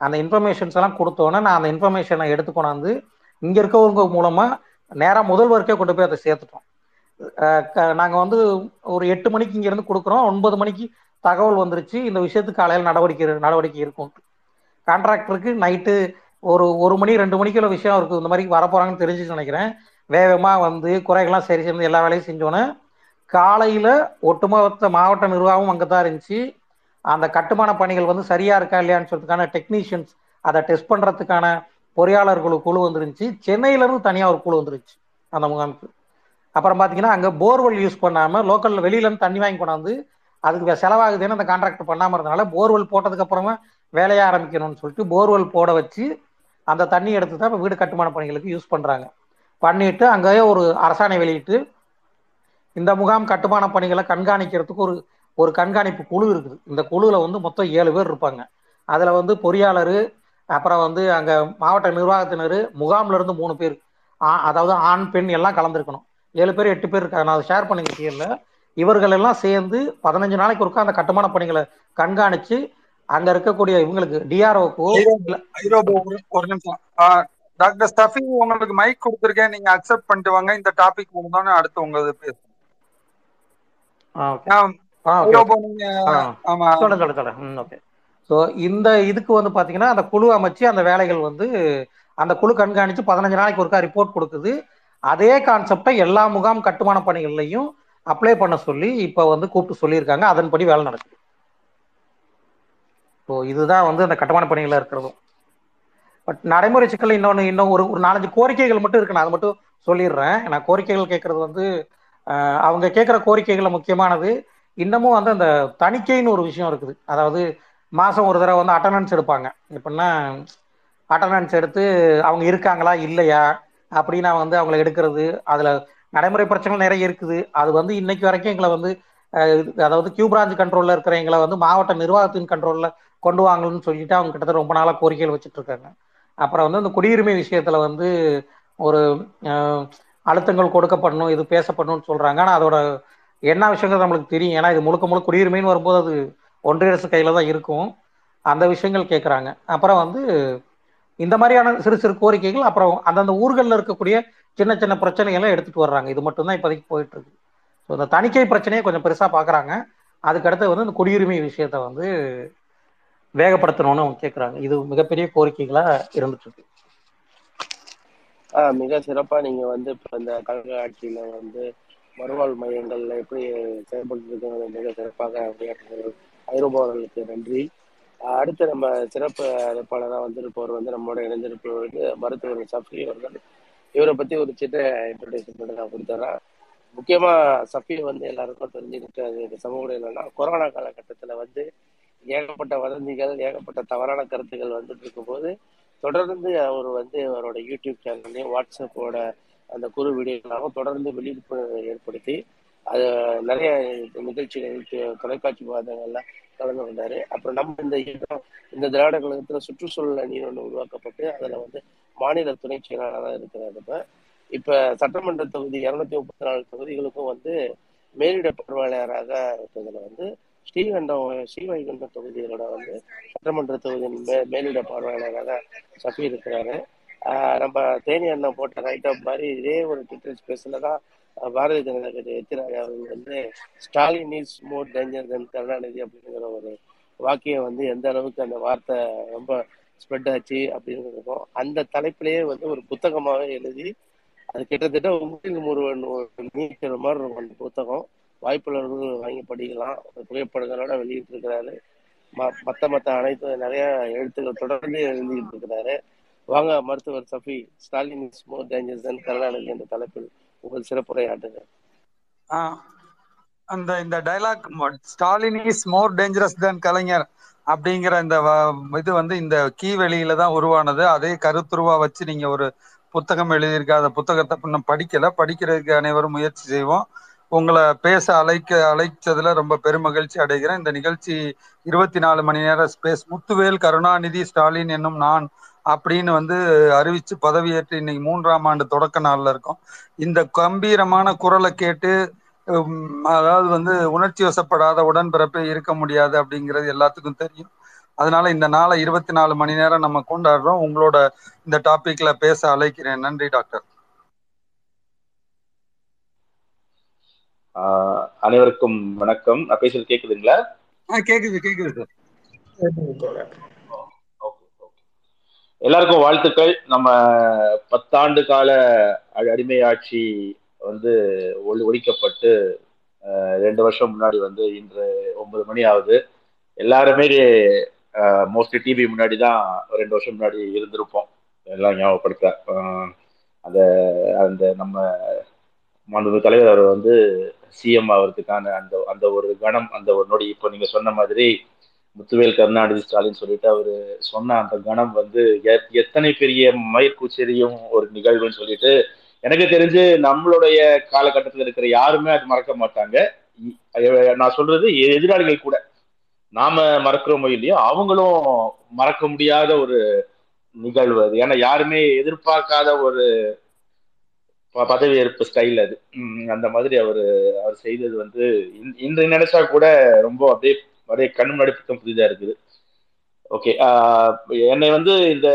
C: அந்த இன்ஃபர்மேஷன்ஸ் எல்லாம் கொடுத்தோன்னே நான் அந்த இன்ஃபர்மேஷனை எடுத்து கொண்டாந்து இங்கே இருக்கவங்க மூலமாக நேராக முதல்வருக்கே கொண்டு போய் அதை சேர்த்துட்டோம். நாங்கள் வந்து ஒரு எட்டு மணிக்கு இங்கேருந்து கொடுக்குறோம். ஒன்பது மணிக்கு தகவல் வந்துருச்சு. இந்த விஷயத்துக்கு காலையில் நடவடிக்கை நடவடிக்கை இருக்கும். கான்ட்ராக்டருக்கு நைட்டு ஒரு ஒரு மணி ரெண்டு மணிக்குள்ள விஷயம் இருக்குது இந்த மாதிரி வரப்போறாங்கன்னு தெரிஞ்சு நினைக்கிறேன். வேகமாக வந்து குறைகள்லாம் சரி செஞ்சு எல்லா வேலையும் செஞ்சோன்னே காலையில் ஒட்டுமொத்த மாவட்ட நிர்வாகம் அங்கே தான் இருந்துச்சு. அந்த கட்டுமான பணிகள் வந்து சரியா இருக்கா இல்லையான்னு சொல்றதுக்கான டெக்னீஷியன்ஸ் அதை டெஸ்ட் பண்றதுக்கான பொறியாளர்கள் குழு வந்துருந்துச்சு. சென்னையில இருந்து தனியா ஒரு குழு வந்துருச்சு அந்த முகாமுக்கு. அப்புறம் பாத்தீங்கன்னா அங்க போர்வெல் யூஸ் பண்ணாம லோக்கல்ல வெளியில இருந்து தண்ணி வாங்கி கொண்டாந்து அதுக்கு செலவாகுதுன்னு அந்த கான்ட்ராக்ட் பண்ணாம இருந்தனால போர்வெல் போட்டதுக்கு அப்புறமா வேலையை ஆரம்பிக்கணும்னு சொல்லிட்டு போர்வெல் போட வச்சு அந்த தண்ணி எடுத்து தான் இப்போ வீடு கட்டுமான பணிகளுக்கு யூஸ் பண்றாங்க. பண்ணிட்டு அங்கேயே ஒரு அரசாணை வெளியிட்டு இந்த முகாம் கட்டுமான பணிகளை கண்காணிக்கிறதுக்கு ஒரு ஒரு கண்காணிப்பு குழு இருக்குது. இந்த குழுவில் வந்து மொத்தம் ஏழு பேர் இருப்பாங்க. அதில் வந்து பொறியாளர் அப்புறம் வந்து அங்கே மாவட்ட நிர்வாகத்தினர் முகாம்ல இருந்து மூணு பேர். ஆ- அதாவது ஆண் பெண் எல்லாம் கலந்துருக்கணும். ஏழு பேர் எட்டு பேர் இருக்காங்க. நான் அதை ஷேர் பண்ணிக்கிட்டே இவர்கள் எல்லாம் சேர்ந்து பதினஞ்சு நாளைக்கு ஒருக்கா அந்த கட்டுமான பணிகளை கண்காணித்து அங்க இருக்கக்கூடிய இவங்களுக்கு டிஆர்ஓக்கோ
F: ஒரு நிமிஷம். டாக்டர் ஸ்டஃபி உங்களுக்கு மைக் கொடுத்துருக்கேன். நீங்க அக்செப்ட் பண்ணிட்டு வாங்க. இந்த டாபிக் முடிந்தோடனே அடுத்து உங்களது பேசுங்க ஆஹ் ஐரோபா நீங்க ஆமா.
C: சொல்ல சொல்ல சொல்ல ம் ஓகே ஸோ இந்த இதுக்கு வந்து பார்த்தீங்கன்னா அந்த குழு அமைச்சு அந்த வேலைகள் வந்து அந்த குழு கண்காணிச்சு பதினஞ்சு நாளைக்கு ஒருக்கா ரிப்போர்ட் கொடுக்குது. அதே கான்செப்டை எல்லா முகாம் கட்டுமான பணிகள்லையும் அப்ளை பண்ண சொல்லி இப்போ வந்து கூப்பிட்டு சொல்லியிருக்காங்க. அதன்படி வேலை நடக்குது. ஸோ இதுதான் வந்து அந்த கட்டுமான பணிகளில் இருக்கிறதும். பட் நடைமுறை சிக்கல் இன்னொன்று இன்னும் ஒரு ஒரு நாலஞ்சு கோரிக்கைகள் மட்டும் இருக்கு. நான் அதை மட்டும் சொல்லிடுறேன். நான் கோரிக்கைகள் கேட்கறது வந்து அவங்க கேட்குற கோரிக்கைகளில் முக்கியமானது இன்னமும் வந்து அந்த தணிக்கைன்னு ஒரு விஷயம் இருக்குது. அதாவது மாதம் ஒரு தடவை வந்து அட்டண்டன்ஸ் எடுப்பாங்க. எப்படின்னா அட்டண்டன்ஸ் எடுத்து அவங்க இருக்காங்களா இல்லையா அப்படின்னா வந்து அவங்கள எடுக்கிறது அதில் நடைமுறை பிரச்சனைகள் நிறைய இருக்குது. அது வந்து இன்னைக்கு வரைக்கும் எங்களை வந்து அதாவது கியூ பிரான்ச் கண்ட்ரோலில் இருக்கிறவங்களை வந்து மாவட்ட நிர்வாகத்தின் கண்ட்ரோலில் கொண்டு வாங்கணும்னு சொல்லிட்டு அவங்க கிட்டத்தட்ட ரொம்ப நாளாக கோரிக்கைகள் வச்சுட்டு இருக்காங்க. அப்புறம் வந்து அந்த குடியுரிமை விஷயத்துல வந்து ஒரு அழுத்தங்கள் கொடுக்கப்படணும் இது பேசப்படணும்னு சொல்றாங்க. ஆனால் அதோட என்ன விஷயங்கள் நம்மளுக்கு தெரியும்? ஏன்னா இது முழுக்க முழுக்க குடியுரிமைன்னு வரும்போது அது ஒன்றிய அரசு கையில தான் இருக்கும். அந்த விஷயங்கள் கேட்குறாங்க அப்புறம் வந்து இந்த மாதிரியான சிறு சிறு கோரிக்கைகள் அப்புறம் அந்தந்த ஊர்களில் இருக்கக்கூடிய சின்ன சின்ன பிரச்சனைகளை எடுத்துட்டு வர்றாங்க. இது மட்டும்தான் இப்போதைக்கு போயிட்டு இருக்கு. ஸோ இந்த தணிக்கை பிரச்சனையை கொஞ்சம் பெருசா பார்க்குறாங்க அதுக்கடுத்து வந்து இந்த குடியுரிமை விஷயத்த வந்து வேகப்படுத்தணும்னு அவங்க கேட்குறாங்க இது மிகப்பெரிய கோரிக்கைகளா இருந்துட்டு இருக்கு
G: ஆஹ் மிக சிறப்பா நீங்க வந்து இப்போ இந்த கழக ஆட்சியில வந்து மறுவாழ் மையங்கள்ல எப்படி செயல்பட்டு இருக்கிறது மிக சிறப்பாக உரையாற்றுகிறார்கள் ஐரோப்பாவர்களுக்கு நன்றி. அடுத்து நம்ம சிறப்பு அழைப்பாளராக வந்திருப்பவர் வந்து நம்மளோட இணைந்திருப்பவர் வந்து மருத்துவர் சஃப்ரி அவர்கள். இவரை பத்தி ஒரு சின்ன இன்ட்ரடக்ஷன் பண்ணி நான் கொடுத்துறேன். முக்கியமா சஃபி வந்து எல்லாருக்கும் தெரிஞ்சுக்கிட்ட சமூக என்னன்னா கொரோனா காலகட்டத்துல வந்து ஏகப்பட்ட வதந்திகள் ஏகப்பட்ட தவறான கருத்துக்கள் வந்துட்டு இருக்கும்போது தொடர்ந்து அவர் வந்து அவரோட யூடியூப் சேனல்லையும் வாட்ஸ்அப்போட அந்த குறு வீடியோக்களாகவும் தொடர்ந்து விழிப்புணர்வு ஏற்படுத்தி அது நிறைய நிகழ்ச்சிகள் தொலைக்காட்சி வாதங்கள்ல கலந்து கொண்டாரு. அப்புறம் நம்ம இந்த இயக்கம் இந்த திராவிட கழகத்துல சுற்றுச்சூழல் அணி ஒன்று உருவாக்கப்பட்டு அதுல வந்து மாநில துணை செயலாளராக இருக்கிறார் இப்ப. இப்ப சட்டமன்ற தொகுதி இருநூத்தி முப்பத்தி நாலு தொகுதிகளுக்கும் வந்து மேலிட பார்வையாளராக இருக்கிறதுல வந்து ஸ்ரீகண்டம் ஸ்ரீவைகுண்டம் தொகுதிகளோட வந்து சட்டமன்ற தொகுதியின் மே மேலிட பார்வையாளராக சஃபி இருக்கிறாரு. நம்ம தேனி அண்ணன் போட்ட ரைட்டப் மாதிரி இதே ஒரு ட்விட்டர் ஸ்பேஸ்ல தான் பாரதிய ஜனதா கட்சி எத்திராஜா அவர்கள் வந்து Stalin is more danger than Karunanidhi அப்படிங்கிற ஒரு வாக்கியம் வந்து எந்த அளவுக்கு அந்த வார்த்தை ரொம்ப ஸ்ப்ரெட் ஆச்சு அப்படின்னு இருக்கும் அந்த தலைப்பிலேயே வந்து ஒரு புத்தகமாகவே எழுதி அது கிட்டத்தட்ட உங்களுக்கு ஒரு நீக்கிற மாதிரி இருக்கும் அந்த புத்தகம் வாய்ப்புள்ளவர்கள் வாங்கி படிக்கலாம். புகைப்படங்களோட வெளியிட்டு இருக்கிறாரு ம- மத்த மத்த அனைத்து நிறைய எழுத்துக்கள் தொடர்ந்து எழுதிட்டு இருக்கிறாரு. வாங்க மருத்துவர் Safi Stalin is more dangers than Karunanidhi என்ற தலைப்பில் உங்கள் சிறப்புரையாட்டுங்க
F: ஆஹ் அந்த இந்த dialogue Stalin is more dangerous than Kalaignar அப்படிங்கிற இந்த இது வந்து இந்த கீ வெளியில தான் உருவானது. அதே கருத்துருவா வச்சு நீங்க ஒரு புத்தகம் எழுதியிருக்க அந்த புத்தகத்தை இன்னும் படிக்கல. படிக்கிறதுக்கு அனைவரும் முயற்சி செய்வோம். உங்களை பேச அழைக்க அழைச்சதுல ரொம்ப பெருமகிழ்ச்சி அடைகிறேன். இந்த நிகழ்ச்சி இருபத்தி நாலு மணி நேர ஸ்பேஸ் முத்துவேல் கருணாநிதி ஸ்டாலின் என்னும் நான் அப்படின்னு வந்து அறிவிச்சு பதவியேற்று இன்னைக்கு மூன்றாம் ஆண்டு தொடக்க நாள்ல இருக்கும். இந்த கம்பீரமான குரலை கேட்டு அதாவது வந்து உணர்ச்சி வசப்படாத உடன்பிறப்பே இருக்க முடியாது அப்படிங்கிறது எல்லாத்துக்கும் தெரியும். அதனால இந்த நாளை இருபத்தி நாலு மணி நேரம் நம்ம கொண்டாடுறோம். உங்களோட இந்த டாபிக்ல பேச அழைக்கிறேன். நன்றி டாக்டர்.
H: அனைவருக்கும் வணக்கம். நான் பேசுறது கேக்குதுங்களா?
F: கேக்குது கேக்குது சார்.
H: எல்லாருக்கும் வாழ்த்துக்கள். நம்ம பத்தாண்டு கால அடி- அடிமை ஆட்சி வந்து ஒளி ஒழிக்கப்பட்டு ரெண்டு வருஷம் முன்னாடி வந்து இன்று ஒன்பது மணி ஆகுது. எல்லாருமே மோஸ்ட்லி டிவி முன்னாடி தான் ரெண்டு வருஷம் முன்னாடி இருந்திருப்போம். எல்லாம் ஞாபகப்படுத்த அந்த அந்த நம்ம மாண்பு தலைவர் அவர் வந்து சிஎம் ஆகிறதுக்கான அந்த அந்த ஒரு கணம் அந்த ஒரு நொடி. இப்போ நீங்க சொன்ன மாதிரி முத்துவேல் கருணாநிதி ஸ்டாலின் சொல்லிட்டு அவர் சொன்ன அந்த கணம் வந்து எத்தனை பெரிய மயிர்கூச்செறியும் ஒரு நிகழ்வுன்னு சொல்லிட்டு எனக்கு தெரிஞ்சு நம்மளுடைய காலகட்டத்தில் இருக்கிற யாருமே அது மறக்க மாட்டாங்க. நான் சொல்றது எதிராளிகள் கூட. நாம மறக்கிறோமோ இல்லையோ அவங்களும் மறக்க முடியாத ஒரு நிகழ்வு அது. ஏன்னா யாருமே எதிர்பார்க்காத ஒரு ப- பதவியேற்பு ஸ்டைல் அது. அந்த மாதிரி அவர் அவர் செய்தது வந்து இன்- இன்று நினைச்சா கூட ரொம்ப அப்படியே அப்படியே கண் முன்னாடி புத்தம் புதிதா இருக்குது. ஓகே என்னை வந்து இந்த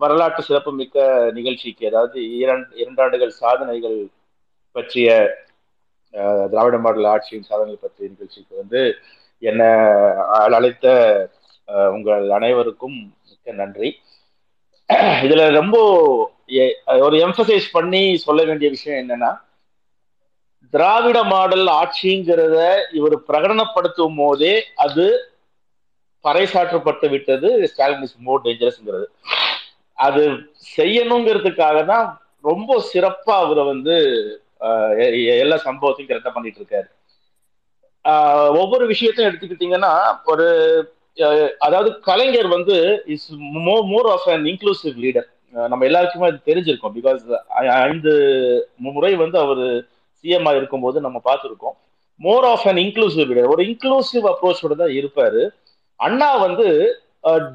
H: வரலாற்று சிறப்பு மிக்க நிகழ்ச்சிக்கு அதாவது இரண்டு இரண்டாண்டுகள் சாதனைகள் பற்றிய திராவிட மாடல் ஆட்சியின் சாதனைகள் பற்றிய நிகழ்ச்சிக்கு வந்து என்னை அழைத்த அஹ், உங்கள் அனைவருக்கும் மிக்க நன்றி. இதுல ரொம்ப எ- ஒரு எம்பசைஸ் பண்ணி சொல்ல வேண்டிய விஷயம் என்னன்னா திராவிட மாடல் ஆட்சிங்கிறத இவர் பிரகடனப்படுத்தும் போதே அது பறைசாற்றப்பட்டு விட்டது ஸ்டாலின் இஸ் மோர் டேஞ்சரஸ்ங்கிறது அது செய்யணுங்கிறதுக்காக தான் ரொம்ப சிறப்பா அவரை வந்து எல்லா சம்பவத்தையும் கரெக்டா பண்ணிட்டு இருக்காரு. ஒவ்வொரு விஷயத்தையும் எடுத்துக்கிட்டீங்கன்னா ஒரு அதாவது கலைஞர் வந்து is more more of an inclusive leader நம்ம எல்லாருக்குமே அது தெரிஞ்சிருக்கோம். பிகாஸ் ஐந்து முறை வந்து அவர் சிஎம் இருக்கும்போது நம்ம பார்த்துருக்கோம். More of an inclusive leader ஒரு இன்க்ளூசிவ் அப்ரோச்சோட தான் இருப்பாரு. அண்ணா வந்து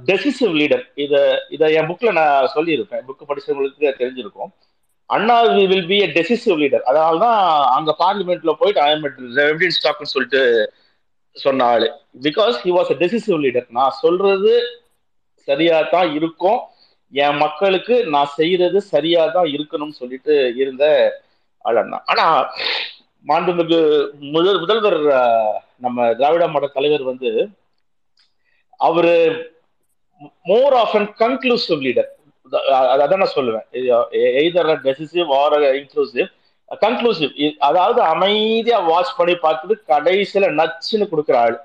H: டெசிசிவ் லீடர் இதை இதை என் புக்கில் நான் சொல்லியிருப்பேன் புக் படிச்சவங்களுக்கு தெரிஞ்சிருக்கும். Anna will be a decisive leader அதனால தான் அங்க பார்லிமெண்ட்ல போயிட்டு ஐ எம் ஸ்டாக்னு சொல்லிட்டு சொன்ன ஆளு. Because he was a decisive leader நான் சொல்றது சரியா தான் இருக்கும். என் மக்களுக்கு நான் செய்யறது சரியா தான் இருக்கணும்னு சொல்லிட்டு இருந்த ஆள் அண்ணா. ஆனா மாண்புமிகு முதல் முதல்வர் நம்ம திராவிட மாடல் தலைவர் வந்து அவரு more of an conclusive leader அதான் நான் சொல்லுவேன். Either decisive or inclusive conclusive அதாவது அமைதியா வாட்ச் பண்ணி பார்த்துட்டு கடைசியில நச்சுன்னு கொடுக்குற ஆள்.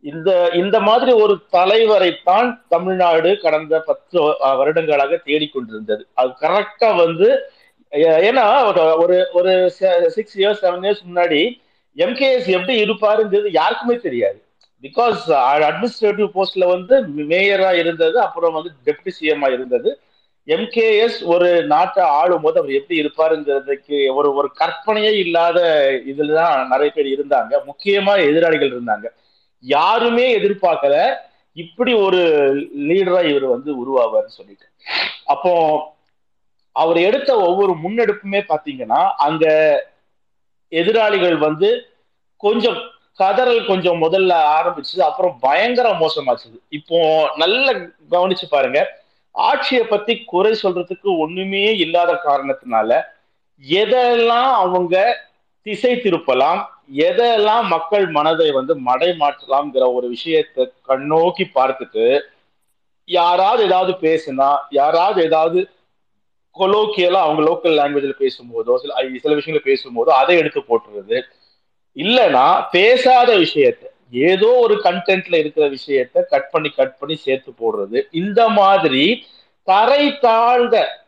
H: இந்த இந்த மாதிரி ஒரு தலைவரைத்தான் தமிழ்நாடு கடந்த பத்து வருடங்களாக தேடிக்கொண்டிருந்தது. அது கரெக்டா வந்து ஏ- ஏன்னா ஒரு- ஒரு ஒரு சிக்ஸ் இயர்ஸ் செவன் இயர்ஸ் முன்னாடி எம்கேஎஸ் எப்படி இருப்பாருங்கிறது யாருக்குமே தெரியாது. பிகாஸ் அட்மினிஸ்ட்ரேட்டிவ் போஸ்ட்ல வந்து மேயரா இருந்தது அப்புறம் வந்து டெப்டி சிஎம்ஆ இருந்தது. எம்கேஎஸ் ஒரு நாட்டை ஆளும் போது அவர் எப்படி இருப்பாருங்கிறதுக்கு ஒரு ஒரு கற்பனையே இல்லாத இதுல தான் நிறைய பேர் இருந்தாங்க. முக்கியமா எதிராளிகள் இருந்தாங்க. யாருமே எதிர்பார்க்கல இப்படி ஒரு லீடரா இவர் வந்து உருவாவார்னு சொல்லிட்டு. அப்போ அவர் எடுத்த ஒவ்வொரு முன்னெடுப்புமே பாத்தீங்கன்னா அங்க எதிராளிகள் வந்து கொஞ்சம் கதறல் கொஞ்சம் முதல்ல ஆரம்பிச்சது அப்புறம் பயங்கர மோசமாச்சுது. இப்போ நல்ல கவனிச்சு பாருங்க. ஆட்சியை பத்தி குறை சொல்றதுக்கு ஒண்ணுமே இல்லாத காரணத்தினால எதெல்லாம் அவங்க திசை திருப்பலாம் எதெல்லாம் மக்கள் மனதை வந்து மடை மாற்றலாம்ங்கிற ஒரு விஷயத்தை கண்ணோக்கி பார்த்துட்டு யாராவது ஏதாவது பேசுனா யாராவது ஏதாவது கொலோக்கியலா அவங்க லோக்கல் லாங்குவேஜில் பேசும்போதோ சில சில விஷயங்களை பேசும்போதோ அதை எடுத்து போட்டுறது. இல்லைன்னா பேசாத விஷயத்த ஏதோ ஒரு கண்டென்ட்ல இருக்கிற விஷயத்த கட் பண்ணி கட் பண்ணி சேர்த்து போடுறது. இந்த மாதிரி தரை தாழ்ந்த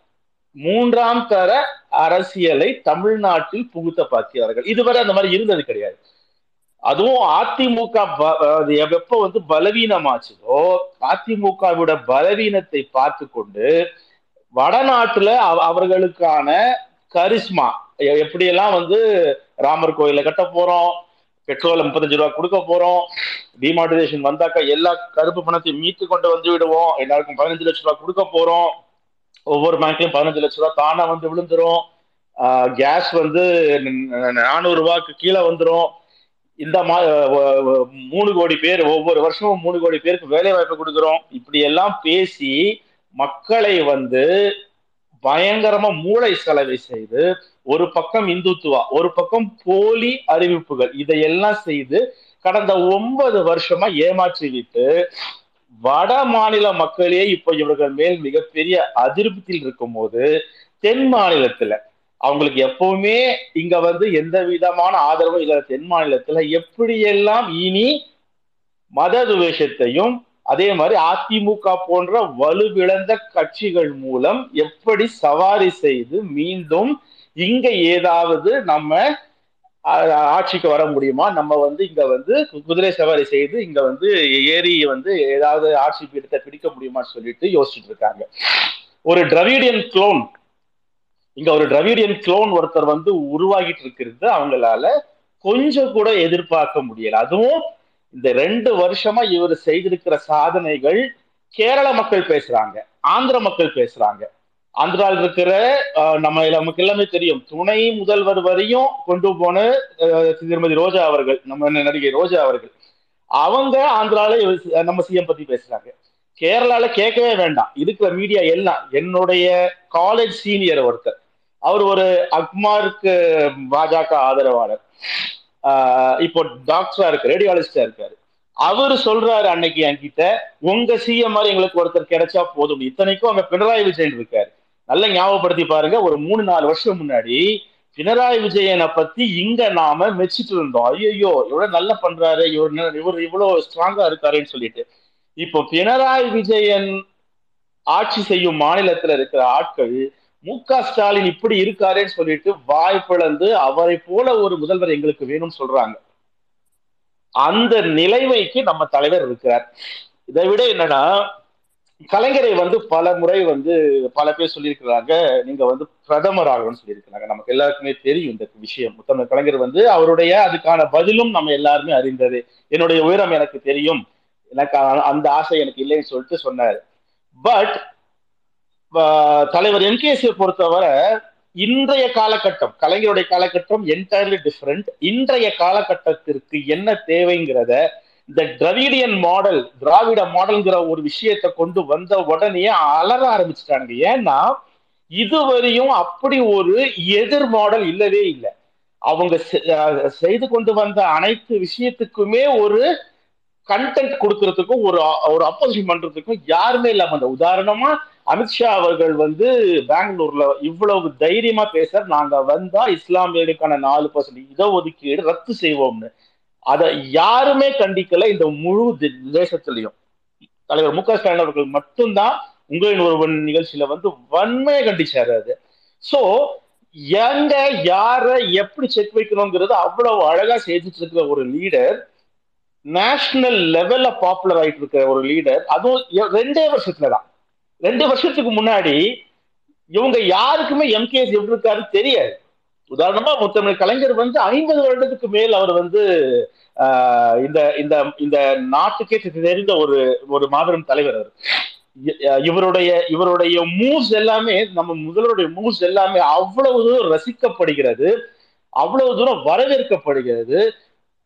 H: மூன்றாம் தர அரசியலை தமிழ்நாட்டில் புகுத்த பார்க்கிறார்கள் இதுவரை அந்த மாதிரி இருந்தது கிடையாது. அதுவும் அதிமுக ப- அது எப்ப வந்து பலவீனமாச்சுதோ அதிமுகவோட பலவீனத்தை பார்த்து கொண்டு வடநாட்டுல அவ- அவர்களுக்கான கரிஸ்மா எப்படியெல்லாம் வந்து ராமர் கோயில கட்ட போறோம் பெட்ரோல் முப்பத்தஞ்சு ரூபா கொடுக்க போறோம். டிமானிட்டைசேஷன் வந்தாக்கா எல்லா கருப்பு பணத்தையும் மீட்டு கொண்டு வந்து விடுவோம். எல்லாருக்கும் பதினஞ்சு லட்ச ரூபா கொடுக்க போறோம். ஒவ்வொரு பேங்க்லயும் பதினஞ்சு லட்ச ரூபா தானா வந்து விழுந்துரும். கேஸ் வந்து நானூறு ரூபாய்க்கு கீழே வந்துடும் இந்த மா மூணு கோடி பேர் ஒவ்வொரு வருஷமும் மூணு கோடி பேருக்கு வேலை வாய்ப்பு கொடுக்குறோம். இப்படி எல்லாம் பேசி மக்களை வந்து பயங்கரமா மூளை செலவை செய்து ஒரு பக்கம் இந்துத்துவா ஒரு பக்கம் போலி அறிவிப்புகள். இதையெல்லாம் செய்து கடந்த ஒன்பது வருஷமா ஏமாற்றி விட்டு வட மாநில மக்களே இப்ப இவர்கள் மேல் மிகப்பெரிய அதிருப்தியில் இருக்கும் போது தென் மாநிலத்துல அவங்களுக்கு எப்பவுமே இங்க வந்து எந்த விதமான ஆதரவும் இல்லாத தென் மாநிலத்துல எப்படியெல்லாம் இனி மத துவேஷத்தையும் அதே மாதிரி அதிமுக போன்ற வலுவிழந்த கட்சிகள் மூலம் எப்படி சவாரி செய்து மீண்டும் இங்க ஏதாவது நம்ம ஆட்சிக்கு வர முடியுமா? நம்ம வந்து இங்க வந்து கு- குதிரை சவாரி செய்து இங்க வந்து ஏறி வந்து ஏதாவது ஆட்சி பீடத்தை பிடிக்க முடியுமான்னு சொல்லிட்டு யோசிச்சுட்டு இருக்காங்க. ஒரு டிரவிடியன் குளோன் இங்க ஒரு டிரவிடியன் குளோன் ஒருத்தர் வந்து உருவாகிட்டு இருக்கிறது அவங்களால கொஞ்சம் கூட எதிர்பார்க்க முடியல. அதுவும் இந்த ரெண்டு வருஷமா இவர் செய்திருக்கிற சாதனைகள் கேரள மக்கள் பேசுறாங்க ஆந்திர மக்கள் பேசுறாங்க. ஆந்திரால இருக்கிற நம்ம நமக்கு எல்லாமே தெரியும். துணை முதல்வர் வரையும் கொண்டு போன திருமதி ரோஜா அவர்கள் நம்ம நடிகை ரோஜா அவர்கள். அவங்க ஆந்திரால இவர் நம்ம சிஎம் பத்தி பேசுறாங்க. கேரளால கேட்கவே வேண்டாம். இருக்கிற மீடியா எல்லாம் என்னுடைய காலேஜ் சீனியர் ஒருத்தர். அவர் ஒரு அக்மாருக்கு பாஜக ஆதரவாளர். ஆஹ் இப்போ டாக்டரா இருக்கு ரேடியாலஜிஸ்டா இருக்காரு. அவர் சொல்றாரு அன்னைக்கு என்கிட்ட உங்க சிஎம் மாதிரி எங்களுக்கு ஒருத்தர் கிடைச்சா போதும். இத்தனைக்கும் அங்க பினராயி விஜயன் இருக்காரு. நல்லா ஞாபகப்படுத்தி பாருங்க ஒரு மூணு நாலு வருஷம் முன்னாடி பினராயி விஜயனை பத்தி இங்க நாம மெச்சிட்டு இருந்தோம். ஐயோ இவ்வளவு நல்லா பண்றாரு இவர் இவர் இவ்வளவு ஸ்ட்ராங்கா இருக்காருன்னு சொல்லிட்டு. இப்போ பினராயி விஜயன் ஆட்சி செய்யும் மாநிலத்துல இருக்கிற ஆட்கள் மு க ஸ்டாலின் இப்படி இருக்காருன்னு சொல்லிட்டு வாய் பிளந்து அவரை போல ஒரு முதல்வர் எங்களுக்கு வேணும்னு சொல்றாங்க. அந்த நிலைமைக்கு நம்ம தலைவர் இருக்கிறார். இதை விட என்னன்னா கலைஞரை வந்து பல முறை வந்து பல பேர் சொல்லியிருக்கிறாங்க. நீங்க வந்து பிரதமர் ஆகணும்னு சொல்லியிருக்கிறாங்க. நமக்கு எல்லாருக்குமே தெரியும் இந்த விஷயம். முத்தமிழ் கலைஞர் வந்து அவருடைய அதுக்கான பதிலும் நம்ம எல்லாருமே அறிந்தது. என்னுடைய உயரம் எனக்கு தெரியும். எனக்கு அந்த ஆசை எனக்கு இல்லைன்னு சொல்லிட்டு சொன்னார். பட் தலைவர் என்கேசியை பொறுத்தவரை இன்றைய காலகட்டம் கலைஞருடைய காலகட்டம் என்டையர்லி டிஃப்ரெண்ட் இன்றைய காலகட்டத்திற்கு என்ன தேவைங்கிறத இந்த திராவிடியன் மாடல் திராவிட மாடல்ங்கிற ஒரு விஷயத்தை கொண்டு வந்த உடனே அலற ஆரம்பிச்சிட்டாங்க ஏன்னா இதுவரையும் அப்படி ஒரு எதிர் மாடல் இல்லவே இல்லை. அவங்க செய்து கொண்டு வந்த அனைத்து விஷயத்துக்குமே ஒரு கண்டென்ட் கொடுக்கறதுக்கும் ஒரு ஒரு அப்போசிஷன் பண்றதுக்கும் யாருமே இல்லாம அந்த உதாரணமா அமித்ஷா அவர்கள் வந்து பெங்களூர்ல இவ்வளவு தைரியமா பேச நாங்க வந்தா இஸ்லாமியர்களுக்கான நாலு பர்சன்ட் இடஒதுக்கீடு ரத்து செய்வோம்னு. அதை யாருமே கண்டிக்கல இந்த முழு தேசத்திலையும். தலைவர் மு க ஸ்டாலின் அவர்கள் மட்டும்தான் உங்களின் ஒருவன் நிகழ்ச்சியில வந்து வன்மையை கண்டிச்சாரு அது. சோ எங்க யார எப்படி செக் வைக்கணுங்கிறது அவ்வளவு அழகா செய்துட்டு இருக்கிற ஒரு லீடர் நேஷனல் லெவல்ல பாப்புலர் ஆயிட்டு இருக்கிற ஒரு லீடர் அதுவும் ரெண்டே வருஷத்துலதான். ரெண்டு வருஷத்துக்கு முன்னாடி இவங்க யாருக்குமே எம்கேஎஸ் எப்படி இருக்காருன்னு தெரியாது. உதாரணமா முத்தமிழ் கலைஞர் வந்து ஐம்பது வருடத்துக்கு மேல் அவர் வந்து இந்த இந்த இந்த நாட்டுக்கே தெரிந்த ஒரு ஒரு மாபெரும் தலைவர் அவர். இவருடைய இவருடைய மூவ்ஸ் எல்லாமே நம்ம முதல்வருடைய மூவ்ஸ் எல்லாமே அவ்வளவு தூரம் ரசிக்கப்படுகிறது அவ்வளவு தூரம் வரவேற்கப்படுகிறது.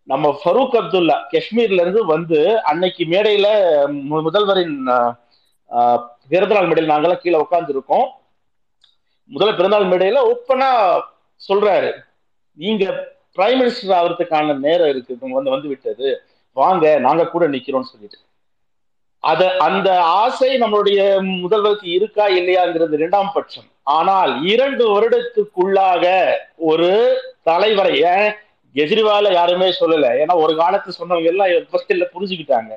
H: நம்ம ஃபரூக் அப்துல்லா காஷ்மீர்ல இருந்து வந்து அன்னைக்கு மேடையில முதல்வரின் பிறந்தநாள் மேடையில் நாங்கெல்லாம் கீழே உட்கார்ந்து இருக்கோம் முதல்ல பிறந்தநாள் மேடையில ஓப்பனா சொல்றாரு. நீங்க பிரைம் மினிஸ்டர் ஆகிறதுக்கான நேரம் இருக்கு. வந்து வந்து விட்டது. வாங்க நாங்க கூட நிக்கிறோம்னு சொல்லிட்டு. அத அந்த ஆசை நம்மளுடைய முதல்வருக்கு இருக்கா இல்லையாங்கிறது இரண்டாம் பட்சம். ஆனால் இரண்டு வருடத்துக்குள்ளாக ஒரு தலைவரை கெஜ்ரிவால யாருமே சொல்லல. ஏன்னா ஒரு காலத்து சொன்னவங்க எல்லாம் ஃபர்ஸ்ட்ல புரிஞ்சுக்கிட்டாங்க.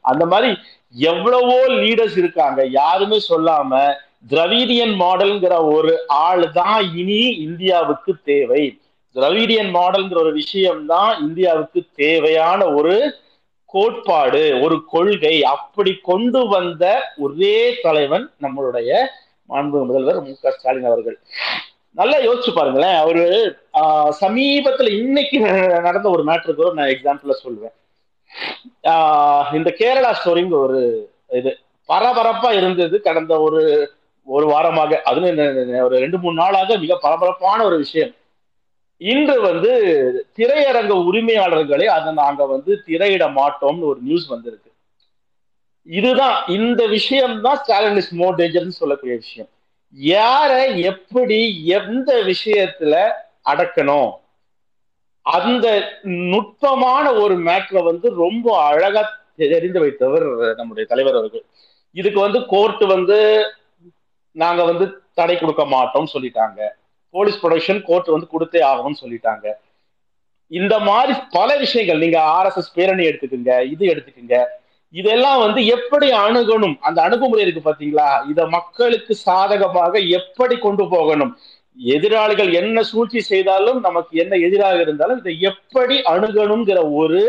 H: அந்த மாதிரி எவ்வளவோ லீடர்ஸ் இருக்காங்க. யாருமே சொல்லாம திரவீடியன் மாடல்ங்கிற ஒரு ஆள் தான் இனி இந்தியாவுக்கு தேவை. திரவீடியன் மாடல்ங்கிற ஒரு விஷயம் தான் இந்தியாவுக்கு தேவையான ஒரு கோட்பாடு ஒரு கொள்கை. அப்படி கொண்டு வந்த ஒரே தலைவன் நம்மளுடைய மாண்பு முதல்வர் மு க ஸ்டாலின் அவர்கள். நல்லா யோசிச்சு பாருங்களேன் அவரு சமீபத்துல இன்னைக்கு நடந்த ஒரு மேட்ருக்கு நான் எக்ஸாம்பிள சொல்லுவேன். இந்த கேரளா ஸ்டோரிங்க ஒரு இது. பரபரப்பா இருந்தது கடந்த ஒரு ஒரு வாரமாக அதுவும் ஒரு ரெண்டு மூணு நாளாக மிக பரபரப்பான ஒரு விஷயம். இன்று வந்து திரையரங்க உரிமையாளர்களை அதை நாங்க வந்து திரையிட மாட்டோம்னு ஒரு நியூஸ் வந்திருக்கு. இதுதான் இந்த விஷயம் தான் ஸ்டாலின் இஸ் மோர் டேஞ்சர்னு சொல்லக்கூடிய விஷயம். யார எப்படி எந்த விஷயத்துல அடக்கணும்? அந்த நுட்பமான ஒரு மேட்ல வந்து ரொம்ப அழகா தெரிந்து வைத்தவர் நம்முடைய தலைவர் அவர்கள். இதுக்கு வந்து கோர்ட் வந்து நாங்க வந்து தடை கொடுக்க மாட்டோம்னு சொல்லிட்டாங்க. போலீஸ் ப்ரொடக்ஷன் கோர்ட் வந்து கொடுத்தே ஆகணும்னு சொல்லிட்டாங்க. இந்த மாதிரி பல விஷயங்கள் நீங்க ஆர்எஸ்எஸ் பேரணி எடுத்துக்கோங்க இது எடுத்துக்கோங்க. இதெல்லாம் வந்து எப்படி அணுகணும்? அந்த அணுகுமுறை இருக்கு பாத்தீங்களா? இத மக்களுக்கு சாதகமாக எப்படி கொண்டு போகணும்? எதிராளிகள் என்ன சூழ்ச்சி செய்தாலும் நமக்கு என்ன எதிராக இருந்தாலும் இதை எப்படி அணுகணுங்கிற ஒரு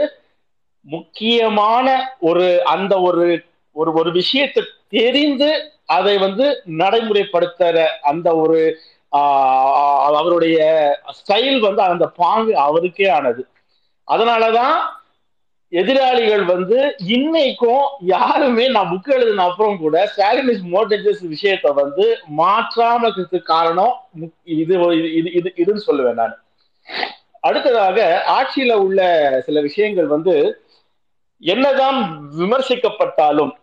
H: முக்கியமான ஒரு அந்த ஒரு ஒரு ஒரு விஷயத்தை தெரிந்து அதை வந்து நடைமுறைப்படுத்துற அந்த ஒரு அவருடைய ஸ்டைல் வந்து அந்த பாங்கு அவருக்கே ஆனது. அதனாலதான் எதிராளிகள் வந்து இன்னைக்கும் யாருமே நான் புக் எழுதின அப்புறம் கூட ஸ்டாலினிஸ் மோட்டேஜஸ் விஷயத்த வந்து மாற்றாம காரணம் இது இது இது இதுன்னு சொல்லுவேன் நான். அடுத்ததாக ஆட்சியில உள்ள சில விஷயங்கள் வந்து என்னதான் விமர்சிக்கப்பட்டாலும்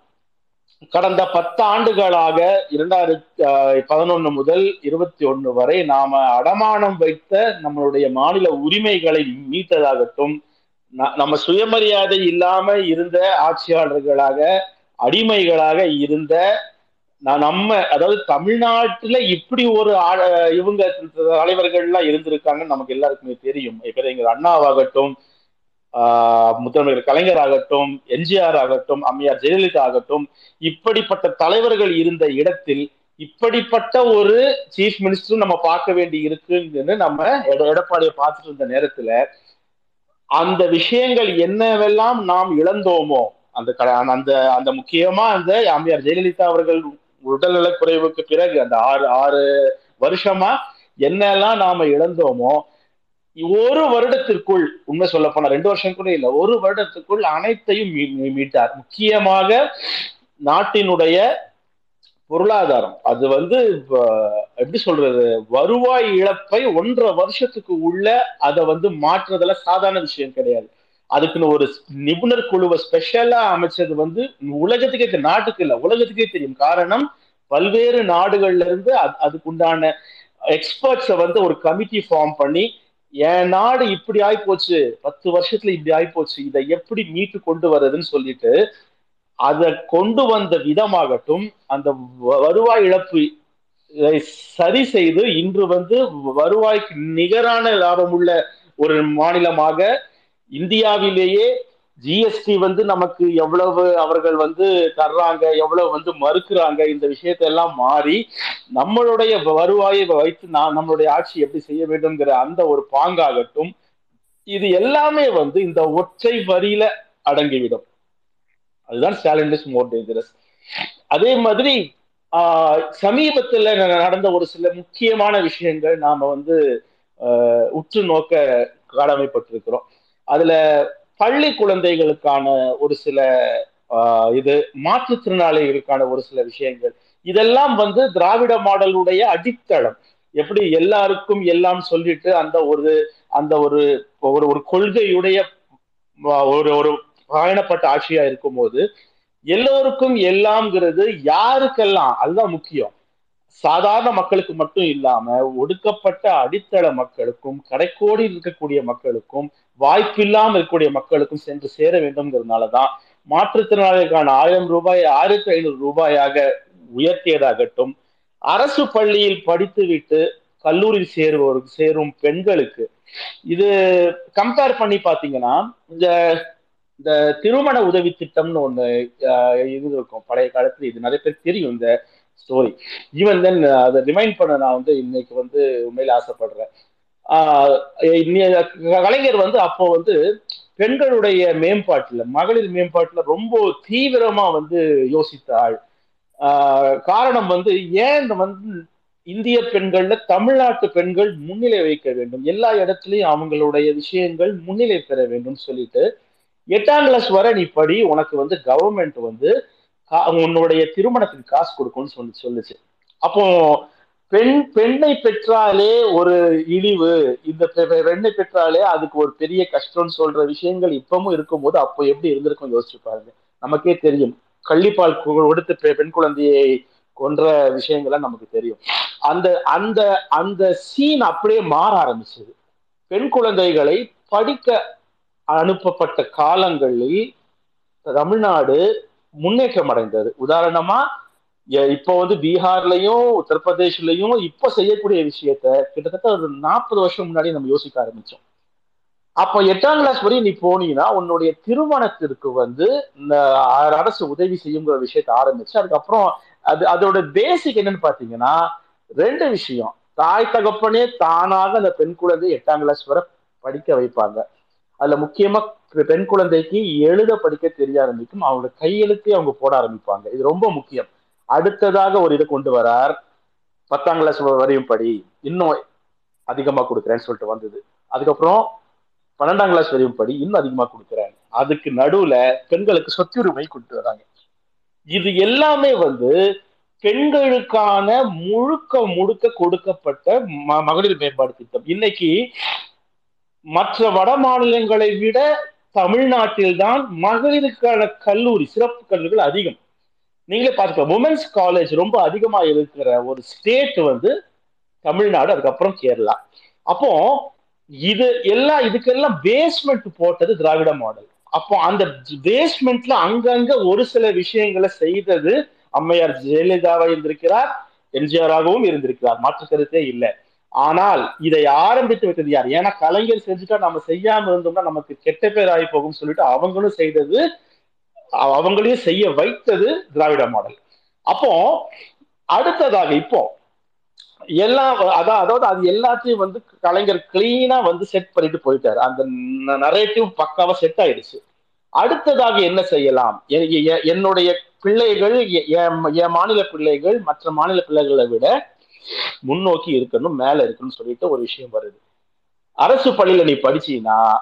H: கடந்த பத்து ஆண்டுகளாக இரண்டாயிரத்தி பதினொன்னு முதல் இருபத்தி ஒன்று வரை நாம அடமானம் வைத்த நம்மளுடைய மாநில உரிமைகளை மீட்டதாகட்டும் நம்ம சுயமரியாதை இல்லாம இருந்த ஆட்சியாளர்களாக அடிமைகளாக இருந்த நம்ம அதாவது தமிழ்நாட்டுல இப்படி ஒரு இவங்க தலைவர்கள்லாம் இருந்திருக்காங்கன்னு நமக்கு எல்லாருக்குமே தெரியும். பேரறிஞர் அண்ணாவாகட்டும் முத்தமிழர் கலைஞர் ஆகட்டும் எம்ஜிஆர் ஆகட்டும் அம்மையார் ஜெயலலிதா ஆகட்டும் இப்படிப்பட்ட தலைவர்கள் இருந்த இடத்தில் இப்படிப்பட்ட ஒரு சீஃப் மினிஸ்டரும் நம்ம பார்க்க வேண்டி இருக்குன்னு நம்ம எடப்பாடியை பார்த்துட்டு இருந்த நேரத்துல அந்த விஷயங்கள் என்னவெல்லாம் நாம் இழந்தோமோ அந்த அந்த அந்த முக்கியமா அந்த அம்மையார் ஜெயலலிதா அவர்கள் உடல்நலக் குறைவுக்கு பிறகு அந்த ஆறு ஆறு வருஷமா என்னெல்லாம் நாம இழந்தோமோ ஒரு வருடத்திற்குள் உண்மை சொல்ல போனா ரெண்டு வருஷம் கூட இல்லை ஒரு வருடத்துக்குள் அனைத்தையும் மீட்டார். முக்கியமாக நாட்டினுடைய பொருளாதாரம். அது வந்து எப்படி சொல்றது வருவாய் இழப்பை ஒன்றரை வருஷத்துக்கு உள்ள அதை வந்து மாற்றுறதுல சாதாரண விஷயம் கிடையாது. அதுக்குன்னு ஒரு நிபுணர் குழுவை ஸ்பெஷலா அமைச்சது வந்து உலகத்துக்கே நாட்டுக்கு இல்லை உலகத்துக்கே தெரியும். காரணம் பல்வேறு நாடுகள்ல இருந்து அது- அதுக்குண்டான எக்ஸ்பர்ட்ஸை வந்து ஒரு கமிட்டி ஃபார்ம் பண்ணி என் நாடு இப்படி ஆயிப்போச்சு பத்து வருஷத்துல இப்படி ஆயிப்போச்சு இதை எப்படி மீட்டு கொண்டு வர்றதுன்னு சொல்லிட்டு அதை கொண்டு வந்த விதமாகட்டும் அந்த வ- வருவாய் இழப்பு இதை சரி செய்து இன்று வந்து வருவாய்க்கு நிகரான லாபம் உள்ள ஒரு மாநிலமாக இந்தியாவிலேயே ஜிஎஸ்டி வந்து நமக்கு எவ்வளவு அவர்கள் வந்து தர்றாங்க எவ்வளவு வந்து மறுக்கிறாங்க இந்த விஷயத்தை எல்லாம் மாறி நம்மளுடைய வருவாயை வைத்து நான் நம்மளுடைய ஆட்சி எப்படி செய்ய வேண்டும்ங்கிற அந்த ஒரு பாங்காகட்டும் இது எல்லாமே வந்து இந்த ஒற்றை வரியில அடங்கிவிடும். அதுதான் ஸ்டாலின் இஸ் மோர் டேஞ்சரஸ் அதே மாதிரி சமீபத்தில் ந- நடந்த ஒரு சில முக்கியமான விஷயங்கள் நாம வந்து உற்று நோக்க கடமைப்பட்டிருக்கிறோம். அதுல பள்ளி குழந்தைகளுக்கான ஒரு சில இது மாற்றுத்திறனாளிகளுக்கான ஒரு சில விஷயங்கள். இதெல்லாம் வந்து திராவிட மாடலுடைய அடித்தளம். எப்படி எல்லாருக்கும் எல்லாம் சொல்லிட்டு அந்த ஒரு அந்த ஒரு ஒரு ஒரு கொள்கையுடைய ஒரு ஒரு பயணப்பட்ட ஆட்சியா இருக்கும்போது எல்லோருக்கும் எல்லாம்ங்கிறது யாருக்கெல்லாம் அதுதான் முக்கியம். சாதாரண மக்களுக்கு மட்டும் இல்லாம ஒடுக்கப்பட்ட அடித்தள மக்களுக்கும் கடைக்கோடி இருக்கக்கூடிய மக்களுக்கும் வாய்ப்பில்லாம இருக்கக்கூடிய மக்களுக்கும் சென்று சேர வேண்டும்ங்கிறதுனாலதான் மாற்றுத்திறனாளிகளுக்கான ஆயிரம் ரூபாய் ஆயிரத்தி ஐநூறு ரூபாயாக உயர்த்தியதாகட்டும் அரசு பள்ளியில் படித்துவிட்டு கல்லூரியில் சேருவோருக்கு சேரும் பெண்களுக்கு இது கம்பேர் பண்ணி பாத்தீங்கன்னா இந்த இந்த திருமண உதவி திட்டம்னு ஒண்ணு இது இருக்கும் பழைய காலத்துல இது நிறைய பேர் தெரியும் இந்த ஸ்டோரி ஈவன் தென் அதை ரிமைண்ட் பண்ண நான் வந்து இன்னைக்கு வந்து உண்மையில ஆசைப்படுறேன். கலைஞர் வந்து அப்போ வந்து பெண்களுடைய மேம்பாட்டில் மகளிர் மேம்பாட்டில் ரொம்ப தீவிரமா வந்து யோசித்த ஆள் ஆஹ், காரணம் வந்து ஏன் வந்து இந்திய பெண்கள்ல தமிழ்நாட்டு பெண்கள் முன்னிலை வைக்க வேண்டும்? எல்லா இடத்துலையும் அவங்களுடைய விஷயங்கள் முன்னிலை பெற வேண்டும் சொல்லிட்டு எட்டாம் கிளாஸ் வரை நீ படி உனக்கு வந்து கவர்மெண்ட் வந்து கா- உன்னுடைய திருமணத்துக்கு காசு கொடுக்கும்னு சொல்லி சொல்லுச்சு. அப்போ பெண் பெண்ணை பெற்றாலே ஒரு இழிவு. இந்த பெ- பெண்ணை பெற்றாலே அதுக்கு ஒரு பெரிய கஷ்டம்னு சொல்ற விஷயங்கள் இப்பவும் இருக்கும்போது அப்போ எப்படி இருந்திருக்கும் யோசிச்சு பாருங்க. நமக்கே தெரியும். கள்ளிப்பால் கொடுத்து பெண் குழந்தையை கொன்ற விஷயங்கள்லாம் நமக்கு தெரியும். அந்த அந்த அந்த சீன் அப்படியே மாற ஆரம்பிச்சது. பெண் குழந்தைகளை படிக்க அனுப்பப்பட்ட காலங்களில் தமிழ்நாடு முன்னேற்றம் அடைந்தது. உதாரணமா இப்போ வந்து பீகார்லயும் உத்தரப்பிரதேஷ்லயும் இப்ப செய்யக்கூடிய விஷயத்த கிட்டத்தட்ட ஒரு நாற்பது வருஷம் முன்னாடி நம்ம யோசிக்க ஆரம்பிச்சோம். அப்போ எட்டாம் கிளாஸ் வரையும் நீ போனீங்கன்னா உன்னுடைய திருமணத்திற்கு வந்து இந்த அரசு உதவி செய்யுங்கிற விஷயத்த ஆரம்பிச்சு அதுக்கப்புறம் அது அதோட பேசிக் என்னன்னு பாத்தீங்கன்னா ரெண்டு விஷயம். தாய் தகப்பனே தானாக அந்த பெண் குழந்தை எட்டாம் கிளாஸ் வரை படிக்க வைப்பாங்க. அதுல முக்கியமா பெண் குழந்தைக்கு எழுத படிக்க தெரிய ஆரம்பிக்கும். அவங்களோட கையெழுத்தே அவங்க போட ஆரம்பிப்பாங்க. இது ரொம்ப முக்கியம். அடுத்ததாக ஒரு இதை கொண்டு வரார். பத்தாம் கிளாஸ் வரையும் படி. இன்னும் அதிகமா கொடுக்குறேன்னு சொல்லிட்டு வந்தது. அதுக்கப்புறம் பன்னெண்டாம் கிளாஸ் வரையும் படி. இன்னும் அதிகமா கொடுக்குறேன். அதுக்கு நடுவுல பெண்களுக்கு சொத்துரிமை கொண்டு வராங்க. இது எல்லாமே வந்து பெண்களுக்கான முழுக்க முழுக்க கொடுக்கப்பட்ட ம- மகளிர் மேம்பாடு திட்டம். இன்னைக்கு மற்ற வட மாநிலங்களை விட தமிழ்நாட்டில்தான் மகளிருக்கான கல்லூரி சிறப்பு கல்லூரிகள் அதிகம். நீங்களே பார்த்துக்கலாம். உமன்ஸ் காலேஜ் ரொம்ப அதிகமா இருக்கிற ஒரு ஸ்டேட் வந்து தமிழ்நாடு அதுக்கப்புறம் கேரளா. அப்போ இது எல்லாம் இதுக்கெல்லாம் பேஸ்மெண்ட் போட்டது திராவிட மாடல் அப்போ அந்த பேஸ்மெண்ட்ல அங்கங்க ஒரு சில விஷயங்களை செய்தது அம்மையார் ஜெயலலிதாவா இருந்திருக்கிறார் எம்ஜிஆராகவும் இருந்திருக்கிறார். மாற்று கருத்தே இல்லை. ஆனால் இதை ஆரம்பித்து வைத்தது யார்? ஏன்னா கலைஞர் செஞ்சுட்டா நம்ம செய்யாம இருந்தோம்னா நமக்கு கெட்ட பேர் ஆகி போகும் சொல்லிட்டு அவங்களும் செய்தது அவங்களையும் செய்ய வைத்தது திராவிட மாடல். அப்போ அடுத்ததாக இப்போ எல்லாம் அதான் அதாவது அது எல்லாத்தையும் வந்து கலைஞர் கிளீனா வந்து செட் பண்ணிட்டு போயிட்டாரு. அந்த நரேட்டிவ் பக்காவா செட் ஆயிடுச்சு. அடுத்ததாக என்ன செய்யலாம்? எ- எ- என்னுடைய பிள்ளைகள் எ- என் என் மாநில பிள்ளைகள் மற்ற மாநில பிள்ளைகளை விட முன்னோக்கி இருக்கணும் மேல இருக்கணும்னு சொல்லிட்டு ஒரு விஷயம் வருது. அரசு பள்ளியில நீ படிச்சீங்கன்னா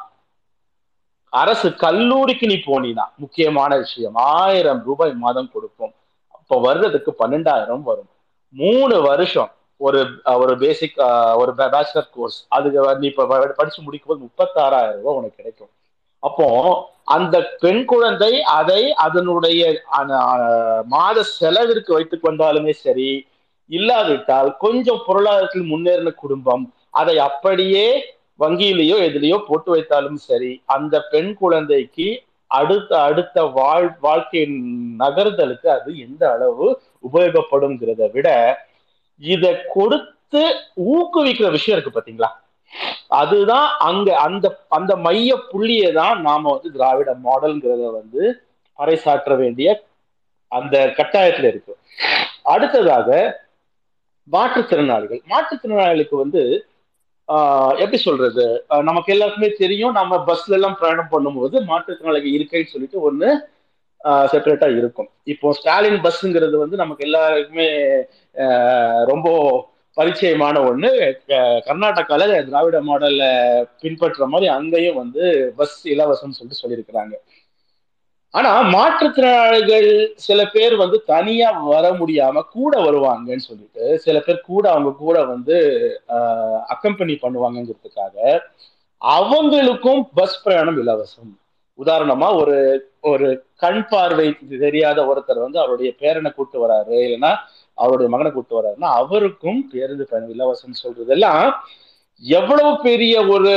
H: அரசு கல்லூரிக்கு நீ போனீனா முக்கியமான விஷயம். ஆயிரம் ரூபாய் மாதம் கொடுப்போம். அப்ப வருதுக்கு பன்னெண்டாயிரம் வரும். மூணு வருஷம் ஒரு ஒரு பேசிக் ஒரு பேச்சுலர் கோர்ஸ் அதுக்கு நீ இப்ப படிச்சு முடிக்கும் போது முப்பத்தாறாயிரம் ரூபாய் உனக்கு கிடைக்கும். அப்போ அந்த பெண் குழந்தை அதை அதனுடைய மாத செலவிற்கு வைத்துக் கொண்டாலுமே சரி இல்லாவிட்டால் கொஞ்சம் பொருளாதாரத்தில் முன்னேறின குடும்பம் அதை அப்படியே வங்கியிலேயோ எதுலேயோ போட்டு வைத்தாலும் சரி அந்த பெண் குழந்தைக்கு அடுத்த அடுத்த வாழ் வாழ்க்கையின் நகர்தலுக்கு அது எந்த அளவு உபயோகப்படுங்கிறத விட இதை கொடுத்து ஊக்குவிக்கிற விஷயம் இருக்கு பாத்தீங்களா? அதுதான் அங்க அந்த அந்த மைய புள்ளியை தான் நாம வந்து திராவிட மாடல்ங்கிறத வந்து பறைசாற்ற வேண்டிய அந்த கட்டாயத்துல இருக்கு. அடுத்ததாக மாற்றுத்திறனாளிகள். மாற்றுத்திறனாளிகளுக்கு வந்து எப்படி சொல்றது? நமக்கு எல்லாருக்குமே தெரியும் நம்ம பஸ்ல எல்லாம் பிரயாணம் பண்ணும்போது மாற்றுத்திறனாளிகள் இருக்கைன்னு சொல்லிட்டு ஒண்ணு செப்பரேட்டா இருக்கும். இப்போ ஸ்டாலின் பஸ்ங்கிறது வந்து நமக்கு எல்லாருக்குமே ரொம்ப பரிச்சயமான ஒண்ணு. கர்நாடகால திராவிட மாடல்ல பின்பற்ற மாதிரி அங்கேயும் வந்து பஸ் இலவசம்னு சொல்லிட்டு சொல்லியிருக்கிறாங்க. ஆனா மாற்றுத்திறனாளிகள் சில பேர் வந்து தனியா வர முடியாம கூட வருவாங்கன்னு சொல்லிட்டு சில பேர் கூட அவங்க கூட வந்து அக்கம்பெனி பண்ணுவாங்கங்கிறதுக்காக அவங்களுக்கும் பஸ் பிரயாணம் இலவசம். உதாரணமா ஒரு ஒரு கண் பார்வை தெரியாத ஒருத்தர் வந்து அவருடைய பேரனை கூட்டு வராரு இல்லைன்னா அவருடைய மகனை கூட்டு வராருன்னா அவருக்கும் பேருந்து பயணம் இலவசம் சொல்றதெல்லாம் எவ்வளவு பெரிய ஒரு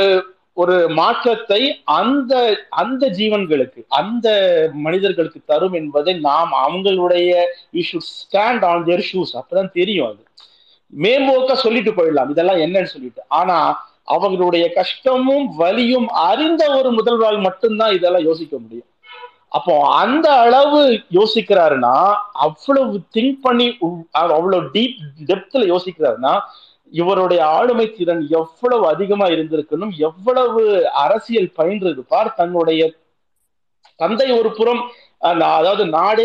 H: ஒரு மாற்றத்தை அந்த அந்த ஜீவன்களுக்கு அந்த மனிதர்களுக்கு தரும் என்பதை நாம் அவங்களுடைய you should stand on their shoes அப்பதான் தெரியும் அது. மேம்போக்க சொல்லிட்டு போயிடலாம். இதெல்லாம் என்னன்னு சொல்லிட்டு. ஆனா அவங்களுடைய கஷ்டமும் வலியும் அறிந்த ஒரு முதல்வரால் மட்டும்தான் இதெல்லாம் யோசிக்க முடியும். அப்போ அந்த அளவு யோசிக்கிறாருன்னா அவ்வளவு திங்க் பண்ணி அவ்வளவு டீப் டெப்த்ல யோசிக்கிறாருன்னா இவருடைய ஆளுமை திறன் எவ்வளவு அதிகமா இருந்திருக்கணும் எவ்வளவு அரசியல் பயின்றிருப்பார் தன்னுடைய தந்தை ஒரு புறம் அதாவது நாடே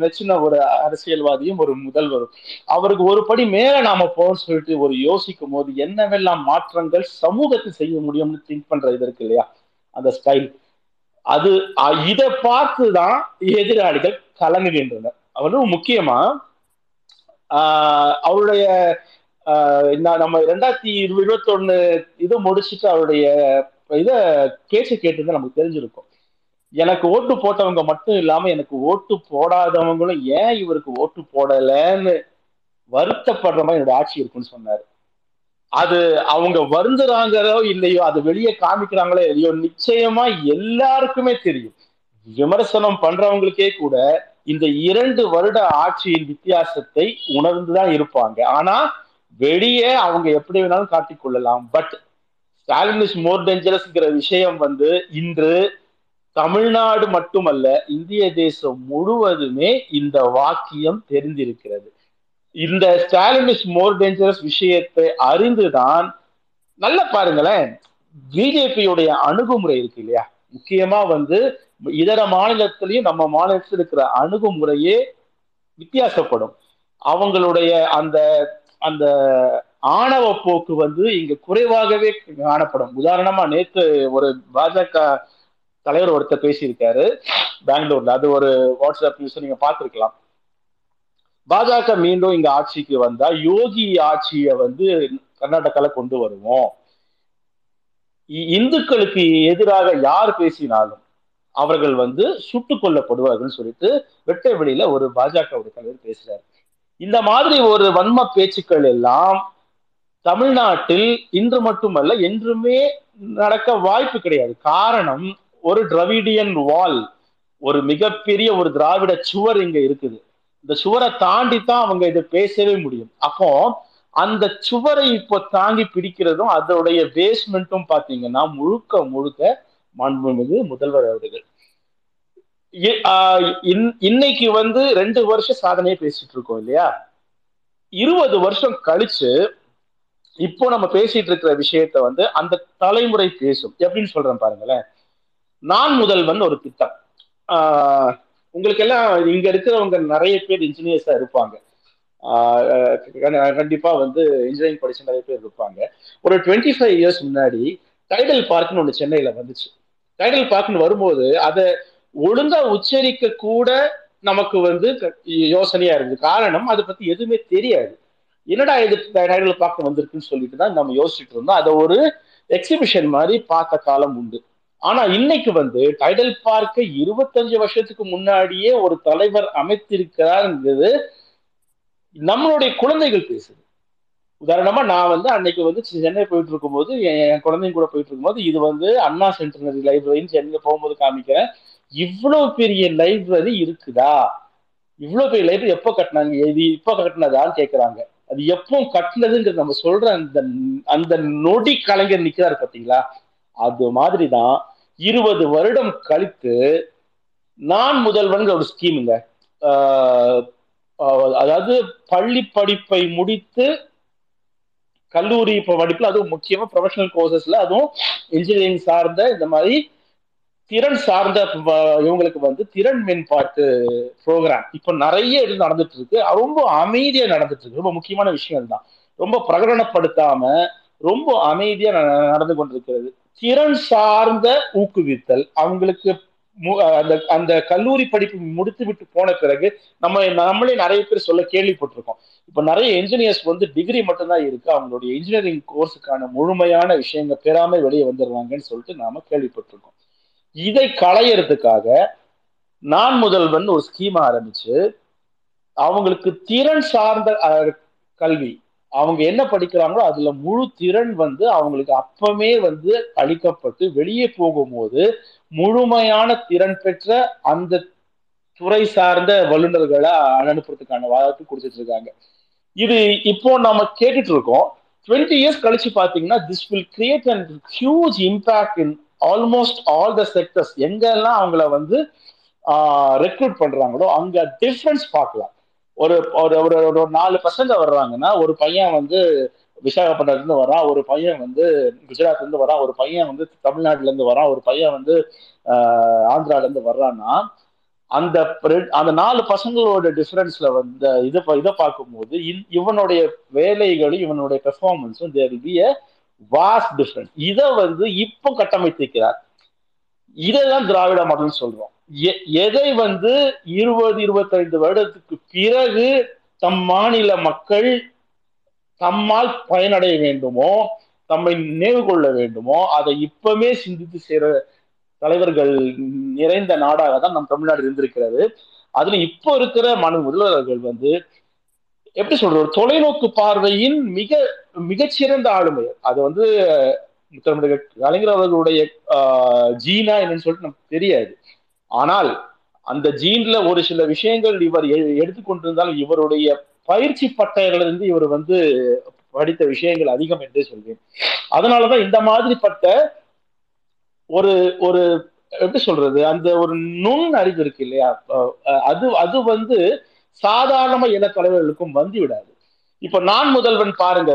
H: மெச்சின ஒரு அரசியல்வாதியும் ஒரு முதல்வரும். அவருக்கு ஒரு படி மேல நாம போன்னு சொல்லிட்டு ஒரு யோசிக்கும் போது என்னவெல்லாம் மாற்றங்கள் சமூகத்தில் செய்ய முடியும்னு திங்க் பண்ற இது இருக்கு இல்லையா? அந்த ஸ்டைல் அது இதை பார்த்துதான் எதிராளிகள் கலங்குகின்றனர். அவரும் முக்கியமா ஆஹ் அவருடைய நம்ம ரெண்டாயிரத்தி இருபத்தி ஒண்ணு இது முடிச்சுட்டு அவருடைய இத கேஸை கேட்டு நமக்கு தெரிஞ்சிருக்கும். எனக்கு ஓட்டு போட்டவங்க மட்டும் இல்லாம எனக்கு ஓட்டு போடாதவங்களும் ஏன் இவருக்கு ஓட்டு போடலன்னு வருத்தப்படுற மாதிரி என்னோட ஆட்சி இருக்குன்னு சொன்னாரு. அது அவங்க வருந்துறாங்களோ இல்லையோ அது வெளியே காமிக்கிறாங்களோ இல்லையோ நிச்சயமா எல்லாருக்குமே தெரியும். விமர்சனம் பண்றவங்களுக்கே கூட இந்த இரண்டு வருட ஆட்சியின் வித்தியாசத்தை உணர்ந்துதான் இருப்பாங்க. ஆனா வெளியே அவங்க எப்படி வேணாலும் காட்டிக் கொள்ளலாம். பட் ஸ்டாலின் இஸ் மோர் டேஞ்சரஸ்ங்கிற விஷயம் வந்து இன்று தமிழ்நாடு மட்டுமல்ல இந்திய தேசம் முழுவதுமே இந்த வாக்கியம் தெரிந்திருக்கிறது. இந்த ஸ்டாலின் இஸ் மோர் டேஞ்சரஸ் விஷயத்தை அறிந்துதான் நல்ல பாருங்களேன் பிஜேபியுடைய அணுகுமுறை இருக்கு இல்லையா? முக்கியமா வந்து இதர மாநிலத்திலையும் நம்ம மாநிலத்தில் இருக்கிற அணுகுமுறையே வித்தியாசப்படும். அவங்களுடைய அந்த அந்த ஆணவ போக்கு வந்து இங்க குறைவாகவே காணப்படும். உதாரணமா நேற்று ஒரு பாஜக தலைவர் ஒருத்தர் பேசியிருக்காரு பெங்களூர்ல. அது ஒரு வாட்ஸ்அப் நியூஸ் நீங்க பார்த்துருக்கலாம். பாஜக மீண்டும் இங்க ஆட்சிக்கு வந்தா யோகி ஆட்சியை வந்து கர்நாடகால கொண்டு வருவோம். இந்துக்களுக்கு எதிராக யார் பேசினாலும் அவர்கள் வந்து சுட்டுக் கொல்லப்படுவார்கள் சொல்லிட்டு வெட்ட வெளியில ஒரு பாஜக தலைவர் பேசுறாரு. இந்த மாதிரி ஒரு வன்ம பேச்சுக்கள் எல்லாம் தமிழ்நாட்டில் இன்று மட்டுமல்ல என்றுமே நடக்க வாய்ப்பு கிடையாது. காரணம் ஒரு டிரவிடியன் வால் ஒரு மிகப்பெரிய ஒரு திராவிட சுவர் இங்க இருக்குது. இந்த சுவரை தாண்டி தான் அவங்க இதை பேசவே முடியும். அப்போ அந்த சுவரை இப்போ தாங்கி பிடிக்கிறதும் அதோடைய பேஸ்மெண்ட்டும் பாத்தீங்கன்னா முழுக்க முழுக்க மாண்புமிகு முதல்வர் அவர்கள். இன்னைக்கு வந்து ரெண்டு வருஷம் சாதனையை பேசிட்டு இருக்கோம் இல்லையா? இருபது வருஷம் கழிச்சு இப்போ நம்ம பேசிட்டு இருக்கிற விஷயத்த வந்து அந்த தலைமுறை பேசும். எப்படின்னு சொல்றேன் பாருங்களேன். நான் முதல்வன் ஒரு திட்டம். உங்களுக்கு எல்லாம் இங்க இருக்கிறவங்க நிறைய பேர் இன்ஜினியர்ஸா இருப்பாங்க. கண்டிப்பா வந்து இன்ஜினியரிங் படிச்சு நிறைய பேர் இருப்பாங்க. ஒரு டுவெண்ட்டி ஃபைவ் இயர்ஸ் முன்னாடி டைடல் பார்க்னு ஒன்று சென்னையில வந்துச்சு. டைடல் பார்க்னு வரும்போது அதை ஒழுங்கா உச்சரிக்க கூட நமக்கு வந்து யோசனையா இருக்குது காரணம் அதை பத்தி எதுவுமே தெரியாது. என்னடா இது டைட்டில் பார்க்க வந்திருக்குன்னு சொல்லிட்டு தான் நம்ம யோசிச்சுட்டு இருந்தோம். அதை ஒரு எக்ஸிபிஷன் மாதிரி பார்த்த காலம் உண்டு. ஆனா இன்னைக்கு வந்து டைடல் பார்க்க இருபத்தஞ்சு வருஷத்துக்கு முன்னாடியே ஒரு தலைவர் அமைத்திருக்கிறாருங்கிறது நம்மளுடைய குழந்தைகள் பேசுது. உதாரணமா நான் வந்து அன்னைக்கு வந்து சென்னை போயிட்டு இருக்கும்போது என் குழந்தைங்க கூட போயிட்டு இருக்கும்போது இது வந்து அண்ணா சென்டினரி லைப்ரரின்னு சென்னையில் போகும்போது காமிக்கிறேன். இவ்வளவு பெரிய லைப்ரரி இருக்குதா? இவ்வளவு பெரிய லைப்ரரி எப்போ கட்டினாங்க? இது இப்போ கட்டினதான்னு கேட்குறாங்க அது எப்போ கட்டினதுங்கிறது நம்ம சொல்ற அந்த அந்த நொடி கலைஞர் நிக்கிறாரு பாத்தீங்களா? அது மாதிரிதான் இருபது வருடம் கழித்து நான் முதல்வன்கிற ஒரு ஸ்கீமுங்க அதாவது பள்ளி படிப்பை முடித்து கல்லூரி படிப்புல அதுவும் முக்கியமா ப்ரொஃபஷனல் கோர்சஸ்ல அதுவும் இன்ஜினியரிங் சார்ந்த இந்த மாதிரி திறன் சார்ந்த இவங்களுக்கு வந்து திறன் மேம்பாட்டு ப்ரோக்ராம் இப்போ நிறைய இது நடந்துட்டு இருக்கு ரொம்ப அமைதியா நடந்துட்டு இருக்கு ரொம்ப முக்கியமான விஷயம் தான். ரொம்ப பிரகடனப்படுத்தாம ரொம்ப அமைதியா நடந்து கொண்டிருக்கிறது. திறன் சார்ந்த ஊக்குவித்தல். அவங்களுக்கு அந்த அந்த கல்லூரி படிப்பு முடித்து விட்டு போன பிறகு நம்ம நம்மளே நிறைய பேர் சொல்ல கேள்விப்பட்டிருக்கோம். இப்ப நிறைய இன்ஜினியர்ஸ் வந்து டிகிரி மட்டும்தான் இருக்கு. அவங்களுடைய இன்ஜினியரிங் கோர்ஸுக்கான முழுமையான விஷயங்கள் பெறாம வெளியே வந்துடுறாங்கன்னு சொல்லிட்டு நாம கேள்விப்பட்டிருக்கோம். இதை களையறதுக்காக நான் முதல்வன் ஒரு ஸ்கீம் ஆரம்பிச்சு அவங்களுக்கு திறன் சார்ந்த கல்வி. அவங்க என்ன படிக்கிறாங்களோ அதுல முழு திறன் வந்து அவங்களுக்கு அப்பமே வந்து அளிக்கப்பட்டு வெளியே போகும்போது முழுமையான திறன் பெற்ற அந்த துறை சார்ந்த வல்லுநர்களை அனுப்புறதுக்கான வாய்ப்பு கொடுத்துட்டு இருக்காங்க இது இப்போ நம்ம கேட்டுட்டு இருக்கோம் டுவெண்ட்டி இயர்ஸ் கழிச்சு பாத்தீங்கன்னா this will create and huge impact in almost all the sectors எங்கெல்லாம் அவங்கள வந்து ரெக்ரூட் பண்றாங்களோ அங்க டிஃப்ரென்ஸ் பார்க்கலாம். ஒரு ஒரு ஒரு நாலு பசங்க வர்றாங்கன்னா ஒரு பையன் வந்து விசாகப்பட்டினத்துல இருந்து வரான் ஒரு பையன் வந்து குஜராத்ல இருந்து வரான் ஒரு பையன் வந்து தமிழ்நாட்டுல இருந்து வரான் ஒரு பையன் வந்து ஆந்திரால இருந்து வர்றான்னா அந்த அந்த நாலு பசங்களோட டிஃபரன்ஸ்ல வந்து இதை இதை பார்க்கும்போது இவனுடைய வேலைகளும் இவனுடைய பெர்ஃபார்மன்ஸும் தேர் பி வாஸ்ட் டிஃப்ரெண்ட் இதை வந்து இப்போ கட்டமைத்திருக்கிறார். இதைதான் திராவிட மாடல் சொல்றோம். எதை வந்து இருபது இருபத்தைந்து வருடத்துக்கு பிறகு தம் மாநில மக்கள் தம்மால் பயனடைய வேண்டுமோ தம்மை நினைவு கொள்ள வேண்டுமோ அதை இப்பமே சிந்தித்து செய்யற தலைவர்கள் நிறைந்த நாடாக தான் நம் தமிழ்நாடு இருந்திருக்கிறது. அதுல இப்போ இருக்கிற மனு முதல்வர்கள் வந்து எப்படி சொல்ற ஒரு தொலைநோக்கு பார்வையின் மிக மிகச்சிறந்த ஆளுமை. அது வந்து நம்முடைய கலைஞர் அவர்களுடைய ஜீனா என்னன்னு சொல்லிட்டு நமக்கு தெரியாது. ஆனால் அந்த ஜீன்ல ஒரு சில விஷயங்கள் இவர் எடுத்துக்கொண்டிருந்தாலும் இவருடைய பயிற்சி பட்டயர்களிருந்து இவர் வந்து படித்த விஷயங்கள் அதிகம் என்றே சொல்வேன். அதனாலதான் இந்த மாதிரி பட்ட ஒரு ஒரு எப்படி சொல்றது அந்த ஒரு நுண் அறிவு இருக்கு இல்லையா? அது அது வந்து சாதாரணமா இன தலைவர்களுக்கும் வந்து விடாது. இப்ப நான் முதல்வன் பாருங்க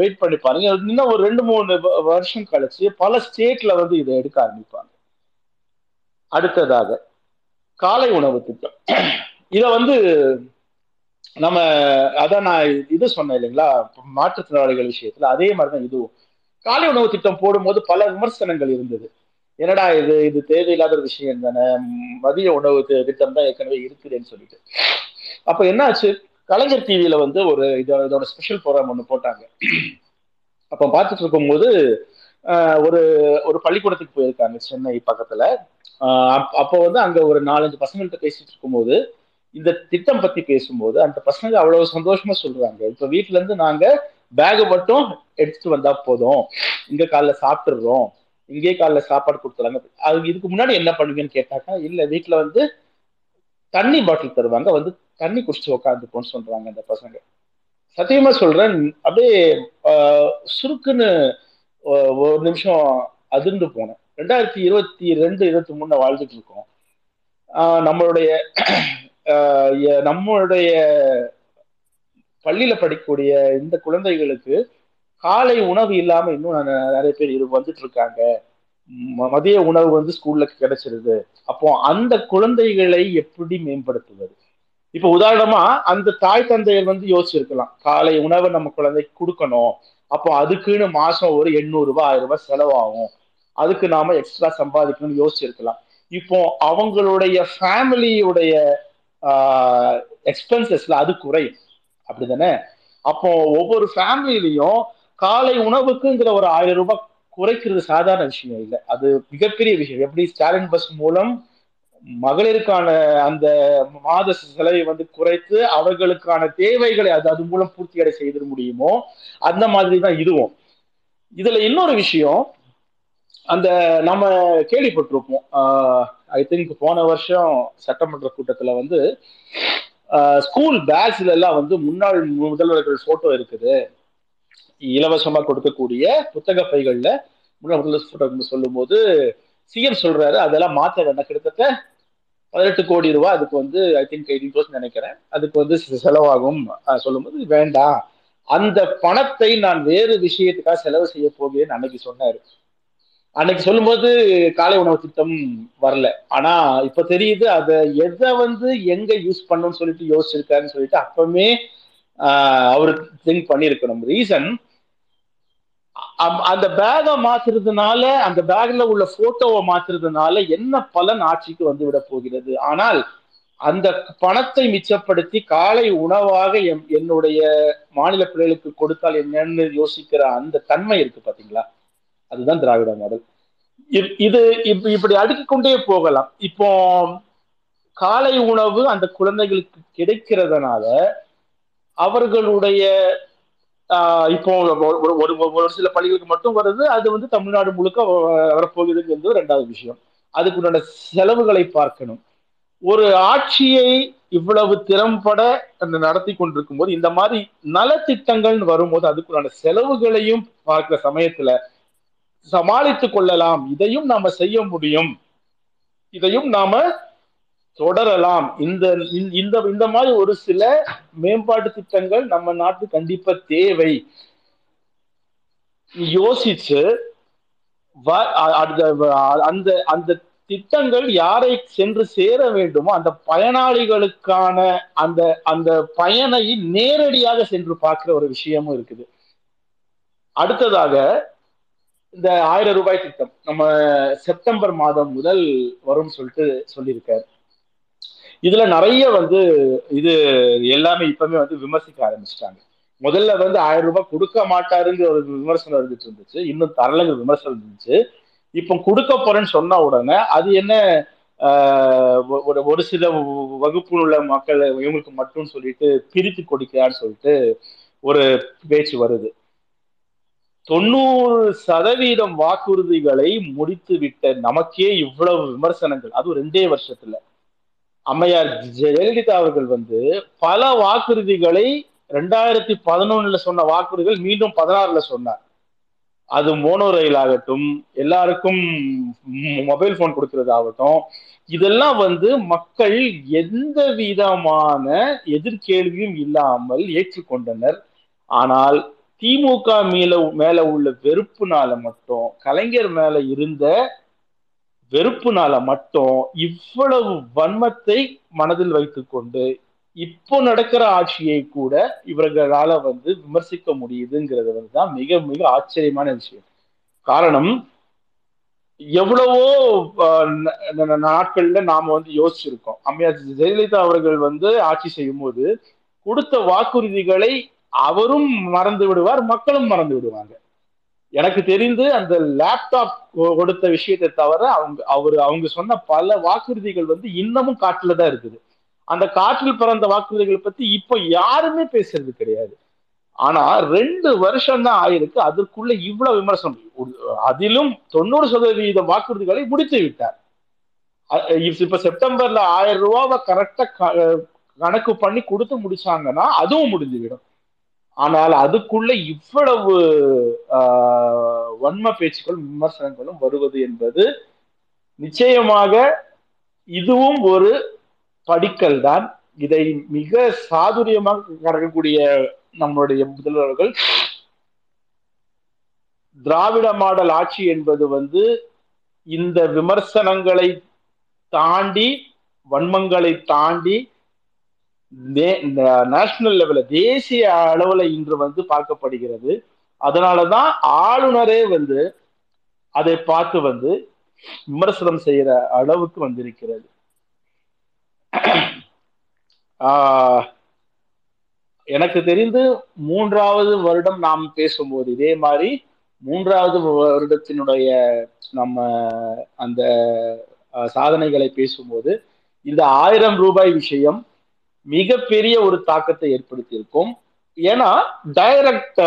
H: வெயிட் பண்ணி பாருங்க. இன்னும் ஒரு ரெண்டு மூணு வருஷம் கழிச்சு பல ஸ்டேட்ல வந்து இதை எடுக்க ஆரம்பிப்பாங்க. அடுத்ததாக காலை உணவு திட்டம். இத வந்து நம்ம அதான் நான் இது சொன்னேன் இல்லைங்களா மாற்றுத்திறனாளிகள் விஷயத்துல அதே மாதிரிதான் இதுவும். காலை உணவு திட்டம் போடும்போது பல விமர்சனங்கள் இருந்தது. என்னடா இது இது தேவையில்லாத ஒரு விஷயம் தானே மதிய உணவு திட்டம் தான் ஏற்கனவே இருக்குதுன்னு சொல்லிட்டு. அப்ப என்னாச்சு? கலைஞர் டிவியில வந்து ஒரு இதோட இதோட ஸ்பெஷல் ப்ரோக்ராம் ஒன்று போட்டாங்க. அப்ப பார்த்துட்டு இருக்கும்போது ஒரு ஒரு பள்ளிக்கூடத்துக்கு போயிருக்காங்க சென்னை பக்கத்துல. அப்போ வந்து அங்க ஒரு நாலஞ்சு பசங்கள்கிட்ட பேசிட்டு இருக்கும்போது இந்த திட்டம் பத்தி பேசும்போது அந்த பசங்க அவ்வளவு சந்தோஷமா சொல்றாங்க. இப்ப வீட்டுல இருந்து நாங்க பேகை மட்டும் எடுத்துட்டு வந்தா போதும். இங்க காலைல சாப்பிட்டுறோம். இங்கே காலைல சாப்பாடு கொடுத்துறாங்க அது இதுக்கு முன்னாடி என்ன பண்ணுவீங்கன்னு கேட்டாக்கா இல்ல வீட்டுல வந்து தண்ணி பாட்டில் தருவாங்க. வந்து தண்ணி குடிச்சு உக்காந்துப்போன்னு சொல்றாங்க இந்த பசங்க. சத்தியமா சொல்றேன் அப்படியே சுருக்குன்னு ஒரு நிமிஷம் அதிர்ந்து போனேன். ரெண்டாயிரத்தி இருபத்தி ரெண்டு இருபத்தி மூணுல வாழ்ந்துட்டு இருக்கோம். நம்மளுடைய நம்மளுடைய பள்ளியில படிக்கக்கூடிய இந்த குழந்தைகளுக்கு காலை உணவு இல்லாம இன்னும் நிறைய பேர் இது வந்துட்டு இருக்காங்க. மதிய உணவு வந்து ஸ்கூல்ல கிடைச்சிருது. அப்போ அந்த குழந்தைகளை எப்படி மேம்படுத்துவது? இப்ப உதாரணமா அந்த தாய் தந்தையர் வந்து யோசிச்சிருக்கலாம். காலை உணவை நம்ம குழந்தைக்கு கொடுக்கணும். அப்போ அதுக்குன்னு மாசம் ஒரு எண்ணூறு ரூபாய் ஆயிரம் ரூபாய் செலவாகும். அதுக்கு நாம எக்ஸ்ட்ரா சம்பாதிக்கணும்னு யோசிச்சிருக்கலாம். இப்போ அவங்களுடைய ஃபேமிலியுடைய எக்ஸ்பென்சஸ்ல அது குறையும். அப்படிதானே? அப்போ ஒவ்வொரு ஃபேமிலிலையும் காலை உணவுக்குங்கிற ஒரு ஆயிரம் ரூபாய் குறைக்கிறது சாதாரண விஷயம் இல்லை. அது மிகப்பெரிய விஷயம். எப்படி ஸ்டாலின் பஸ் மூலம் மகளிருக்கான அந்த மாத செலவை வந்து குறைத்து அவர்களுக்கான தேவைகளை அது அது மூலம் பூர்த்தி அடை செய்திட முடியுமோ? அந்த மாதிரி தான் இதுவும். இதுல இன்னொரு விஷயம் அந்த நம்ம கேள்விப்பட்டிருப்போம். ஐ திங்க் போன வருஷம் சட்டமன்ற கூட்டத்துல வந்து ஸ்கூல் பேக்ஸ்ல எல்லாம் வந்து முன்னாள் முதல்வர்கள் போட்டோ இருக்குது. இலவசமா கொடுக்கக்கூடிய புத்தக பைகள்ல முன்னாள் முதல்வர் போட்டோ சொல்லும் போது சிஎம் சொல்றாரு அதெல்லாம் மாற்ற வேண்டாம். கிட்டத்தட்ட பதினெட்டு கோடி ரூபாய் அதுக்கு வந்து ஐ திங்க் எயிட்டீன் பர்சன்ட் நினைக்கிறேன். அதுக்கு வந்து செலவாகும் சொல்லும்போது வேண்டாம். அந்த பணத்தை நான் வேறு விஷயத்துக்காக செலவு செய்ய போகிறேன்னு அன்னைக்கு சொன்னாரு. அன்னைக்கு சொல்லும்போது காலை உணவு திட்டம் வரல. ஆனா இப்ப தெரியுது அதை எதை வந்து எங்க யூஸ் பண்ணணும்னு சொல்லிட்டு யோசிச்சிருக்காருன்னு சொல்லிட்டு அப்பவுமே அவர் திங்க் பண்ணியிருக்கணும். ரீசன் அந்த பேகை மாத்துறதுனால அந்த பேக்ல உள்ள போட்டோவை மாத்துறதுனால என்ன பலன் ஆட்சிக்கு வந்து விட போகிறது? ஆனால் அந்த பணத்தை மிச்சப்படுத்தி காலை உணவாக என்னுடைய மாநில பிள்ளைகளுக்கு கொடுத்தால் என்னன்னு யோசிக்கிற அந்த தன்மை இருக்கு பாத்தீங்களா? அதுதான் திராவிட மாடல். இது இப்படி அடுக்கி கொண்டே போகலாம். இப்போ காலை உணவு அந்த குழந்தைகளுக்கு கிடைக்கிறதுனால அவர்களுடைய இப்போ ஒரு ஒரு சில பள்ளிகளுக்கு மட்டும் வருது அது வந்து தமிழ்நாடு முழுக்க வரப்போகுதுங்கிறது ரெண்டாவது விஷயம். அதுக்குண்டான செலவுகளை பார்க்கணும். ஒரு ஆட்சியை இவ்வளவு திறம்பட நடத்தி கொண்டிருக்கும் போது இந்த மாதிரி நலத்திட்டங்கள் வரும்போது அதுக்குண்டான செலவுகளையும் பார்க்கிற சமயத்துல சமாளித்துக் கொள்ளலாம். இதையும் நாம செய்ய முடியும். இதையும் நாம தொடரலாம். இந்த இந்த இந்த மாதிரி ஒரு சில மேம்பாட்டு திட்டங்கள் நம்ம நாட்டு கண்டிப்பா தேவை. யோசிச்சு அந்த அந்த திட்டங்கள் யாரை சென்று சேர வேண்டுமோ அந்த பயனாளிகளுக்கான அந்த அந்த பயனை நேரடியாக சென்று பார்க்கிற ஒரு விஷயமும் இருக்குது. அடுத்ததாக இந்த ஆயிரம் ரூபாய் திட்டம். நம்ம செப்டம்பர் மாதம் முதல் வரும்னு சொல்லிட்டு சொல்லியிருக்காரு. இதுல நிறைய வந்து இது எல்லாமே இப்பவுமே வந்து விமர்சிக்க ஆரம்பிச்சிட்டாங்க. முதல்ல வந்து ஆயிரம் ரூபாய் கொடுக்க மாட்டாருங்கிற ஒரு விமர்சனம் இருந்துட்டு இருந்துச்சு. இன்னும் தரலங்கிற விமர்சனம் இருந்துச்சு. இப்போ கொடுக்க போறேன்னு சொன்ன உடனே அது என்ன ஒரு ஒரு சில வகுப்பு உள்ள மக்கள் இவங்களுக்கு மட்டும் சொல்லிட்டு பிரித்து கொடுக்கிறான்னு சொல்லிட்டு ஒரு பேச்சு வருது. தொண்ணூறு சதவீதம் வாக்குறுதிகளை முடித்து விட்ட நமக்கே இவ்வளவு விமர்சனங்கள். அதுவும் ரெண்டே வருஷத்துல. அம்மையார் ஜெயலலிதா அவர்கள் வந்து பல வாக்குறுதிகளை ரெண்டாயிரத்தி பதினொன்னுல சொன்ன வாக்குறுதிகள் மீண்டும் பதினாறுல சொன்னார். அது மோனோ ரயில் ஆகட்டும் எல்லாருக்கும் மொபைல் போன் கொடுக்கறது ஆகட்டும் இதெல்லாம் வந்து மக்கள் எந்த விதமான எதிர்கேள்வியும் இல்லாமல் ஏற்றுக்கொண்டனர். ஆனால் திமுக மேல மேல உள்ள வெறுப்புனால மட்டும் கலைஞர் மேல இருந்த வெறுப்புனால மட்டும் இவ்வளவு வன்மத்தை மனதில் வைத்துக்கொண்டு இப்போ நடக்கிற ஆட்சியை கூட இவர்களால வந்து விமர்சிக்க முடியுதுங்கிறது வந்து தான் மிக மிக ஆச்சரியமான விஷயம். காரணம் எவ்வளவோ நாட்கள்ல நாம வந்து யோசிச்சிருக்கோம். அம்மையார் ஜெயலலிதா அவர்கள் வந்து ஆட்சி செய்யும் போது கொடுத்த வாக்குறுதிகளை அவரும் மறந்து விடுவார் மக்களும் மறந்து விடுவாங்க. எனக்கு தெரிந்து அந்த லேப்டாப் கொடுத்த விஷயத்தை தவிர அவங்க அவர் அவங்க சொன்ன பல வாக்குறுதிகள் வந்து இன்னமும் காட்டுல தான் இருக்குது. அந்த காற்றில் பிறந்த வாக்குறுதிகள் பத்தி இப்ப யாருமே பேசுறது கிடையாது. ஆனா ரெண்டு வருஷம் தான் ஆயிருக்கு அதற்குள்ள இவ்வளவு விமர்சனம். அதிலும் தொண்ணூறு சதவீத வாக்குறுதிகளை முடித்து விட்டார். இப்ப செப்டம்பர்ல ஆயிரம் ரூபாவை கரெக்டா கணக்கு பண்ணி கொடுத்து முடிச்சாங்கன்னா அதுவும் முடிஞ்சுவிடும் ஆனால் அதுக்குள்ள இவ்வளவு வன்ம பேச்சுக்கள் விமர்சனங்களும் வருவது என்பது நிச்சயமாக இதுவும் ஒரு படிக்கல் தான். இதை மிக சாதுரியமாக கடக்கக்கூடிய நம்மளுடைய முதல்வர்கள் திராவிட மாடல் ஆட்சி என்பது வந்து இந்த விமர்சனங்களை தாண்டி வன்மங்களை தாண்டி நேஷனல் லெவலில் தேசிய அளவுல இன்று வந்து பார்க்கப்படுகிறது. அதனாலதான் ஆளுநரே வந்து அதை பார்த்து வந்து விமர்சனம் செய்யற அளவுக்கு வந்திருக்கிறது. ஆஹ், எனக்கு தெரிந்து மூன்றாவது வருடம் நாம் பேசும்போது இதே மாதிரி மூன்றாவது வருடத்தினுடைய நம்ம அந்த சாதனைகளை பேசும்போது இந்த ஆயிரம் ரூபாய் விஷயம் மிகப்பெரிய ஒரு தாக்கத்தை ஏற்படுத்தியிருக்கும். ஏன்னா டைரக்ட்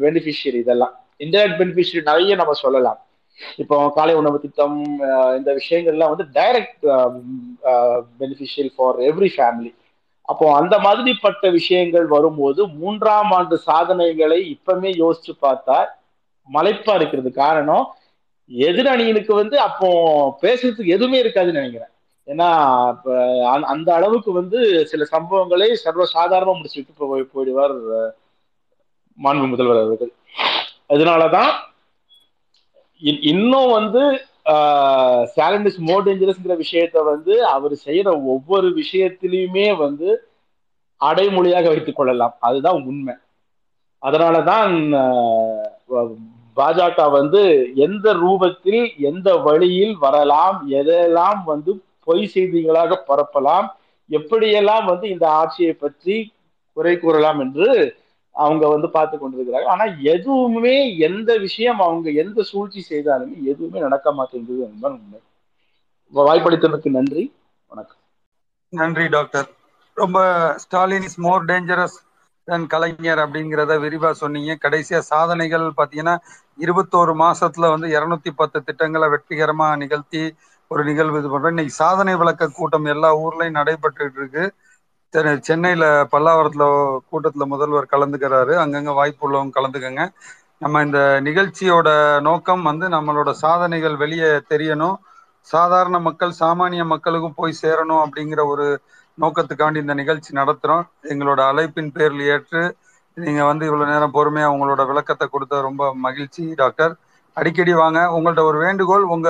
H: பெனிஃபிஷியரி இதெல்லாம். இன்டைரக்ட் பெனிஃபிஷியரி நிறைய நம்ம சொல்லலாம். இப்போ காலை உணவு திட்டம் அஹ், இந்த விஷயங்கள்லாம் வந்து direct beneficial for every family அப்போ அந்த மாதிரிப்பட்ட விஷயங்கள் வரும்போது மூன்றாம் ஆண்டு சாதனைகளை இப்பவுமே யோசிச்சு பார்த்தா மலைப்பா இருக்கிறது. காரணம் எதிரணிகளுக்கு வந்து அப்போ பேசுறதுக்கு எதுவுமே இருக்காதுன்னு நினைக்கிறேன். ஏன்னா அந்த- அளவுக்கு வந்து சில சம்பவங்களை சர்வ சாதாரணமா முடிச்சுட்டு போய் போயிடுவார் மாண்பு முதல்வர் அவர்கள். அதனாலதான் இன்னும் வந்து சேலண்ட் இஸ் மோர் டேஞ்சரஸ்ங்கிற விஷயத்த வந்து அவர் செய்யற ஒவ்வொரு விஷயத்திலையுமே வந்து அடைமொழியாக வைத்துக் கொள்ளலாம். அதுதான் உண்மை. அதனாலதான் பாஜக வந்து எந்த ரூபத்தில் எந்த வழியில் வரலாம் எதெல்லாம் வந்து பொய் செய்திகளாக பரப்பலாம். எப்படியெல்லாம் வந்து இந்த ஆட்சியை பற்றி குறை கூறலாம் என்று அவங்க வந்து பார்த்து கொண்டிருக்கிறார்கள். ஆனா எதுவுமே எந்த விஷயம் அவங்க எந்த சூழ்ச்சி செய்தாலுமே எதுவுமே நடக்க மாட்டேங்குது என்பது உண்மை. வாய்ப்பளித்ததற்கு நன்றி. வணக்கம்.
F: நன்றி டாக்டர். ரொம்ப Stalin is more dangerous than Kalaignar அப்படிங்கிறத விரிவா சொன்னீங்க. கடைசியா சாதனைகள் பாத்தீங்கன்னா இருபத்தோரு மாசத்துல வந்து இருநூத்தி பத்து திட்டங்களை வெற்றிகரமா நிகழ்த்தி ஒரு நிகழ்வு இது பண்றோம் இன்னைக்கு சாதனை விளக்க கூட்டம் எல்லா ஊர்லயும் நடைபெற்றுட்டு இருக்கு. சென்னையில பல்லாவரத்துல கூட்டத்துல முதல்வர் கலந்துக்கிறாரு. அங்கங்க வாய்ப்பு உள்ளவங்க கலந்துக்கங்க. நம்ம இந்த நிகழ்ச்சியோட நோக்கம் வந்து நம்மளோட சாதனைகள் வெளியே தெரியணும். சாதாரண மக்கள் சாமானிய மக்களுக்கும் போய் சேரணும் அப்படிங்கிற ஒரு நோக்கத்துக்காண்டி இந்த நிகழ்ச்சி நடத்துறோம். எங்களோட அழைப்பின் பேரில் ஏற்று நீங்க வந்து இவ்வளவு நேரம் பொறுமையா உங்களோட விளக்கத்தை கொடுத்த ரொம்ப மகிழ்ச்சி டாக்டர். அடிக்கடி வாங்க. உங்கள்ட்ட ஒரு வேண்டுகோள் உங்க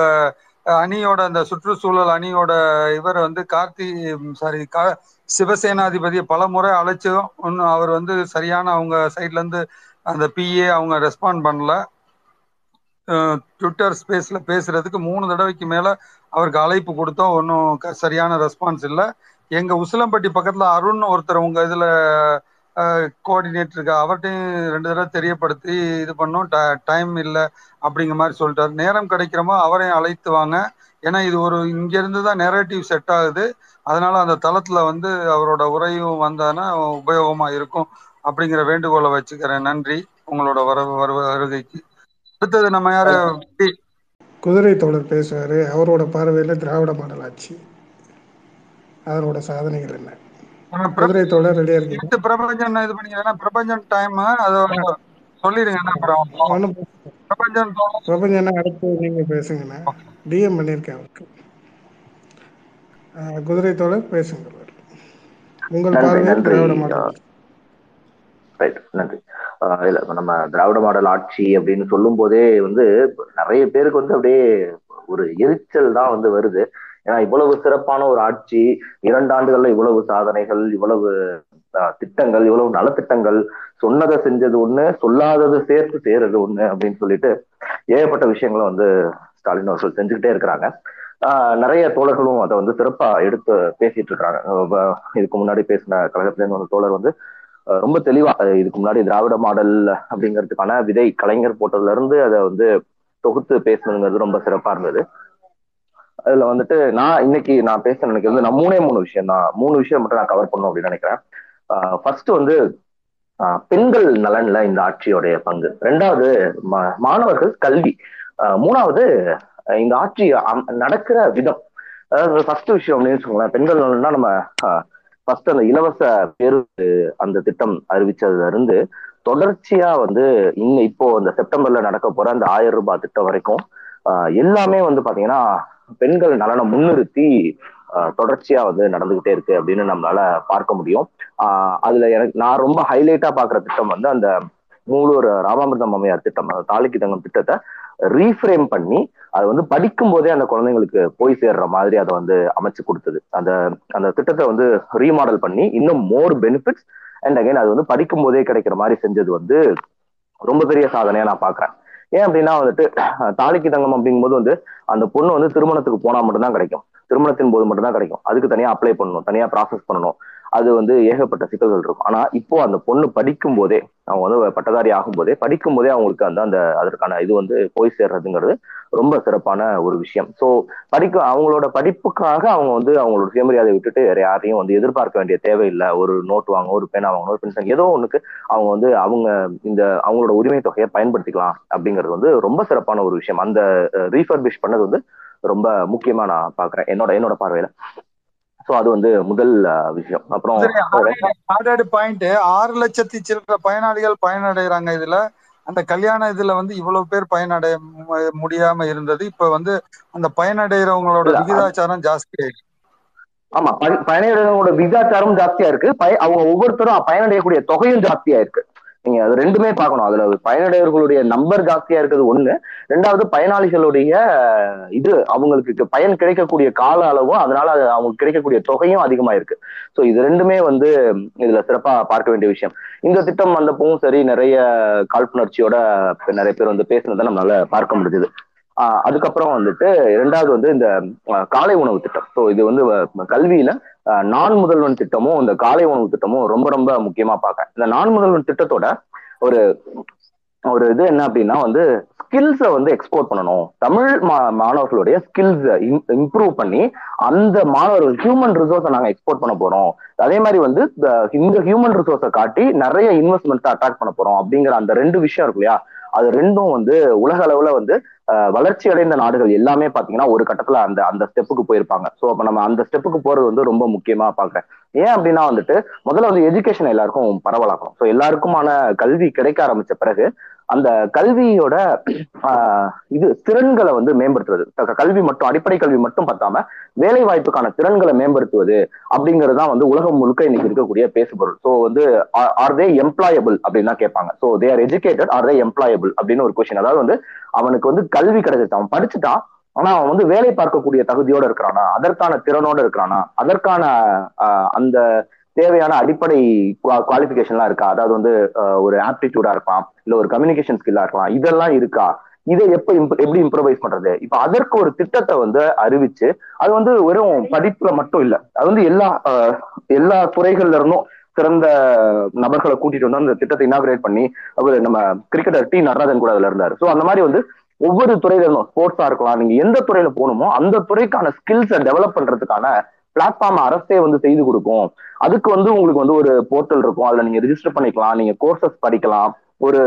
F: அணியோட அந்த சுற்றுச்சூழல் அணியோட இவர் வந்து கார்த்தி சாரி கா சிவசேனாதிபதியை பல முறை அழைச்சும் ஒன்றும் அவர் வந்து சரியான அவங்க சைட்ல இருந்து அந்த பிஏ அவங்க ரெஸ்பாண்ட் பண்ணல. ட்விட்டர் ஸ்பேஸ்ல பேசுறதுக்கு மூணு தடவைக்கு மேல அவருக்கு அழைப்பு கொடுத்தோம். ஒன்றும் சரியான ரெஸ்பான்ஸ் இல்லை. எங்க உசிலம்பட்டி பக்கத்துல அருண் ஒருத்தர் உங்க இதுல கோஆர்டினேட்டர் இருக்கா? அவர்கிட்டையும் ரெண்டு தடவை தெரியப்படுத்தி இது பண்ணோம். டைம் இல்லை அப்படிங்கிற மாதிரி சொல்லிட்டாரு. நேரம் கிடைக்கிறமோ அவரையும் அழைத்து வாங்க. ஏன்னா இது ஒரு இங்கேருந்து தான் நெரேட்டிவ் செட் ஆகுது. அதனால அந்த தளத்தில் வந்து அவரோட உரையும் வந்தானா உபயோகமாக இருக்கும் அப்படிங்கிற வேண்டுகோளை வச்சுக்கிறேன். நன்றி. உங்களோட வர வரு வருகைக்கு. அடுத்தது நம்ம யார?
B: குதிரை தோழர் பேசுவார். அவரோட பார்வையில் திராவிட மாடல் ஆட்சி. அதனோட சாதனைகள் என்ன? குதிரை தோழர் ரெடியாக இருக்கீங்க.
F: எட்டு பிரபஞ்சன் இது பண்ணிக்கிறேன்னா பிரபஞ்சன் டைம் அதை சொல்லிடுங்க என்ன அப்புறம் பிரபஞ்சன்
B: பிரபஞ்சனா அடுத்து நீங்கள் பேசுங்கண்ணா. டிஎம் பண்ணியிருக்கேன் அவருக்கு. ஆஹ் குதிரை தோழர் பேசுங்க உங்கள்
I: ரைட் நன்றி. இல்ல இப்ப நம்ம திராவிட மாடல் ஆட்சி அப்படின்னு சொல்லும் போதே வந்து நிறைய பேருக்கு வந்து அப்படியே ஒரு எரிச்சல் தான் வந்து வருது. ஏன்னா இவ்வளவு சிறப்பான ஒரு ஆட்சி இரண்டு ஆண்டுகள்ல இவ்வளவு சாதனைகள் இவ்வளவு திட்டங்கள் இவ்வளவு நலத்திட்டங்கள் சொன்னதை செஞ்சது ஒண்ணு சொல்லாதது சேர்த்து செய்யறது ஒண்ணு அப்படின்னு சொல்லிட்டு ஏகப்பட்ட விஷயங்களை வந்து ஸ்டாலின் அவர்கள் செஞ்சுக்கிட்டே இருக்கிறாங்க. நிறைய தோழர்களும் அதை வந்து சிறப்பா எடுத்து பேசிட்டு இருக்காங்க. இதுக்கு முன்னாடி பேசின கழகத்திலேருந்து வந்த தோழர் வந்து ரொம்ப தெளிவா இதுக்கு முன்னாடி திராவிட மாடல் அப்படிங்கிறதுக்கான விதை கலைஞர் போட்டதுல இருந்து அதை வந்து தொகுத்து பேசணுங்கிறது ரொம்ப சிறப்பா இருந்தது. அதுல வந்துட்டு நான் இன்னைக்கு நான் பேச நினைக்கிறது நான் மூணே மூணு விஷயம் தான் மூணு விஷயம் மட்டும் நான் கவர் பண்ணும் அப்படின்னு நினைக்கிறேன். ஃபர்ஸ்ட் வந்து ஆஹ் பெண்கள் நலன்ல இந்த ஆட்சியோடைய பங்கு. ரெண்டாவது மா- மாணவர்கள் கல்வி. ஆஹ் மூணாவது இந்த ஆட்சி அம்- நடக்கிற விதம். அதாவது ஃபர்ஸ்ட் விஷயம் அப்படின்னு வச்சுக்கோங்களேன் பெண்கள் நலன்னா நம்ம ஃபர்ஸ்ட் அந்த இலவச பேருந்து அந்த திட்டம் அறிவிச்சதுல இருந்து தொடர்ச்சியா வந்து இன்னும் இப்போ இந்த செப்டம்பர்ல நடக்க போற அந்த ஆயிரம் ரூபாய் திட்டம் வரைக்கும் எல்லாமே வந்து பாத்தீங்கன்னா பெண்கள் நலனை முன்னிறுத்தி தொடர்ச்சியா வந்து நடந்துகிட்டே இருக்கு அப்படின்னு நம்மளால பார்க்க முடியும். ஆஹ் அதுல எனக்கு நான் ரொம்ப ஹைலைட்டா பாக்குற திட்டம் வந்து அந்த மூலூர் ராமாமிர்தம் அம்மையார் திட்டம் அந்த தாலிக்கு தங்கம் திட்டத்தை ரீஃப்ரேம் பண்ணி அது வந்து படிக்கும் போதே அந்த குழந்தைங்களுக்கு போய் சேர்ற மாதிரி அதை வந்து அமைச்சு கொடுத்தது. அந்த அந்த திட்டத்தை வந்து ரீமாடல் பண்ணி இன்னும் மோர் பெனிஃபிட்ஸ் அண்ட் அகைன் அது வந்து படிக்கும் போதே கிடைக்கிற மாதிரி செஞ்சது வந்து ரொம்ப பெரிய சாதனையா நான் பாக்குறேன். ஏன் அப்படின்னா வந்துட்டு தாலிக்கு தங்கம் அப்படிங்கும்போது வந்து அந்த பொண்ணு வந்து திருமணத்துக்கு போனா மட்டும்தான் கிடைக்கும். திருமணத்தின் போது மட்டும்தான் கிடைக்கும். அதுக்கு தனியா அப்ளை பண்ணணும் தனியா ப்ராசஸ் பண்ணணும். அது வந்து ஏகப்பட்ட சிக்கல்கள் இருக்கும். ஆனா இப்போ அந்த பொண்ணு படிக்கும் போதே அவங்க வந்து பட்டதாரி ஆகும் போதே படிக்கும் போதே அவங்களுக்கு அந்த அந்த அதற்கான இது வந்து போய் சேர்றதுங்கிறது ரொம்ப சிறப்பான ஒரு விஷயம். ஸோ படிக்க அவங்களோட படிப்புக்காக அவங்க வந்து அவங்களோட சுயமரியாதை விட்டுட்டு வேற யாரையும் வந்து எதிர்பார்க்க வேண்டிய தேவையில்லை. ஒரு நோட் வாங்க ஒரு பேனா வாங்கணும் ஒரு பென்ஷன் ஏதோ ஒண்ணுக்கு அவங்க வந்து அவங்க இந்த அவங்களோட உரிமை தொகையை பயன்படுத்திக்கலாம் அப்படிங்கிறது வந்து ரொம்ப சிறப்பான ஒரு விஷயம். அந்த ரீஃபர்பிஷ் பண்ணது வந்து ரொம்ப முக்கியமா நான் பாக்குறேன். என்னோட என்னோட பார்வையில. ஸோ அது வந்து முதல் விஷயம். அப்புறம்
F: பாயிண்ட் ஆறு லட்சத்தி சில்லற பயனாளிகள் பயனடைறாங்க இதுல. அந்த கல்யாண இதுல வந்து இவ்வளவு பேர் பயனடைய முடியாம இருந்தது. இப்ப வந்து அந்த
I: அது-
F: விகிதாச்சாரம் ஜாஸ்தி ஆயிடுச்சு.
I: ஆமா பய- பயணிகளோட விகிதாச்சாரம் ஜாஸ்தியா இருக்கு. அவங்க ஒவ்வொருத்தரும் பயனடையக்கூடிய தொகையும் ஜாஸ்தியா இருக்கு. நீங்க அது ரெண்டுமே பார்க்கணும். அதுல பயனடைவர்களுடைய நம்பர் ஜாஸ்தியா இருக்கிறது ஒண்ணு. ரெண்டாவது பயனாளிகளுடைய இது அவங்களுக்கு பயன் கிடைக்கக்கூடிய கால அளவும் அதனால அது அவங்களுக்கு கிடைக்கக்கூடிய தொகையும் அதிகமா இருக்கு. ஸோ இது ரெண்டுமே வந்து இதுல சிறப்பா பார்க்க வேண்டிய விஷயம். இந்த திட்டம் வந்தப்பவும் சரி நிறைய காழ்ப்புணர்ச்சியோட நிறைய பேர் வந்து பேசுனதை நம்மளால பார்க்க முடிஞ்சது. ஆஹ் அதுக்கப்புறம் வந்துட்டு இரண்டாவது வந்து இந்த காலை உணவு திட்டம். ஸோ இது வந்து கல்வியில நான் முதல்வன் திட்டமும் இந்த காலை உணவு திட்டமும் ரொம்ப ரொம்ப முக்கியமா பார்க்க இந்த நான் முதல்வன் திட்டத்தோட ஒரு ஒரு இது என்ன அப்படின்னா வந்து ஸ்கில்ஸை வந்து எக்ஸ்போர்ட் பண்ணணும். தமிழ் மா மாணவர்களுடைய ஸ்கில்ஸை இம்ப்ரூவ் பண்ணி அந்த மாணவர்கள் ஹியூமன் ரிசோர்ஸை நாங்கள் எக்ஸ்போர்ட் பண்ண போறோம். அதே மாதிரி வந்து இந்த ஹியூமன் ரிசோர்ஸை காட்டி நிறைய இன்வெஸ்ட்மெண்ட்ஸை அட்ராக்ட் பண்ண போறோம் அப்படிங்கிற அந்த ரெண்டு விஷயம் இருக்கு இல்லையா? அது ரெண்டும் வந்து உலக அளவுல வந்து வளர்ச்சி அடைந்த நாடுகள் எல்லாமே பாத்தீங்கன்னா ஒரு கட்டத்துல அந்த அந்த ஸ்டெப்புக்கு போயிருப்பாங்க. ஸோ அப்ப நம்ம அந்த ஸ்டெப்புக்கு போறது வந்து ரொம்ப முக்கியமா பாக்குறேன். ஏன் அப்படின்னா வந்துட்டு முதல்ல வந்து எஜுகேஷன் எல்லாருக்கும் பரவலாக்கணும் ஸோ எல்லாருக்குமான கல்வி கிடைக்க ஆரம்பிச்ச பிறகு அந்த கல்வியோட ஆஹ், இது திறன்களை வந்து மேம்படுத்துறது கல்வி மட்டும் அடிப்படை கல்வி மட்டும் பத்தாம வேலை வாய்ப்புக்கான திறன்களை மேம்படுத்துவது அப்படிங்கிறது தான் வந்து உலகம் முழுக்க இன்னைக்கு இருக்கக்கூடிய பேசுபொருள். ஸோ வந்து ஆர் தே எம்ப்ளாயபிள் அப்படின்னு தான் கேட்பாங்க. So they are educated or they employable அப்படின்னு ஒரு கொஸ்டின் அதாவது வந்து அவனுக்கு வந்து கல்வி கிடைச்சிச்சு. அவன் படிச்சுட்டான் ஆனா அவன் வந்து வேலை பார்க்கக்கூடிய தகுதியோட இருக்கிறானா? அதற்கான திறனோட இருக்கிறானா? அதற்கான ஆஹ், அந்த தேவையான அடிப்படை குவாலிஃபிகேஷன்லாம் இருக்கா? அதாவது வந்து ஒரு ஆப்டிடியூடா இருப்பான் இல்ல ஒரு கம்யூனிகேஷன் ஸ்கில்லா இருக்கலாம். இதெல்லாம் இருக்கா? இதை எப்ப எப்படி இம்ப்ரவைஸ் பண்றது? இப்ப அதற்கு ஒரு திட்டத்தை வந்து அறிவிச்சு அது வந்து வெறும் படிப்புல மட்டும் இல்ல அது வந்து எல்லா ஆஹ், எல்லா துறைகள்ல இருந்தும் சிறந்த நபர்களை கூட்டிட்டு வந்து அந்த திட்டத்தை இனாகிரேட் பண்ணி அவர் நம்ம கிரிக்கெட்டர் டி நடராஜன் கூட அதுல இருந்தாரு. ஸோ அந்த மாதிரி வந்து ஒவ்வொரு துறையில இருந்தும் ஸ்போர்ட்ஸா இருக்கலாம் நீங்க எந்த துறையில போகணுமோ அந்த துறைக்கான ஸ்கில்ஸை டெவலப் பண்றதுக்கான பிளாட்ஃபார்ம் அரசே வந்து செய்து கொடுக்கும். அதுக்கு வந்து உங்களுக்கு வந்து ஒரு போர்ட்டல் இருக்கும். அதுல நீங்க ரிஜிஸ்டர் பண்ணிக்கலாம். நீங்க கோர்சஸ் படிக்கலாம். ஒரு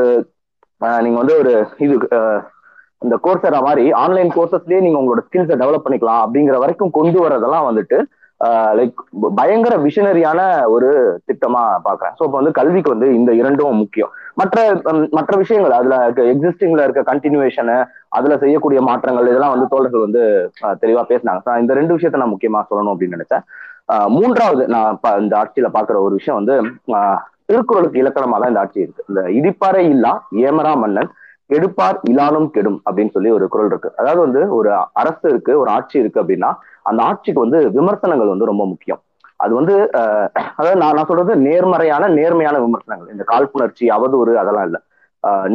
I: நீங்க வந்து ஒரு இது இந்த கோர்ஸரா மாதிரி ஆன்லைன் கோர்சஸ்லயே நீங்க உங்களோட ஸ்கில்ஸை டெவலப் பண்ணிக்கலாம் அப்படிங்கிற வரைக்கும் கொண்டு வரதெல்லாம் வந்துட்டு லைக் பயங்கர விஷனரியான ஒரு திட்டமா பாக்குறேன். ஸோ இப்போ வந்து கல்விக்கு வந்து இந்த இரண்டும் முக்கியம். மற்ற மற்ற விஷயங்கள் அதுல எக்ஸிஸ்டிங்ல இருக்க கண்டினியூவேஷனு அதுல செய்யக்கூடிய மாற்றங்கள் இதெல்லாம் வந்து தோழர்கள் வந்து தெளிவா பேசினாங்க. இந்த ரெண்டு விஷயத்த நான் முக்கியமா சொல்லணும் அப்படின்னு நினைச்சேன். ஆஹ், மூன்றாவது நான் இந்த ஆட்சியில பாக்குற ஒரு விஷயம் வந்து ஆஹ், திருக்குறளுக்கு இலக்கணமா தான் இந்த ஆட்சி இருக்கு. இந்த இடிப்பாறை இல்லா ஏமரா மன்னன் கெடுப்பார் இலானும் கெடும் அப்படின்னு சொல்லி ஒரு குறள் இருக்கு. அதாவது வந்து ஒரு அரசு இருக்கு ஒரு ஆட்சி இருக்கு அப்படின்னா அந்த ஆட்சிக்கு வந்து விமர்சனங்கள் வந்து ரொம்ப முக்கியம். அது வந்து அதாவது நான் நான் சொல்றது நேர்மறையான நேர்மையான விமர்சனங்கள். இந்த காழ்ப்புணர்ச்சி அவதூறு அதெல்லாம் இல்ல.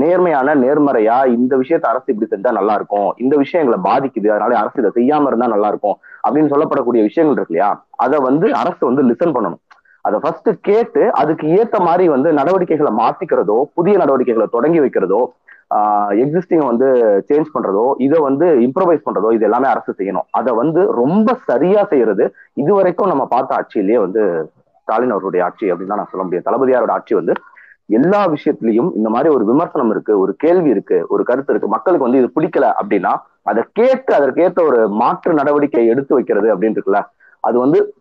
I: நேர்மையான நேர்மறையா இந்த விஷயத்த அரசு இப்படி செஞ்சா நல்லா இருக்கும் இந்த விஷயங்களை பாதிக்குது அதனால அரசு இதை செய்யாம இருந்தா நல்லா இருக்கும் அப்படின்னு சொல்லப்படக்கூடிய விஷயங்கள் இருக்கு இல்லையா? அதை வந்து அரசு வந்து லிசன் பண்ணணும். அதை ஃபர்ஸ்ட் கேட்டு அதுக்கு ஏத்த மாதிரி வந்து நடவடிக்கைகளை மாத்திக்கிறதோ புதிய நடவடிக்கைகளை தொடங்கி வைக்கிறதோ எக்ஸிஸ்டிங் வந்து சேஞ்ச் பண்றதோ இதை வந்து இம்ப்ரவைஸ் பண்றதோ இது எல்லாமே அரசு செய்யணும். அதை வந்து ரொம்ப சரியா செய்யறது இது வரைக்கும் நம்ம பார்த்த ஆட்சியிலேயே வந்து ஸ்டாலின் அவருடைய ஆட்சி அப்படின்னு தான் நான் சொல்ல முடியும். தளபதியாரோட ஆட்சி வந்து எல்லா விஷயத்திலையும் இந்த மாதிரி ஒரு விமர்சனம் இருக்கு ஒரு கேள்வி இருக்கு ஒரு கருத்து இருக்கு. மக்களுக்கு வந்து இது பிடிக்கல அப்படின்னா அதை கேட்டு அதற்கேற்ற ஒரு மாற்று நடவடிக்கை எடுத்து வைக்கிறது அப்படின்னு இருக்குல்ல அது வந்து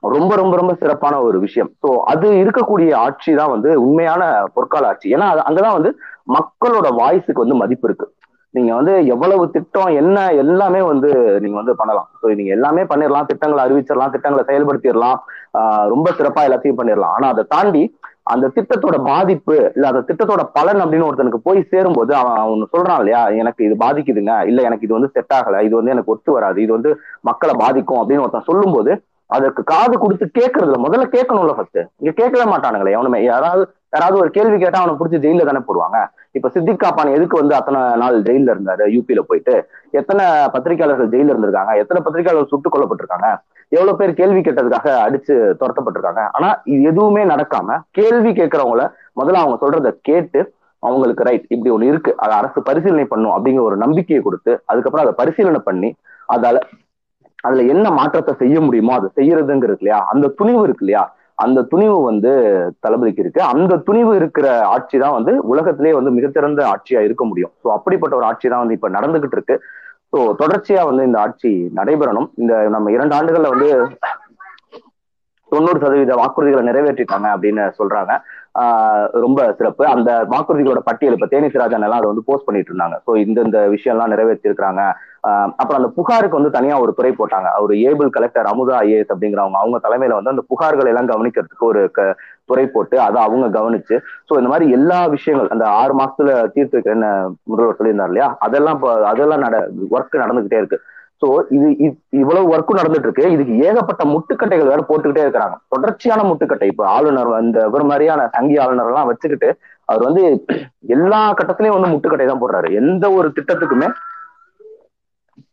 I: ரொம்ப ரொம்ப ரொம்ப சிறப்பான ஒரு விஷயம். ஸோ அது இருக்கக்கூடிய ஆட்சி தான் வந்து உண்மையான பொற்கால ஆட்சி. ஏன்னா அது- அங்கதான் வந்து மக்களோட வாய்ஸுக்கு வந்து மதிப்பு இருக்கு. நீங்க வந்து எவ்வளவு திட்டம் என்ன எல்லாமே வந்து நீங்க வந்து பண்ணலாம். ஸோ நீங்க எல்லாமே பண்ணிடலாம் திட்டங்களை அறிவிச்சிடலாம் திட்டங்களை செயல்படுத்திடலாம் ஆஹ் ரொம்ப சிறப்பா எல்லாத்தையும் பண்ணிடலாம் ஆனா அதை தாண்டி அந்த திட்டத்தோட பாதிப்பு இல்ல அந்த திட்டத்தோட பலன் அப்படின்னு ஒருத்தனுக்கு போய் சேரும்போது அவன் அவன் சொல்றான் இல்லையா? எனக்கு இது பாதிக்குதுங்க. இல்ல எனக்கு இது வந்து செட் ஆகல. இது வந்து எனக்கு ஒத்து வராது. இது வந்து மக்களை பாதிக்கும் அப்படின்னு ஒருத்தன் சொல்லும்போது அதற்கு காது கொடுத்து கேட்கறதுல முதல்ல கேட்கணும்ல ஃபர்ஸ்ட் இங்க கேட்கவே மாட்டானுங்களே. எவனுமே யாராவது யாராவது ஒரு கேள்வி கேட்டா அவனை பிடிச்சி ஜெயில தானே போடுவாங்க. இப்ப சித்திக் காப்பான் எதுக்கு வந்து அத்தனை நாள் ஜெயில இருந்தாரு யூபியில போயிட்டு? எத்தனை பத்திரிகையாளர்கள் ஜெயில இருந்திருக்காங்க? எத்தனை பத்திரிகையாளர்கள் சுட்டுக் கொல்லப்பட்டிருக்காங்க? எவ்வளவு பேர் கேள்வி கேட்டதுக்காக அடிச்சு துரத்தப்பட்டிருக்காங்க? ஆனா இது எதுவுமே நடக்காம கேள்வி கேட்கறவங்கள முதல்ல அவங்க சொல்றத கேட்டு அவங்களுக்கு ரைட் இப்படி ஒண்ணு இருக்கு. அதை அரசு பரிசீலனை பண்ணும் அப்படிங்கிற ஒரு நம்பிக்கையை கொடுத்து அதுக்கப்புறம் அதை பரிசீலனை பண்ணி அதால அதுல என்ன மாற்றத்தை செய்ய முடியுமோ அதை செய்யறதுங்கிறது இல்லையா? அந்த துணிவு இருக்கு இல்லையா? அந்த துணிவு வந்து தளபதிக்கு இருக்கு. அந்த துணிவு இருக்கிற ஆட்சி தான் வந்து உலகத்திலேயே வந்து மிகச்சிறந்த ஆட்சியா இருக்க முடியும். ஸோ அப்படிப்பட்ட ஒரு ஆட்சி தான் வந்து இப்ப நடந்துகிட்டு இருக்கு. ஸோ தொடர்ச்சியா வந்து இந்த ஆட்சி நடைபெறணும். இந்த நம்ம இரண்டு ஆண்டுகள்ல வந்து தொண்ணூறு சதவீத வாக்குறுதிகளை நிறைவேற்றிட்டாங்க அப்படின்னு சொல்றாங்க. ஆஹ் ரொம்ப சிறப்பு. அந்த வாக்குறுதிகளோட பட்டியல் இப்ப தேனி சிராஜன் எல்லாம் அதை வந்து போஸ்ட் பண்ணிட்டு இருந்தாங்க. ஸோ இந்த இந்த விஷயம் எல்லாம் நிறைவேற்றிருக்கிறாங்க. அப்புறம் அந்த புகாருக்கு வந்து தனியா ஒரு துறை போட்டாங்க. அவர் ஏபிள் கலெக்டர் அமுதா ஐஏஎஸ் அப்படிங்கிறவங்க. அவங்க தலைமையில வந்து அந்த புகார்கள் எல்லாம் கவனிக்கிறதுக்கு ஒரு துறை போட்டு அதை அவங்க கவனிச்சு ஸோ இந்த மாதிரி எல்லா விஷயங்கள் அந்த ஆறு மாசத்துல தீர்த்து வைக்கிறேன்னு முதல்வர் சொல்லியிருந்தார் இல்லையா? அதெல்லாம் இப்போ அதெல்லாம் நட ஒர்க் நடந்துகிட்டே இருக்கு. ஸோ இது இ- இவ்வளவு ஒர்க்கும் நடந்துட்டு இருக்கு. இதுக்கு ஏகப்பட்ட முட்டுக்கட்டைகள் வேற போட்டுக்கிட்டே இருக்கிறாங்க. தொடர்ச்சியான முட்டுக்கட்டை. இப்போ ஆளுநர் இந்த இவர் மாதிரியான சங்கி ஆளுநர் எல்லாம் வச்சுக்கிட்டு அவர் வந்து எல்லா கட்டத்திலயும் வந்து முட்டுக்கட்டை தான் போடுறாரு. எந்த ஒரு திட்டத்துக்குமே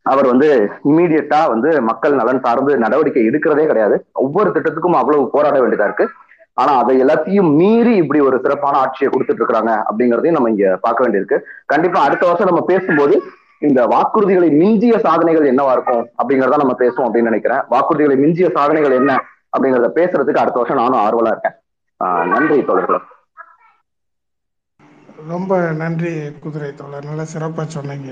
I: அவர் வந்து இமீடியட்டா வந்து மக்கள் நலன் சார்ந்து நடவடிக்கை எடுக்கிறதே கிடையாது. ஒவ்வொரு திட்டத்துக்கும் அவ்வளவு போராட வேண்டியதா இருக்கு. ஆனா அதை எல்லாத்தையும் மீறி இப்படி ஒரு சிறப்பான ஆட்சியை கொடுத்துட்டு இருக்கிறாங்க அப்படிங்கறதையும் நம்ம இங்க பார்க்க வேண்டியிருக்கு. கண்டிப்பா அடுத்த வருஷம் நம்ம பேசும்போது இந்த வாக்குறுதிகளை மிஞ்சிய சாதனைகள் என்னவா இருக்கும் அப்படிங்கறத நம்ம பேசுவோம் அப்படின்னு நினைக்கிறேன். வாக்குறுதிகளை மிஞ்சிய சாதனைகள் என்ன அப்படிங்கறத பேசுறதுக்கு அடுத்த வருஷம் நானும் ஆர்வலா இருக்கேன். நன்றி தோழர்களே
B: ரொம்ப நன்றி குதிரை தோழர். நல்லா சிறப்பாக சொன்னீங்க.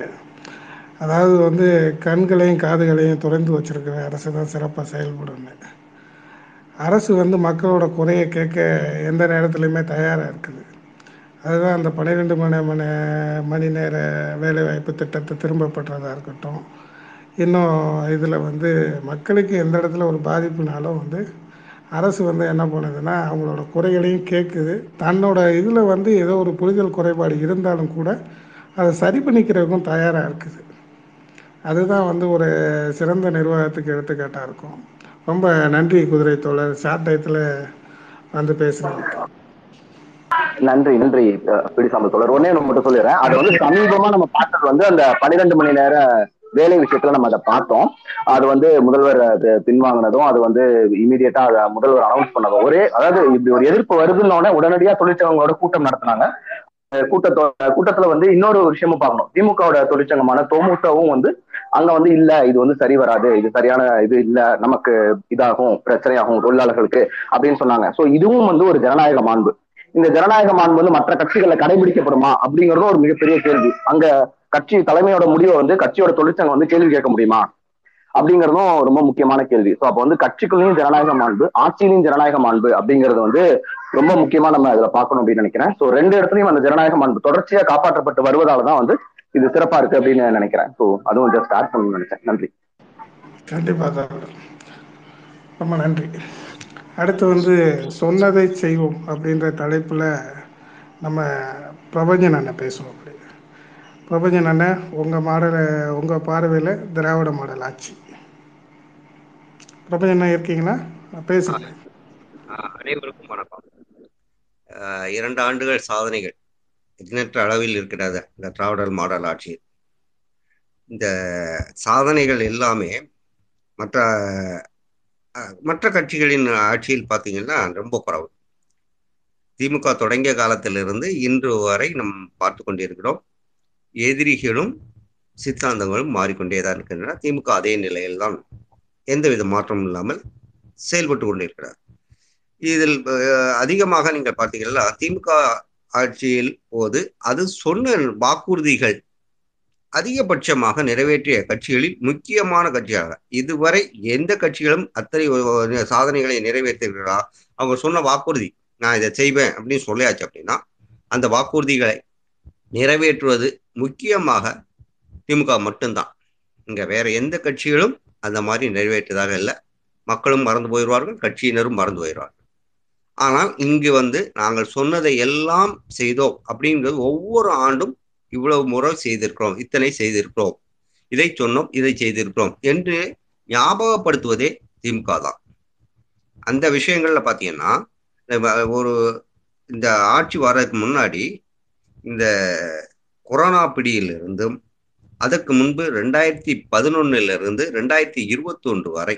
B: அதாவது வந்து கண்களையும் காதுகளையும் திறந்து வச்சிருக்கிற அரசு தான் சிறப்பாக செயல்படுங்க அரசு வந்து மக்களோட குறையை கேட்க எந்த நேரத்துலையுமே தயாராக இருக்குது. அதுதான் அந்த பன்னிரெண்டு மணி மணி மணி நேர வேலைவாய்ப்பு திட்டத்தை திரும்ப பெற்றதாக இருக்கட்டும். இன்னும் இதில் வந்து மக்களுக்கு எந்த இடத்துல ஒரு பாதிப்புனாலும் வந்து அரசு வந்து என்ன பண்ணுதுன்னா அவங்களோட குறைகளையும் கேட்குது. தன்னோட இதில் வந்து ஏதோ ஒரு புரிதல் குறைபாடு இருந்தாலும் கூட அதை சரி பண்ணிக்கிறதுக்கும் தயாராக இருக்குது. அதுதான் வந்து ஒரு சிறந்த நிர்வாகத்துக்கு எடுத்துக்காட்டாக இருக்கும். ரொம்ப நன்றி குதிரை தோழர். ஷார்ட் டயத்தில் வந்து பேசுகிறேன்
I: நன்றி நன்றி பிடிசாமல் பிடிசாம்பல் தோழர். ஒன்னே மட்டும் சொல்லிடுறேன். அது வந்து சமீபமா நம்ம பார்த்தது வந்து அந்த பன்னிரெண்டு மணி நேர வேலை விஷயத்துல நம்ம அதை பார்த்தோம். அது வந்து முதல்வர் அது பின்வாங்கினதும் அது வந்து இமீடியட்டா அதை முதல்வர் அனௌன்ஸ் பண்ணதும். ஒரே அதாவது இப்படி ஒரு எதிர்ப்பு வருதுன்னொடனே உடனடியா தொழிற்சங்கங்களோட கூட்டம் நடத்தினாங்க. கூட்டத்தோட கூட்டத்தோ கூட்டத்துல வந்து இன்னொரு விஷயமும் பார்க்கணும். திமுகவோட தொழிற்சங்கமான தொமுகவும் வந்து அங்க வந்து இல்ல இது வந்து சரி வராது இது சரியான இது இல்ல நமக்கு இதாகும் பிரச்சனையாகும் தொழிலாளர்களுக்கு அப்படின்னு சொன்னாங்க. சோ இதுவும் வந்து ஒரு ஜனநாயக மாண்பு. இந்த ஜனநாயக மாண்பு வந்து மற்ற கட்சிகள்ல கடைபிடிக்கப்படுமா அப்படிங்கறதும் ஒரு மிகப்பெரிய கேள்வி. அங்க கட்சி தலைமையோட முடிவை வந்து கட்சியோட தொழிற்சங்கம் வந்து கேள்வி கேட்க முடியுமா? அப்படிங்கறதும் ரொம்ப முக்கியமான கேள்வி. ஸோ அப்போ வந்து கட்சிக்குள்ளேயும் ஜனநாயக மாண்பு ஆட்சியிலையும் ஜனநாயக மாண்பு அப்படிங்கிறது வந்து ரொம்ப முக்கியமா நம்ம இதுல பார்க்கணும் அப்படின்னு நினைக்கிறேன். ஸோ ரெண்டு இடத்துலயும் அந்த ஜனநாயக மாண்பு தொடர்ச்சியா காப்பாற்றப்பட்டு வருவதால தான் வந்து இது சிறப்பா இருக்கு அப்படின்னு நினைக்கிறேன். ஸோ அதுவும் ஜஸ்ட் ஆட் பண்ணணும்னு நினைச்சேன். நன்றி.
B: கண்டிப்பாக தோழர் ரொம்ப நன்றி. அடுத்து வந்து சொன்னதை செய்வோம் அப்படின்ற தலைப்பில் நம்ம பிரபஞ்சன் அண்ணன் பேசுவோம் அப்படி. பிரபஞ்சன் அண்ணன் உங்கள் மாடல் உங்கள் பார்வையில் திராவிட மாடல் ஆட்சி. பிரபஞ்சன் அண்ணன் இருக்கீங்களா? பேசுங்க.
J: ஆஹ் அனைவருக்கும் வணக்கம். ஆஹ் இரண்டு ஆண்டுகள் சாதனைகள். எண்ணற்ற அளவில் இருக்கிறது இந்த திராவிடர் மாடல் ஆட்சி. இந்த சாதனைகள் எல்லாமே மற்ற மற்ற கட்சிகளின் ஆட்சியில் பார்த்தீங்கன்னா ரொம்ப குறவு. திமுக தொடங்கிய காலத்திலிருந்து இன்று வரை நம் பார்த்து கொண்டிருக்கிறோம். எதிரிகளும் சித்தாந்தங்களும் மாறிக்கொண்டே தான் இருக்கின்றன. திமுக அதே நிலையில்தான் எந்தவித மாற்றமும் இல்லாமல் செயல்பட்டு கொண்டிருக்கிறார். இதில் அதிகமாக நீங்கள் பார்த்தீங்கன்னா திமுக ஆட்சியில் போது அது சொன்ன வாக்குறுதிகள் அதிகபட்சமாக நிறைவேற்றிய கட்சிகளில் முக்கியமான கட்சியாக. இதுவரை எந்த கட்சிகளும் அத்தனை சாதனைகளை நிறைவேற்றுகிறா அவங்க சொன்ன வாக்குறுதி நான் இதை செய்வேன் அப்படின்னு சொல்லியாச்சு அப்படின்னா அந்த வாக்குறுதிகளை நிறைவேற்றுவது முக்கியமாக திமுக மட்டும்தான். இங்க வேற எந்த கட்சிகளும் அந்த மாதிரி நிறைவேற்றதாக இல்லை. மக்களும் மறந்து போயிடுவார்கள் கட்சியினரும் மறந்து போயிடுவார்கள். ஆனால் இங்கு வந்து நாங்கள் சொன்னதை எல்லாம் செய்தோம் அப்படிங்கிறது ஒவ்வொரு ஆண்டும் இவ்வளவு முறை செய்திருக்கிறோம். இத்தனை செய்திருக்கிறோம். இதை சொன்னோம் இதை செய்திருக்கிறோம் என்று ஞாபகப்படுத்துவதே திமுக தான். அந்த விஷயங்கள்ல பாத்தீங்கன்னா ஒரு இந்த ஆட்சி வர்றதுக்கு முன்னாடி இந்த கொரோனா பிடியிலிருந்தும் அதற்கு முன்பு ரெண்டாயிரத்தி பதினொன்னுல இருந்து ரெண்டாயிரத்தி இருபத்தி ஒன்று வரை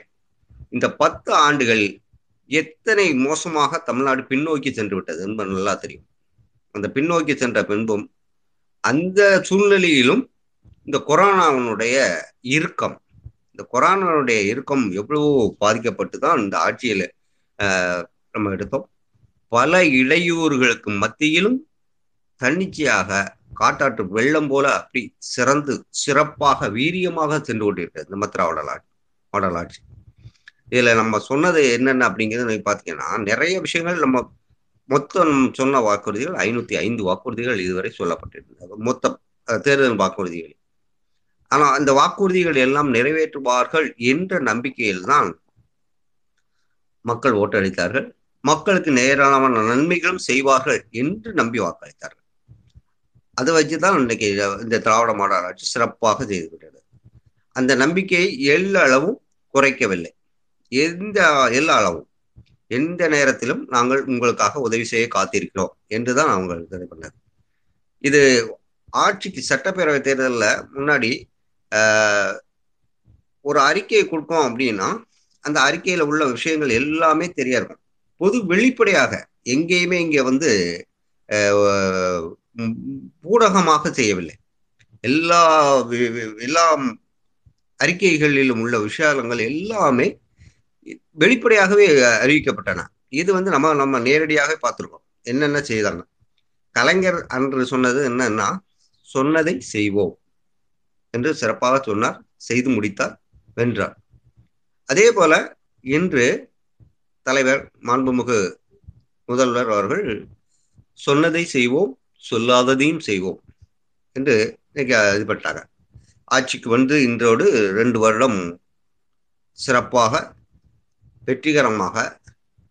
J: இந்த பத்து ஆண்டுகள் எத்தனை மோசமாக தமிழ்நாடு பின்னோக்கி சென்று விட்டது என்பது நல்லா தெரியும். அந்த பின்னோக்கி சென்ற பின்பும் அந்த சூழ்நிலையிலும் இந்த கொரோனாவினுடைய இறுக்கம் இந்த கொரோனாவுடைய இறுக்கம் எவ்வளவோ பாதிக்கப்பட்டு தான் இந்த ஆட்சியில நம்ம எடுத்தோம். பல இடையூறுகளுக்கு மத்தியிலும் தன்னிச்சையாக காட்டாற்று வெள்ளம் போல அப்படி சிறந்து சிறப்பாக வீரியமாக சென்று கொண்டிருக்கிறது இந்த மத்ரா வடலாட்சி வடலாட்சி இதுல நம்ம சொன்னது என்னென்ன அப்படிங்கிறது நீங்க பாத்தீங்கன்னா நிறைய விஷயங்கள் நம்ம மொத்தம் சொன்ன வாக்குறுதிகள் ஐநூத்தி ஐந்து வாக்குறுதிகள் இதுவரை சொல்லப்பட்டிருந்தது. மொத்தம் தேர்தல் வாக்குறுதிகள். ஆனா அந்த வாக்குறுதிகள் எல்லாம் நிறைவேற்றுவார்கள் என்ற நம்பிக்கையில் தான் மக்கள் ஓட்டளித்தார்கள். மக்களுக்கு நேரான நன்மைகளும் செய்வார்கள் என்று நம்பி வாக்களித்தார்கள். அதை வச்சுதான் இன்னைக்கு இந்த திராவிட மாடல் ஆட்சி சிறப்பாக செய்து விட்டது. அந்த நம்பிக்கையை எள்ள அளவும் குறைக்கவில்லை. எந்த எல்லா அளவும் எந்த நேரத்திலும் நாங்கள் உங்களுக்காக உதவி செய்ய காத்திருக்கிறோம் என்றுதான் அவங்க இது பண்ணது. இது ஆட்சிக்கு சட்டப்பேரவை தேர்தலில் முன்னாடி ஒரு அறிக்கையை கொடுப்போம் அப்படின்னா அந்த அறிக்கையில உள்ள விஷயங்கள் எல்லாமே தெரிய இருக்கும். பொது வெளிப்படையாக எங்கேயுமே இங்க வந்து ஊடகமாக செய்யவில்லை. எல்லா வி- எல்லா அறிக்கைகளிலும் உள்ள விஷயங்கள் எல்லாமே வெளிப்படையாகவே அறிவிக்கப்பட்டன. இது வந்து நம்ம நம்ம நேரடியாக பார்த்துருக்கோம். என்னென்ன செய்தாங்க? கலைஞர் அன்று சொன்னது என்னன்னா சொன்னதை செய்வோம் என்று சிறப்பாக சொன்னார் செய்து முடித்தார் வென்றார். அதே போல இன்று தலைவர் மாண்புமிகு முதல்வர் அவர்கள் சொன்னதை செய்வோம் சொல்லாததையும் செய்வோம் என்று இன்னைக்கு இதுபட்டாங்க ஆட்சிக்கு வந்து இன்றோடு ரெண்டு வருடம் சிறப்பாக வெற்றிகரமாக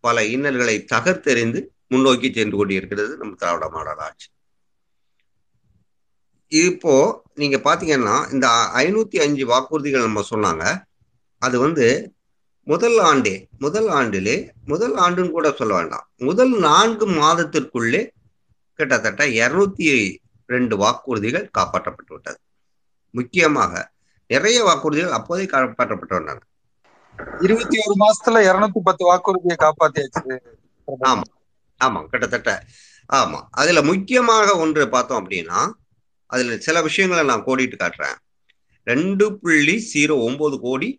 J: பல இன்னல்களை தகர்த்தெறிந்து முன்னோக்கி சென்று கொண்டிருக்கிறது நம்ம திராவிட மாடல் ஆட்சி. இப்போ நீங்க பாத்தீங்கன்னா இந்த ஐநூத்தி அஞ்சு வாக்குறுதிகள் நம்ம சொன்னாங்க. அது வந்து முதல் ஆண்டே முதல் ஆண்டிலே முதல் ஆண்டுன்னு கூட சொல்ல வேண்டாம். முதல் நான்கு மாதத்திற்குள்ளே கிட்டத்தட்ட இருநூத்தி ரெண்டு வாக்குறுதிகள் காப்பாற்றப்பட்டு விட்டது. முக்கியமாக நிறைய வாக்குறுதிகள் அப்போதே காப்பாற்றப்பட்டு வந்தாங்க.
F: இருபத்தி ஒரு மாசத்துல இருநூத்தி பத்து வாக்குறுதியை காப்பாத்தியாச்சு.
J: ஆமா ஆமா கிட்டத்தட்ட. ஆமா அதுல முக்கியமாக ஒன்று பார்த்தோம் அப்படின்னா அதுல சில விஷயங்களை நான் கோடிட்டு காட்டுறேன். ரெண்டு புள்ளி ஜீரோ ஒன்பது கோடி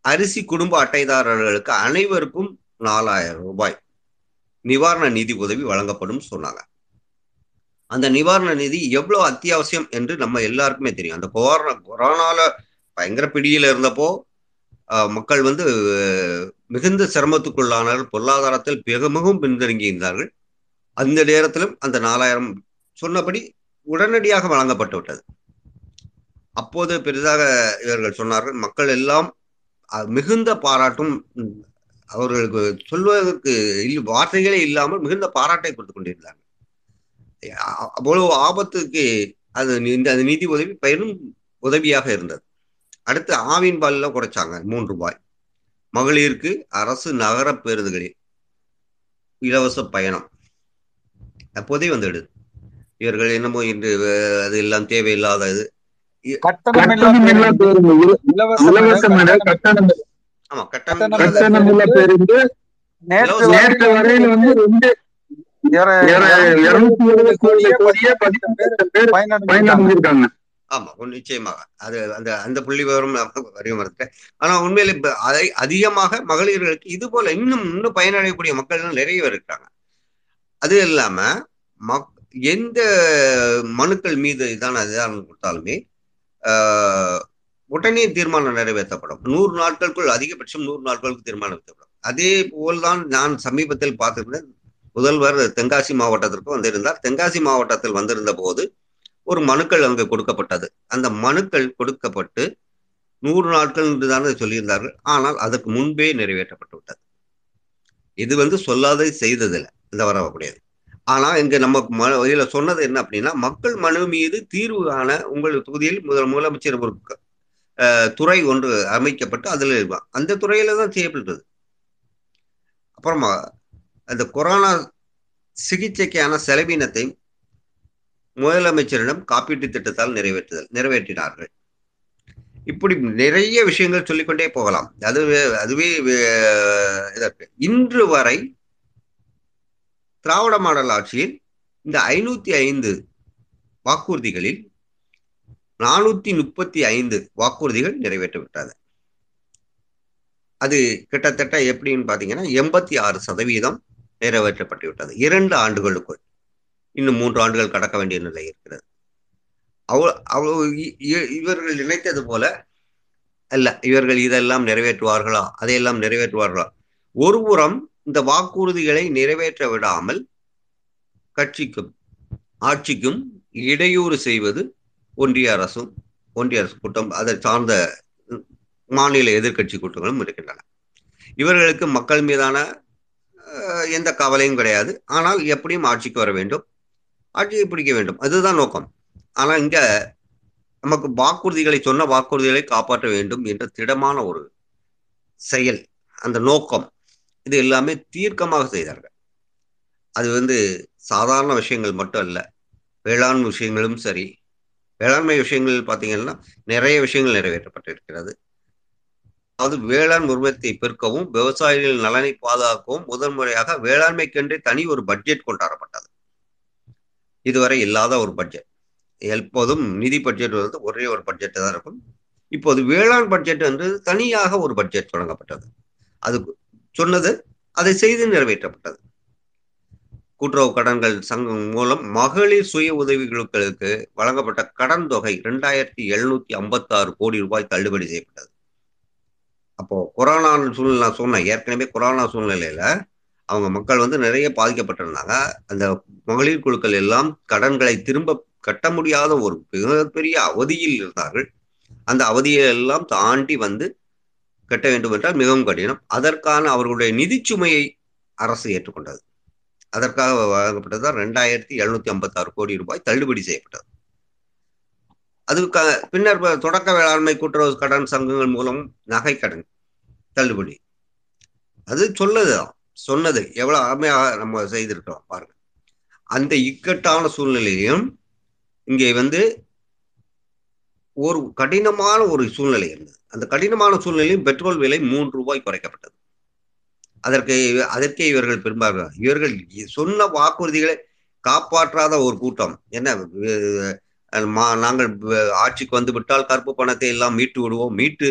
J: அரிசி குடும்ப அட்டைதாரர்களுக்கு அனைவருக்கும் நாலாயிரம் ரூபாய் நிவாரண நிதி உதவி வழங்கப்படும் சொன்னாங்க. அந்த நிவாரண நிதி எவ்வளவு அத்தியாவசியம் என்று நம்ம எல்லாருக்குமே தெரியும். அந்த கொரோனா கொரோனால பயங்கர பிடியில இருந்தப்போ மக்கள் வந்து மிகுந்த சிரமத்துக்குள்ளானார்கள். பொருளாதாரத்தில் மிக மிகவும் பின்தங்கி இருந்தார்கள் அந்த நேரத்திலும் அந்த நாலாயிரம் சொன்னபடி உடனடியாக வழங்கப்பட்டு விட்டது. அப்போது பெரிதாக இவர்கள் சொன்னார்கள் மக்கள் எல்லாம் மிகுந்த பாராட்டும் அவர்களுக்கு சொல்வதற்கு வார்த்தைகளே இல்லாமல் மிகுந்த பாராட்டை கொடுத்து கொண்டிருந்தார்கள். அவ்வளவு ஆபத்துக்கு அது இந்த நிதி உதவி பெரும் உதவியாக இருந்தது. அடுத்து ஆவின் பாலில் குறைச்சாங்க மூன்று ரூபாய். மகளிருக்கு அரசு நகர பேருந்துகளில் இலவச பயணம். அப்போதே வந்துடுது. இவர்கள் என்னமோ இன்று அது எல்லாம் தேவையில்லாத இது.
F: கட்டணம்
K: கட்டணம்
J: ஆமா
F: கட்டணமில்லா பேருந்து. நேற்று வரையில வந்து
K: ரெண்டு
F: இர-
K: இருநூத்தி கோடியே
J: ஆமா நிச்சயமாக. அது அந்த அந்த புள்ளி விவரம் நான் வரைய ஆனா உண்மையில இப்ப அதை அதிகமாக மகளிர்களுக்கு இது போல இன்னும் இன்னும் பயனடையக்கூடிய மக்கள் நிறைய பேர் இருக்காங்க. அது இல்லாம மக் எந்த மனுக்கள் மீது இதான இதான கொடுத்தாலுமே உடனே தீர்மானம் நிறைவேற்றப்படும். நூறு நாட்களுக்குள் அதிகபட்சம் நூறு நாட்களுக்கு தீர்மானம் நிறைவேற்றப்படும் அதே போல்தான் நான் சமீபத்தில் பார்த்திருந்தேன். முதல்வர் தென்காசி மாவட்டத்திற்கு வந்திருந்தார். தென்காசி மாவட்டத்தில் வந்திருந்த போது ஒரு மனுக்கள் அங்கு கொடுக்கப்பட்டது. அந்த மனுக்கள் கொடுக்கப்பட்டு நூறு நாட்கள் என்று தானே சொல்லியிருந்தார்கள். ஆனால் அதற்கு முன்பே நிறைவேற்றப்பட்டு விட்டது இது வந்து சொல்லாத செய்ததில்லை. இந்த வரக்கூடியது ஆனா இங்க நம்ம ம- இதுல சொன்னது என்ன அப்படின்னா மக்கள் மனு மீது தீர்வு காண உங்கள் தொகுதியில் முதல் முதலமைச்சர் ஒரு துறை ஒன்று அமைக்கப்பட்டு அதுல இருப்பான் அந்த துறையில தான் செய்யப்பட்டது. அப்புறமா அந்த கொரோனா சிகிச்சைக்கான செலவினத்தை முதலமைச்சரிடம் காப்பீட்டு திட்டத்தால் நிறைவேற்றுதல் நிறைவேற்றினார்கள். இப்படி நிறைய விஷயங்கள் சொல்லிக்கொண்டே போகலாம். அதுவே அதுவே இதற்கு. இன்று வரை திராவிட மாடல் ஆட்சியில் இந்த ஐநூத்தி ஐந்து வாக்குறுதிகளில் நானூத்தி முப்பத்தி ஐந்து வாக்குறுதிகள் நிறைவேற்றப்பட்டது அது கிட்டத்தட்ட எப்படின்னு பாத்தீங்கன்னா எண்பத்தி ஆறு சதவீதம் நிறைவேற்றப்பட்டு விட்டது. இரண்டு ஆண்டுகளுக்குள். இன்னும் மூன்று ஆண்டுகள் கடக்க வேண்டிய நிலை இருக்கிறது. அவ அவ்வளவு இவர்கள் நினைத்தது போல அல்ல இவர்கள் இதெல்லாம் நிறைவேற்றுவார்களா? அதையெல்லாம் நிறைவேற்றுவார்களா? ஒருபுறம் இந்த வாக்குறுதிகளை நிறைவேற்ற விடாமல் கட்சிக்கும் ஆட்சிக்கும் இடையூறு செய்வது ஒன்றிய அரசும் ஒன்றிய அரசு கூட்டம் அதை சார்ந்த மாநில எதிர்கட்சி கூட்டங்களும் இருக்கின்றன. இவர்களுக்கு மக்கள் மீதான எந்த கவலையும் கிடையாது. ஆனால் எப்படியும் ஆட்சிக்கு வர வேண்டும். ஆட்சியை பிடிக்க வேண்டும். அதுதான் நோக்கம். ஆனால் இங்க நமக்கு வாக்குறுதிகளை சொன்ன வாக்குறுதிகளை காப்பாற்ற வேண்டும் என்ற திடமான ஒரு செயல் அந்த நோக்கம். இது எல்லாமே தீர்க்கமாக செய்தார்கள். அது வந்து சாதாரண விஷயங்கள் மட்டும் அல்ல. வேளாண் விஷயங்களும் சரி. வேளாண்மை விஷயங்கள் பார்த்தீங்கன்னா நிறைய விஷயங்கள் நிறைவேற்றப்பட்டிருக்கிறது. அதாவது வேளாண் உற்பத்தியை பெருக்கவும் விவசாயிகள் நலனை பாதுகாக்கவும் முதன்முறையாக வேளாண்மைக்கென்றே தனி ஒரு பட்ஜெட் கொண்டாடப்பட்டது. இதுவரை இல்லாத ஒரு பட்ஜெட் எப்போதும் நிதி பட்ஜெட் வந்து ஒரே ஒரு பட்ஜெட் தான் இருக்கும். இப்போது வேளாண் பட்ஜெட் என்று தனியாக ஒரு பட்ஜெட் தொடங்கப்பட்டது. அது சொன்னது அதை செய்து நிறைவேற்றப்பட்டது. கூட்டுறவு கடன்கள் சங்கம் மூலம் மகளிர் சுய உதவிகளுக்கு வழங்கப்பட்ட கடன் தொகை இரண்டாயிரத்தி எழுநூத்தி ஐம்பத்தி ஆறு கோடி ரூபாய் தள்ளுபடி செய்யப்பட்டது. அப்போ கொரோனா சூழ்நிலை நான் சொன்னேன் ஏற்கனவே கொரோனா சூழ்நிலையில அவங்க மக்கள் வந்து நிறைய பாதிக்கப்பட்டிருந்தாங்க. அந்த மகளிர் குழுக்கள் எல்லாம் கடன்களை திரும்ப கட்ட முடியாத ஒரு மிகப்பெரிய அவதியில் இருந்தார்கள். அந்த அவதியை எல்லாம் தாண்டி வந்து கட்ட வேண்டும் என்றால் மிகவும் கடினம். அதற்கான அவர்களுடைய நிதி சுமையை அரசு ஏற்றுக்கொண்டது. அதற்காக வழங்கப்பட்டது ரெண்டாயிரத்தி எழுநூத்தி ஐம்பத்தி ஆறு கோடி ரூபாய் தள்ளுபடி செய்யப்பட்டது. அதுக்கு பின்னர் தொடக்க வேளாண்மை கூட்டுறவு கடன் சங்கங்கள் மூலம் நகை கடன் தள்ளுபடி. அது சொல்லதுதான். சொன்னது எவ்வளவு அருமையாக நம்ம செய்திருக்கிறோம் பாருங்க. அந்த இக்கட்டான சூழ்நிலையிலும் இங்கே வந்து ஒரு கடினமான ஒரு சூழ்நிலை இருந்தது. அந்த கடினமான சூழ்நிலையும் பெட்ரோல் விலை மூன்று ரூபாய் குறைக்கப்பட்டது. அதற்கு அதற்கே இவர்கள் பெரும்பாலும் இவர்கள் சொன்ன வாக்குறுதிகளை காப்பாற்றாத ஒரு கூட்டம். என்ன நாங்கள் ஆட்சிக்கு வந்து விட்டால் கருப்பு பணத்தை எல்லாம் மீட்டு விடுவோம். மீட்டு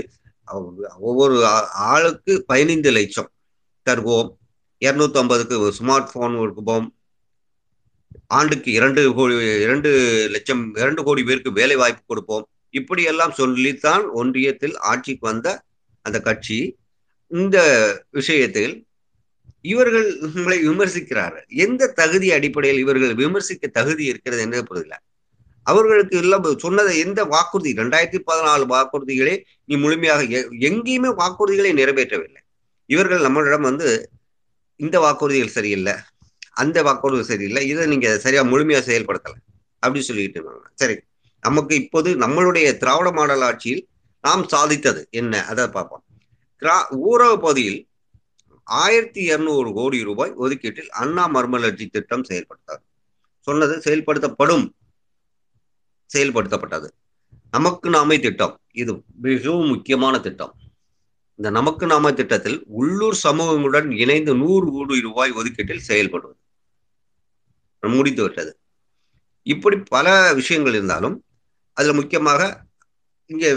J: ஒவ்வொரு ஆளுக்கு பதினைந்து லட்சம் தருவோம். இரநூத்தி ஐம்பதுக்கு ஸ்மார்ட் போன் கொடுப்போம். ஆண்டுக்கு இரண்டு கோடி இரண்டு லட்சம் இரண்டு கோடி பேருக்கு வேலை வாய்ப்பு கொடுப்போம். இப்படியெல்லாம் சொல்லித்தான் ஒன்றியத்தில் ஆட்சிக்கு வந்த அந்த கட்சி. இந்த விஷயத்தில் இவர்கள் உங்களை விமர்சிக்கிறார்கள். எந்த தகுதி அடிப்படையில் இவர்கள் விமர்சிக்க தகுதி இருக்கிறது என்று புரியல. அவர்களுக்கு எல்லாம் சொன்னதை எந்த வாக்குறுதி? ரெண்டாயிரத்தி பதினாலு வாக்குறுதிகளே நீ முழுமையாக எங்கேயுமே வாக்குறுதிகளை நிறைவேற்றவில்லை. இவர்கள் நம்மளிடம் வந்து இந்த வாக்குறுதிகள் சரியில்லை அந்த வாக்குறுதி சரியில்லை இதை நீங்க சரியா முழுமையா செயல்படுத்தலை அப்படின்னு சொல்லிட்டு இருக்காங்க. சரி நமக்கு இப்போது நம்மளுடைய திராவிட மாடல் ஆட்சியில் நாம் சாதித்தது என்ன? அதை பார்ப்போம். கிரா ஊரக பகுதியில் ஆயிரத்தி இருநூறு கோடி ரூபாய் ஒதுக்கீட்டில் அண்ணா மர்மலர்ஜி திட்டம் செயல்படுத்தார் சொன்னது செயல்படுத்தப்படும் செயல்படுத்தப்பட்டது. நமக்கு நாமே திட்டம் இது மிகவும் முக்கியமான திட்டம். இந்த நமக்கு நாம திட்டத்தில் உள்ளூர் சமூகங்களுடன் இணைந்து நூறு கோடி ரூபாய் ஒதுக்கீட்டில் செயல்படுவது. முடித்து விட்டது. இப்படி பல விஷயங்கள் இருந்தாலும் அதுல முக்கியமாக இங்கே